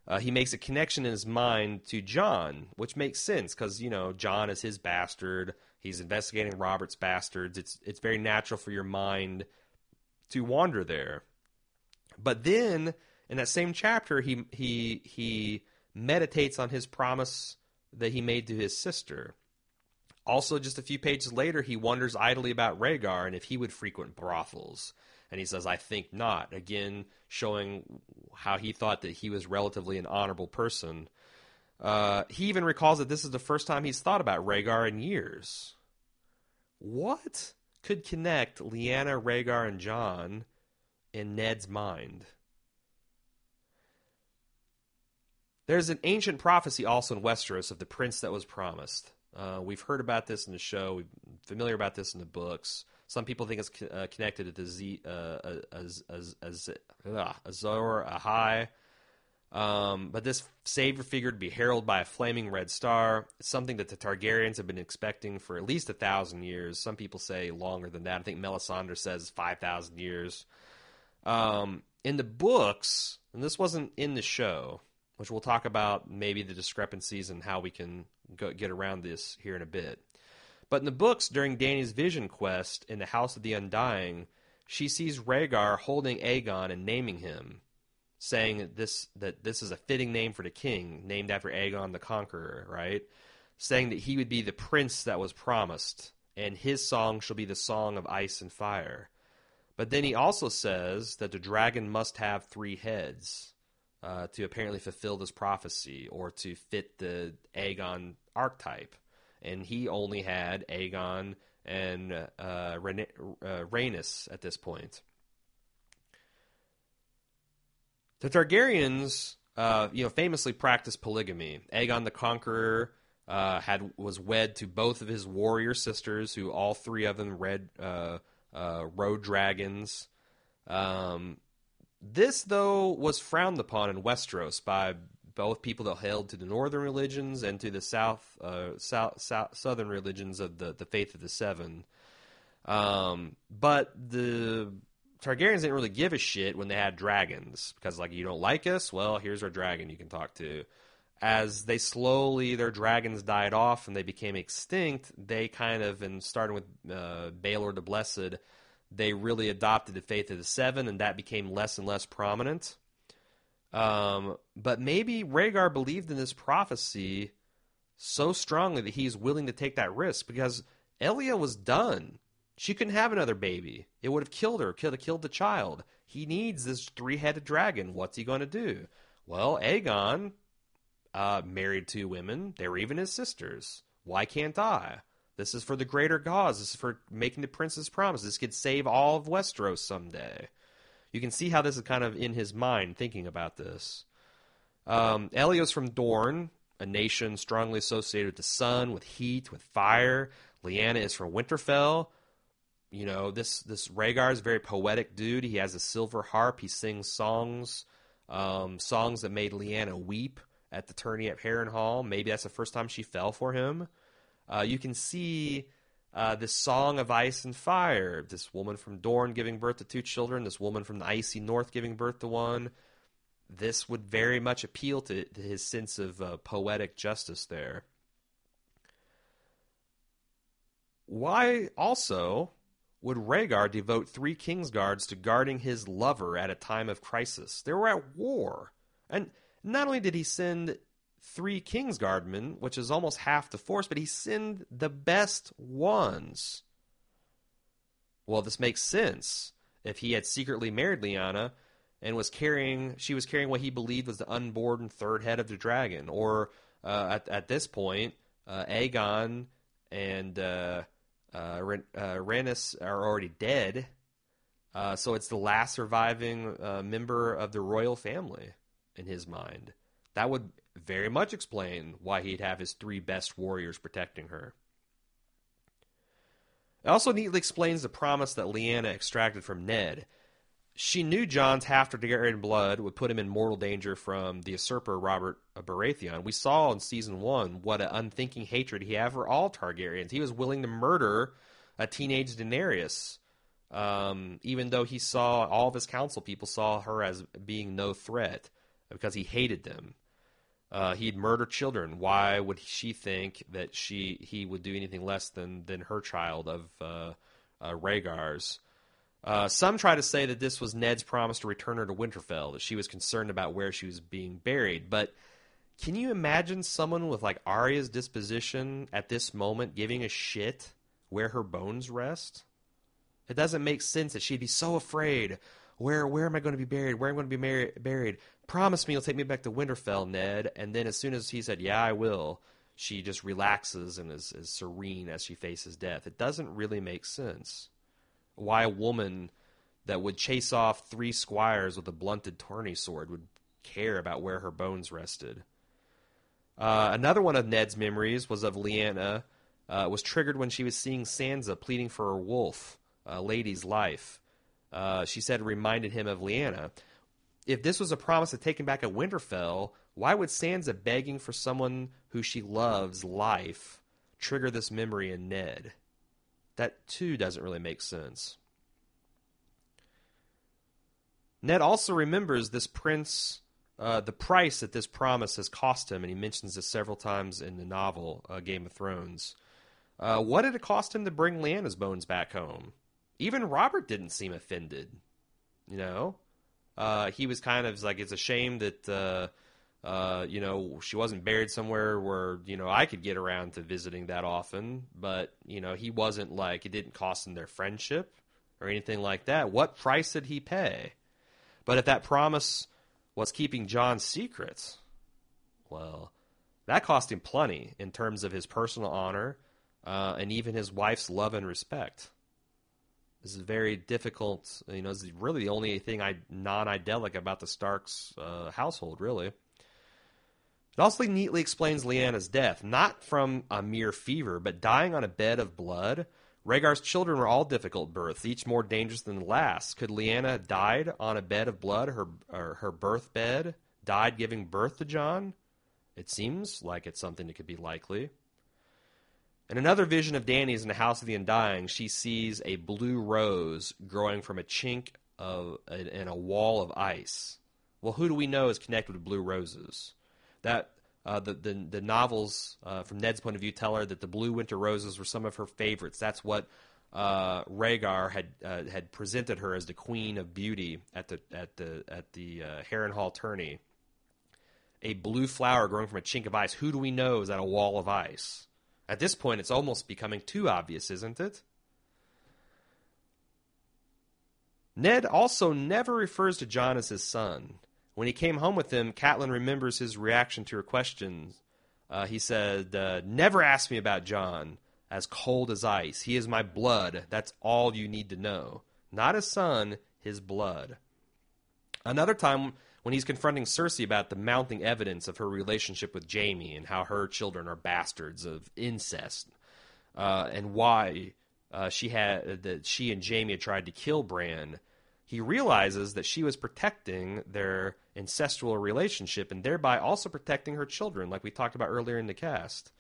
uh, he makes a connection in his mind to Jon, which makes sense because you know Jon is his bastard. He's investigating Robert's bastards. It's it's very natural for your mind to wander there. But then in that same chapter, he he he meditates on his promise that he made to his sister. Also, just a few pages later, he wonders idly about Rhaegar and if he would frequent brothels. And he says, I think not. Again, showing how he thought that he was relatively an honorable person. Uh, he even recalls that this is the first time he's thought about Rhaegar in years. What could connect Lyanna, Rhaegar, and Jon in Ned's mind? There's an ancient prophecy also in Westeros of the prince that was promised. Uh, we've heard about this in the show. We're familiar about this in the books. Some people think it's uh, connected to the Z, uh, as, as, as, uh, Azor. Um, but this savior figure to be heralded by a flaming red star. Something that the Targaryens have been expecting for at least a thousand years. Some people say longer than that. I think Melisandre says 5,000 years. Um, in the books, and this wasn't in the show, which we'll talk about maybe the discrepancies and how we can go, get around this here in a bit. But in the books, during Dany's vision quest in the House of the Undying, she sees Rhaegar holding Aegon and naming him, saying that this that this is a fitting name for the king, named after Aegon the Conqueror, right? Saying that he would be the prince that was promised, and his song shall be the song of ice and fire. But then he also says that the dragon must have three heads. uh, to apparently fulfill this prophecy or to fit the Aegon archetype. And he only had Aegon and uh, uh, Rhaenys at this point. The Targaryens, uh, you know, famously practiced polygamy. Aegon the Conqueror uh, had was wed to both of his warrior sisters, who all three of them uh, uh, rode dragons. Um, this, though, was frowned upon in Westeros by both people that held to the northern religions and to the south, uh, south, south southern religions of the, the faith of the Seven. Um, but the Targaryens didn't really give a shit when they had dragons because, like, you don't like us? Well, here's our dragon you can talk to. As they slowly, their dragons died off and they became extinct, they kind of, and starting with uh, Baelor the Blessed, they really adopted the faith of the Seven, and that became less and less prominent. Um, but maybe Rhaegar believed in this prophecy so strongly that he's willing to take that risk because Elia was done. She couldn't have another baby. It would have killed her, could have killed the child. He needs this three headed dragon. What's he going to do? Well, Aegon uh, married two women. They were even his sisters. Why can't I? This is for the greater cause. This is for making the prince's promise. This could save all of Westeros someday. You can see how this is kind of in his mind thinking about this. Um, Elia's from Dorne, a nation strongly associated with the sun, with heat, with fire. Lyanna is from Winterfell. You know, this this Rhaegar is a very poetic dude. He has a silver harp. He sings songs, um, songs that made Lyanna weep at the tourney at Harrenhal. Maybe that's the first time she fell for him. Uh, you can see uh, this song of ice and fire. This woman from Dorne giving birth to two children. This woman from the icy north giving birth to one. This would very much appeal to, to his sense of uh, poetic justice there. Why also would Rhaegar devote three Kingsguards to guarding his lover at a time of crisis? They were at war. And not only did he send three Kingsguardmen, which is almost half the force, but he sent the best ones. Well, this makes sense. If he had secretly married Lyanna and was carrying, she was carrying what he believed was the unborn third head of the dragon, or uh, at at this point, uh, Aegon and uh, uh, uh, Rhaenys are already dead. Uh, so it's the last surviving uh, member of the royal family in his mind. That would very much explain why he'd have his three best warriors protecting her. It also neatly explains the promise that Lyanna extracted from Ned. She knew Jon's half Targaryen blood would put him in mortal danger from the usurper Robert Baratheon. We saw in season one what an unthinking hatred he had for all Targaryens. He was willing to murder a teenage Daenerys, um, even though he saw all of his council people saw her as being no threat because he hated them. Uh, he'd murder children. Why would she think that she he would do anything less than than her child of uh, uh, Rhaegar's? Uh, some try to say that this was Ned's promise to return her to Winterfell, that she was concerned about where she was being buried. But can you imagine someone with like Arya's disposition at this moment giving a shit where her bones rest? It doesn't make sense that she'd be so afraid. Where where am I going to be buried? Where am I going to be mar- buried? Promise me you'll take me back to Winterfell, Ned. And then as soon as he said, "Yeah, I will," she just relaxes and is, is serene as she faces death. It doesn't really make sense why a woman that would chase off three squires with a blunted tourney sword would care about where her bones rested. Uh, another one of Ned's memories was of Lyanna. Uh, was triggered when she was seeing Sansa pleading for her wolf, a lady's life. Uh, she said it reminded him of Lyanna. If this was a promise of taking back at Winterfell, why would Sansa begging for someone who she loves life trigger this memory in Ned? That too doesn't really make sense. Ned also remembers this prince, uh, the price that this promise has cost him, and he mentions this several times in the novel uh, Game of Thrones. Uh, what did it cost him to bring Lyanna's bones back home? Even Robert didn't seem offended. You know, uh, he was kind of like, it's a shame that uh, uh, you know she wasn't buried somewhere where you know I could get around to visiting that often. But you know, he wasn't like it didn't cost him their friendship or anything like that. What price did he pay? But if that promise was keeping Jon's secrets, Well, that cost him plenty in terms of his personal honor uh, and even his wife's love and respect. This is very difficult. You know, this is really the only thing I non-idyllic about the Starks uh, household, really. It also neatly explains Lyanna's death, not from a mere fever, but dying on a bed of blood. Rhaegar's children were all difficult births, each more dangerous than the last. Could Lyanna died on a bed of blood, her her birth bed, died giving birth to Jon? It seems like it's something that could be likely. In another vision of Dany's in the House of the Undying, she sees a blue rose growing from a chink of in a wall of ice. Well, who do we know is connected with blue roses? That uh, the, the the novels uh, from Ned's point of view tell her that the blue winter roses were some of her favorites. That's what uh, Rhaegar had uh, had presented her as the queen of beauty at the at the at the uh, Harrenhal tourney. A blue flower growing from a chink of ice. Who do we know is at a wall of ice? At this point, it's almost becoming too obvious, isn't it? Ned also never refers to Jon as his son. When he came home with him, Catelyn remembers his reaction to her questions. Uh, he said, uh, Never ask me about Jon, As cold as ice. He is my blood. That's all you need to know. Not his son, his blood. Another time when he's confronting Cersei about the mounting evidence of her relationship with Jaime and how her children are bastards of incest, uh, and why uh, she had that she and Jaime had tried to kill Bran, he realizes that she was protecting their ancestral relationship and thereby also protecting her children, like we talked about earlier in the cast.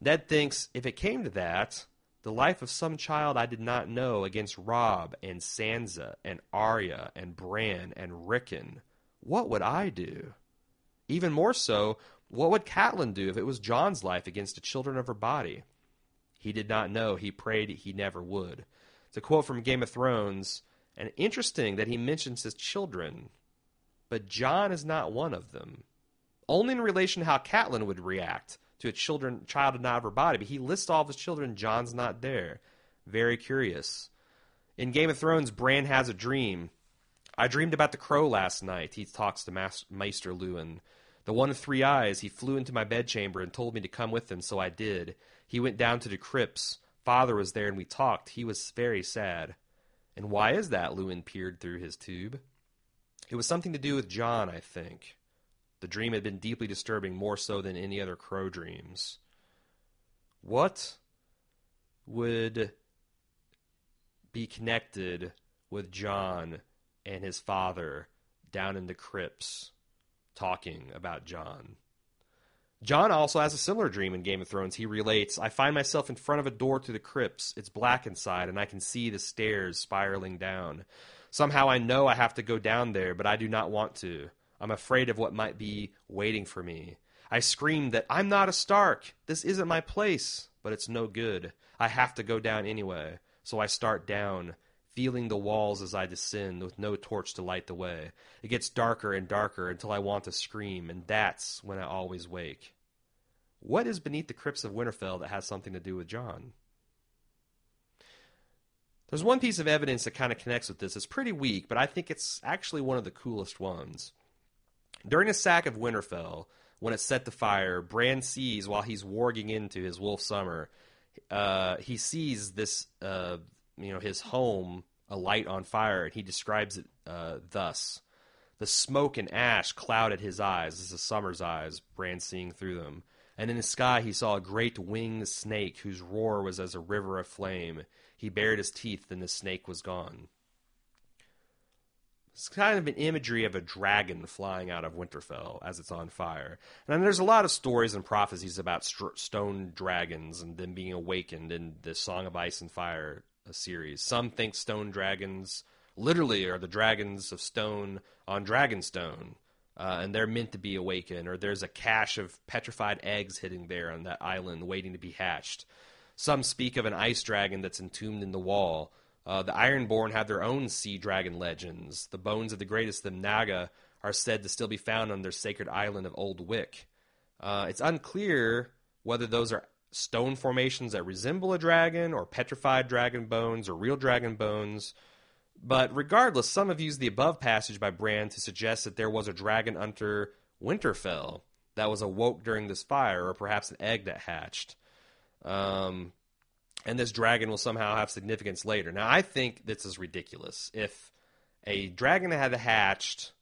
Ned thinks if it came to that, the life of some child I did not know against Robb and Sansa and Arya and Bran and Rickon what would I do? Even more so, what would Catelyn do if it was Jon's life against the children of her body? He did not know. He prayed he never would. It's a quote from Game of Thrones, and interesting that he mentions his children, but Jon is not one of them. Only in relation to how Catelyn would react to a children child not of her body, but he lists all of his children. Jon's not there. Very curious. In Game of Thrones, Bran has a dream I dreamed about the crow last night, he talks to Maester Luwin. The one with three eyes, he flew into my bedchamber and told me to come with him, so I did. He went down to the crypts. Father was there and we talked. He was very sad. And why is that? Luwin peered through his tube. It was something to do with Jon, I think. The dream had been deeply disturbing, more so than any other crow dreams. What would be connected with Jon and his father down in the crypts talking about Jon. Jon also has a similar dream in Game of Thrones. He relates, I find myself in front of a door to the crypts. It's black inside, and I can see the stairs spiraling down. Somehow I know I have to go down there, but I do not want to. I'm afraid of what might be waiting for me. I scream that I'm not a Stark. This isn't my place, but it's no good. I have to go down anyway. So I start down, feeling the walls as I descend with no torch to light the way. It gets darker and darker until I want to scream, and that's when I always wake. What is beneath the crypts of Winterfell that has something to do with Jon? There's one piece of evidence that kind of connects with this. It's pretty weak, but I think it's actually one of the coolest ones. During the sack of Winterfell, when it's set to fire, Bran sees while he's warging into his wolf summer, uh, he sees this uh, you know his home alight on fire, and he describes it uh, thus: "The smoke and ash clouded his eyes. This is summer's eyes, Bran seeing through them. And in the sky he saw a great winged snake whose roar was as a river of flame. He bared his teeth, and the snake was gone." It's kind of an imagery of a dragon flying out of Winterfell as it's on fire. And there's a lot of stories and prophecies about st- stone dragons and them being awakened in the Song of Ice and Fire a series. Some think stone dragons literally are the dragons of stone on Dragonstone, uh, and they're meant to be awakened, or there's a cache of petrified eggs hidden there on that island waiting to be hatched. Some speak of an ice dragon that's entombed in the wall. Uh, the Ironborn have their own sea dragon legends. The bones of the greatest of them, Naga, are said to still be found on their sacred island of Old Wyk. Uh, it's unclear whether those are stone formations that resemble a dragon or petrified dragon bones or real dragon bones. But regardless, some have used the above passage by Bran to suggest that there was a dragon under Winterfell that was awoke during this fire, or perhaps an egg that hatched. Um, and this dragon will somehow have significance later. Now, I think this is ridiculous. If a dragon had hatched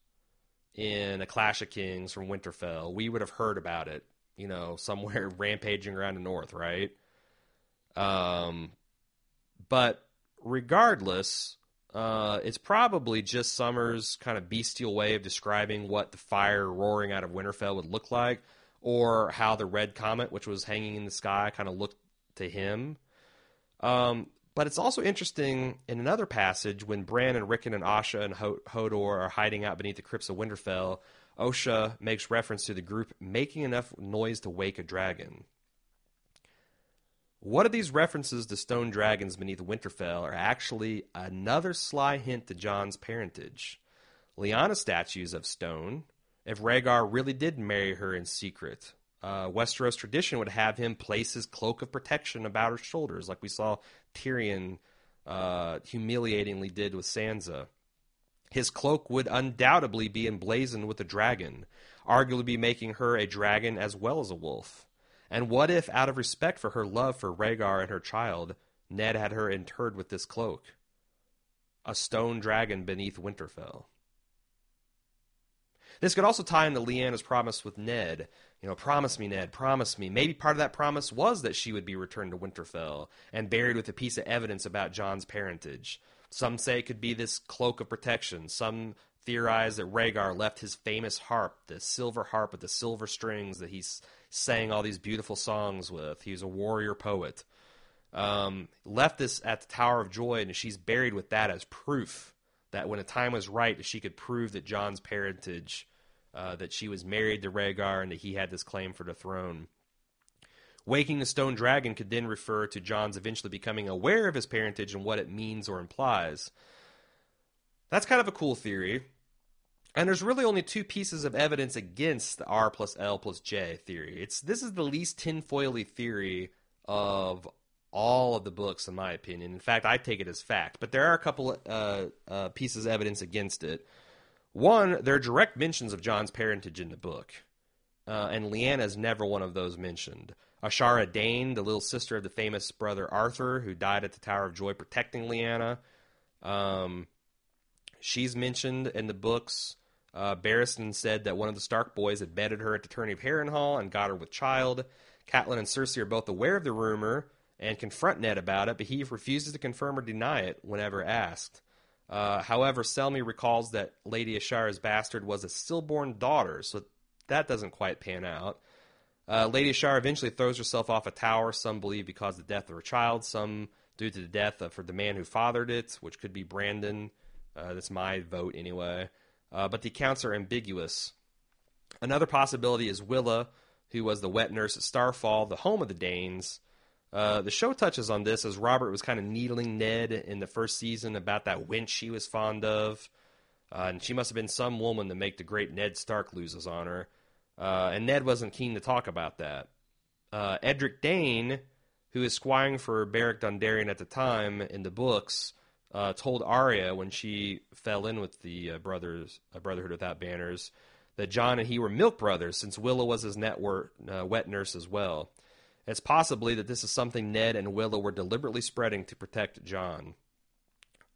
in a Clash of Kings from Winterfell, we would have heard about it, you know, somewhere [laughs] rampaging around the north, right? Um, but regardless, uh, it's probably just Summer's kind of bestial way of describing what the fire roaring out of Winterfell would look like, or how the red comet, which was hanging in the sky, kind of looked to him. Um, but it's also interesting in another passage when Bran and Rickon and Osha and Hodor are hiding out beneath the crypts of Winterfell. Osha makes reference to the group making enough noise to wake a dragon. What of these references to stone dragons beneath Winterfell are actually another sly hint to Jon's parentage. Lyanna statues of stone, if Rhaegar really did marry her in secret, uh, Westeros tradition would have him place his cloak of protection about her shoulders, like we saw Tyrion uh, humiliatingly did with Sansa. His cloak would undoubtedly be emblazoned with a dragon, arguably making her a dragon as well as a wolf. And what if, out of respect for her love for Rhaegar and her child, Ned had her interred with this cloak? A stone dragon beneath Winterfell. This could also tie into Lyanna's promise with Ned. You know, promise me, Ned, promise me. Maybe part of that promise was that she would be returned to Winterfell and buried with a piece of evidence about Jon's parentage. Some say it could be this cloak of protection. Some theorize that Rhaegar left his famous harp, the silver harp with the silver strings that he's sang all these beautiful songs with. He was a warrior poet. Um, left this at the Tower of Joy, and she's buried with that as proof that when the time was right, she could prove that Jon's parentage, uh, that she was married to Rhaegar, and that he had this claim for the throne. Waking the stone dragon could then refer to Jon's eventually becoming aware of his parentage and what it means or implies. That's kind of a cool theory. And there's really only two pieces of evidence against the R plus L plus J theory. It's this is the least tinfoily theory of all of the books, in my opinion. In fact, I take it as fact. But there are a couple uh, uh, pieces of evidence against it. One, there are direct mentions of Jon's parentage in the book, uh, and Lyanna is never one of those mentioned. Ashara Dayne, the little sister of the famous brother Arthur, who died at the Tower of Joy protecting Lyanna, um, she's mentioned in the books. Uh, Barristan said that one of the Stark boys had bedded her at the tourney of Harrenhal and got her with child. Catelyn and Cersei are both aware of the rumor and confront Ned about it, but he refuses to confirm or deny it whenever asked. Uh, however, Selmy recalls that Lady Ashara's bastard was a stillborn daughter, so that doesn't quite pan out. Uh, Lady Ashara eventually throws herself off a tower, some believe because of the death of her child, some due to the death of the man who fathered it, which could be Brandon. Uh, that's my vote anyway uh, but the accounts are ambiguous. Another possibility is Wylla, who was the wet nurse at Starfall, the home of the Daynes. Uh, the show touches on this as Robert was kind of needling Ned in the first season about that wench she was fond of. Uh, and she must have been some woman to make the great Ned Stark lose his honor. Uh, and Ned wasn't keen to talk about that. Uh, Edric Dayne, who is squiring for Beric Dondarrion at the time in the books, uh, told Arya when she fell in with the uh, brothers, uh, Brotherhood Without Banners, that Jon and he were milk brothers, since Wylla was his network, uh, wet nurse as well. It's possibly that this is something Ned and Wylla were deliberately spreading to protect.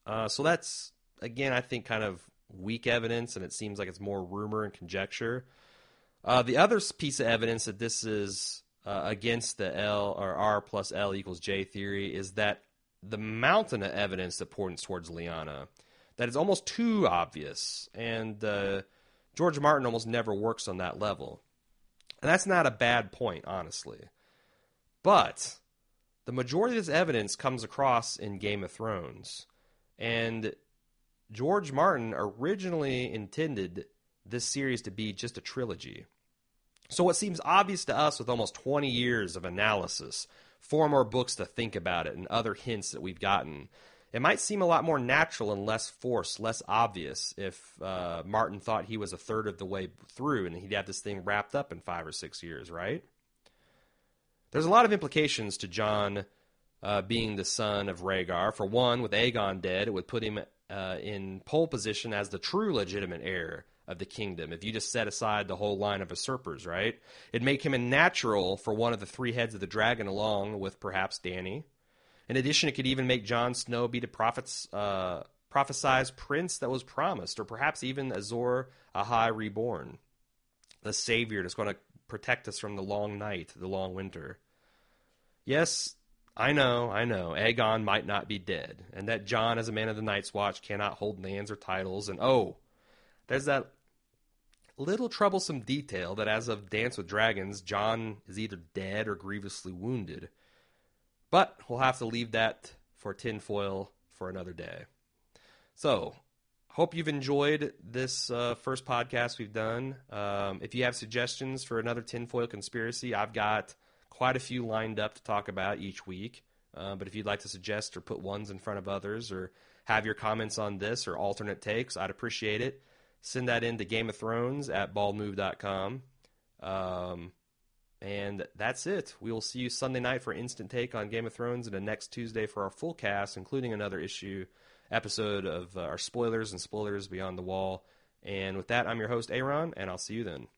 Uh, so that's again, I think, kind of weak evidence, and it seems like it's more rumor and conjecture. Uh, the other piece of evidence that this is against the L or R plus L equals J theory is that the mountain of evidence that points towards Lyanna that is almost too obvious, and uh, George Martin almost never works on that level. And that's not a bad point, honestly. But the majority of this evidence comes across in Game of Thrones. And George Martin originally intended this series to be just a trilogy. So, what seems obvious to us with almost 20 years of analysis four more books to think about it and other hints that we've gotten. It might seem a lot more natural and less forced, less obvious if uh, Martin thought he was a third of the way through and he'd have this thing wrapped up in five or six years, right? There's a lot of implications to Jon uh, being the son of Rhaegar. For one, with Aegon dead, it would put him uh, in pole position as the true legitimate heir of the kingdom. If you just set aside the whole line of usurpers, right? It'd make him a natural for one of the three heads of the dragon, along with perhaps Dany. In addition, it could even make Jon Snow be the prophet's uh, prophesied prince that was promised, or perhaps even Azor Ahai reborn, the savior that's going to protect us from the long night, the long winter. Yes, I know, I know, Aegon might not be dead, and that Jon, as a man of the Night's Watch, cannot hold lands or titles, and oh, there's that little troublesome detail that as of Dance with Dragons, Jon is either dead or grievously wounded. But we'll have to leave that for tinfoil for another day. So, hope you've enjoyed this uh, first podcast we've done. Um, if you have suggestions for another tinfoil conspiracy, I've got quite a few lined up to talk about each week. Uh, but if you'd like to suggest or put ones in front of others or have your comments on this or alternate takes, I'd appreciate it. Send that in to Game of Thrones at baldmove.com. Um, and that's it. We will see you Sunday night for Instant Take on Game of Thrones and the next Tuesday for our full cast, including another issue episode of uh, our spoilers and spoilers beyond the wall. And with that, I'm your host, A.Ron, and I'll see you then.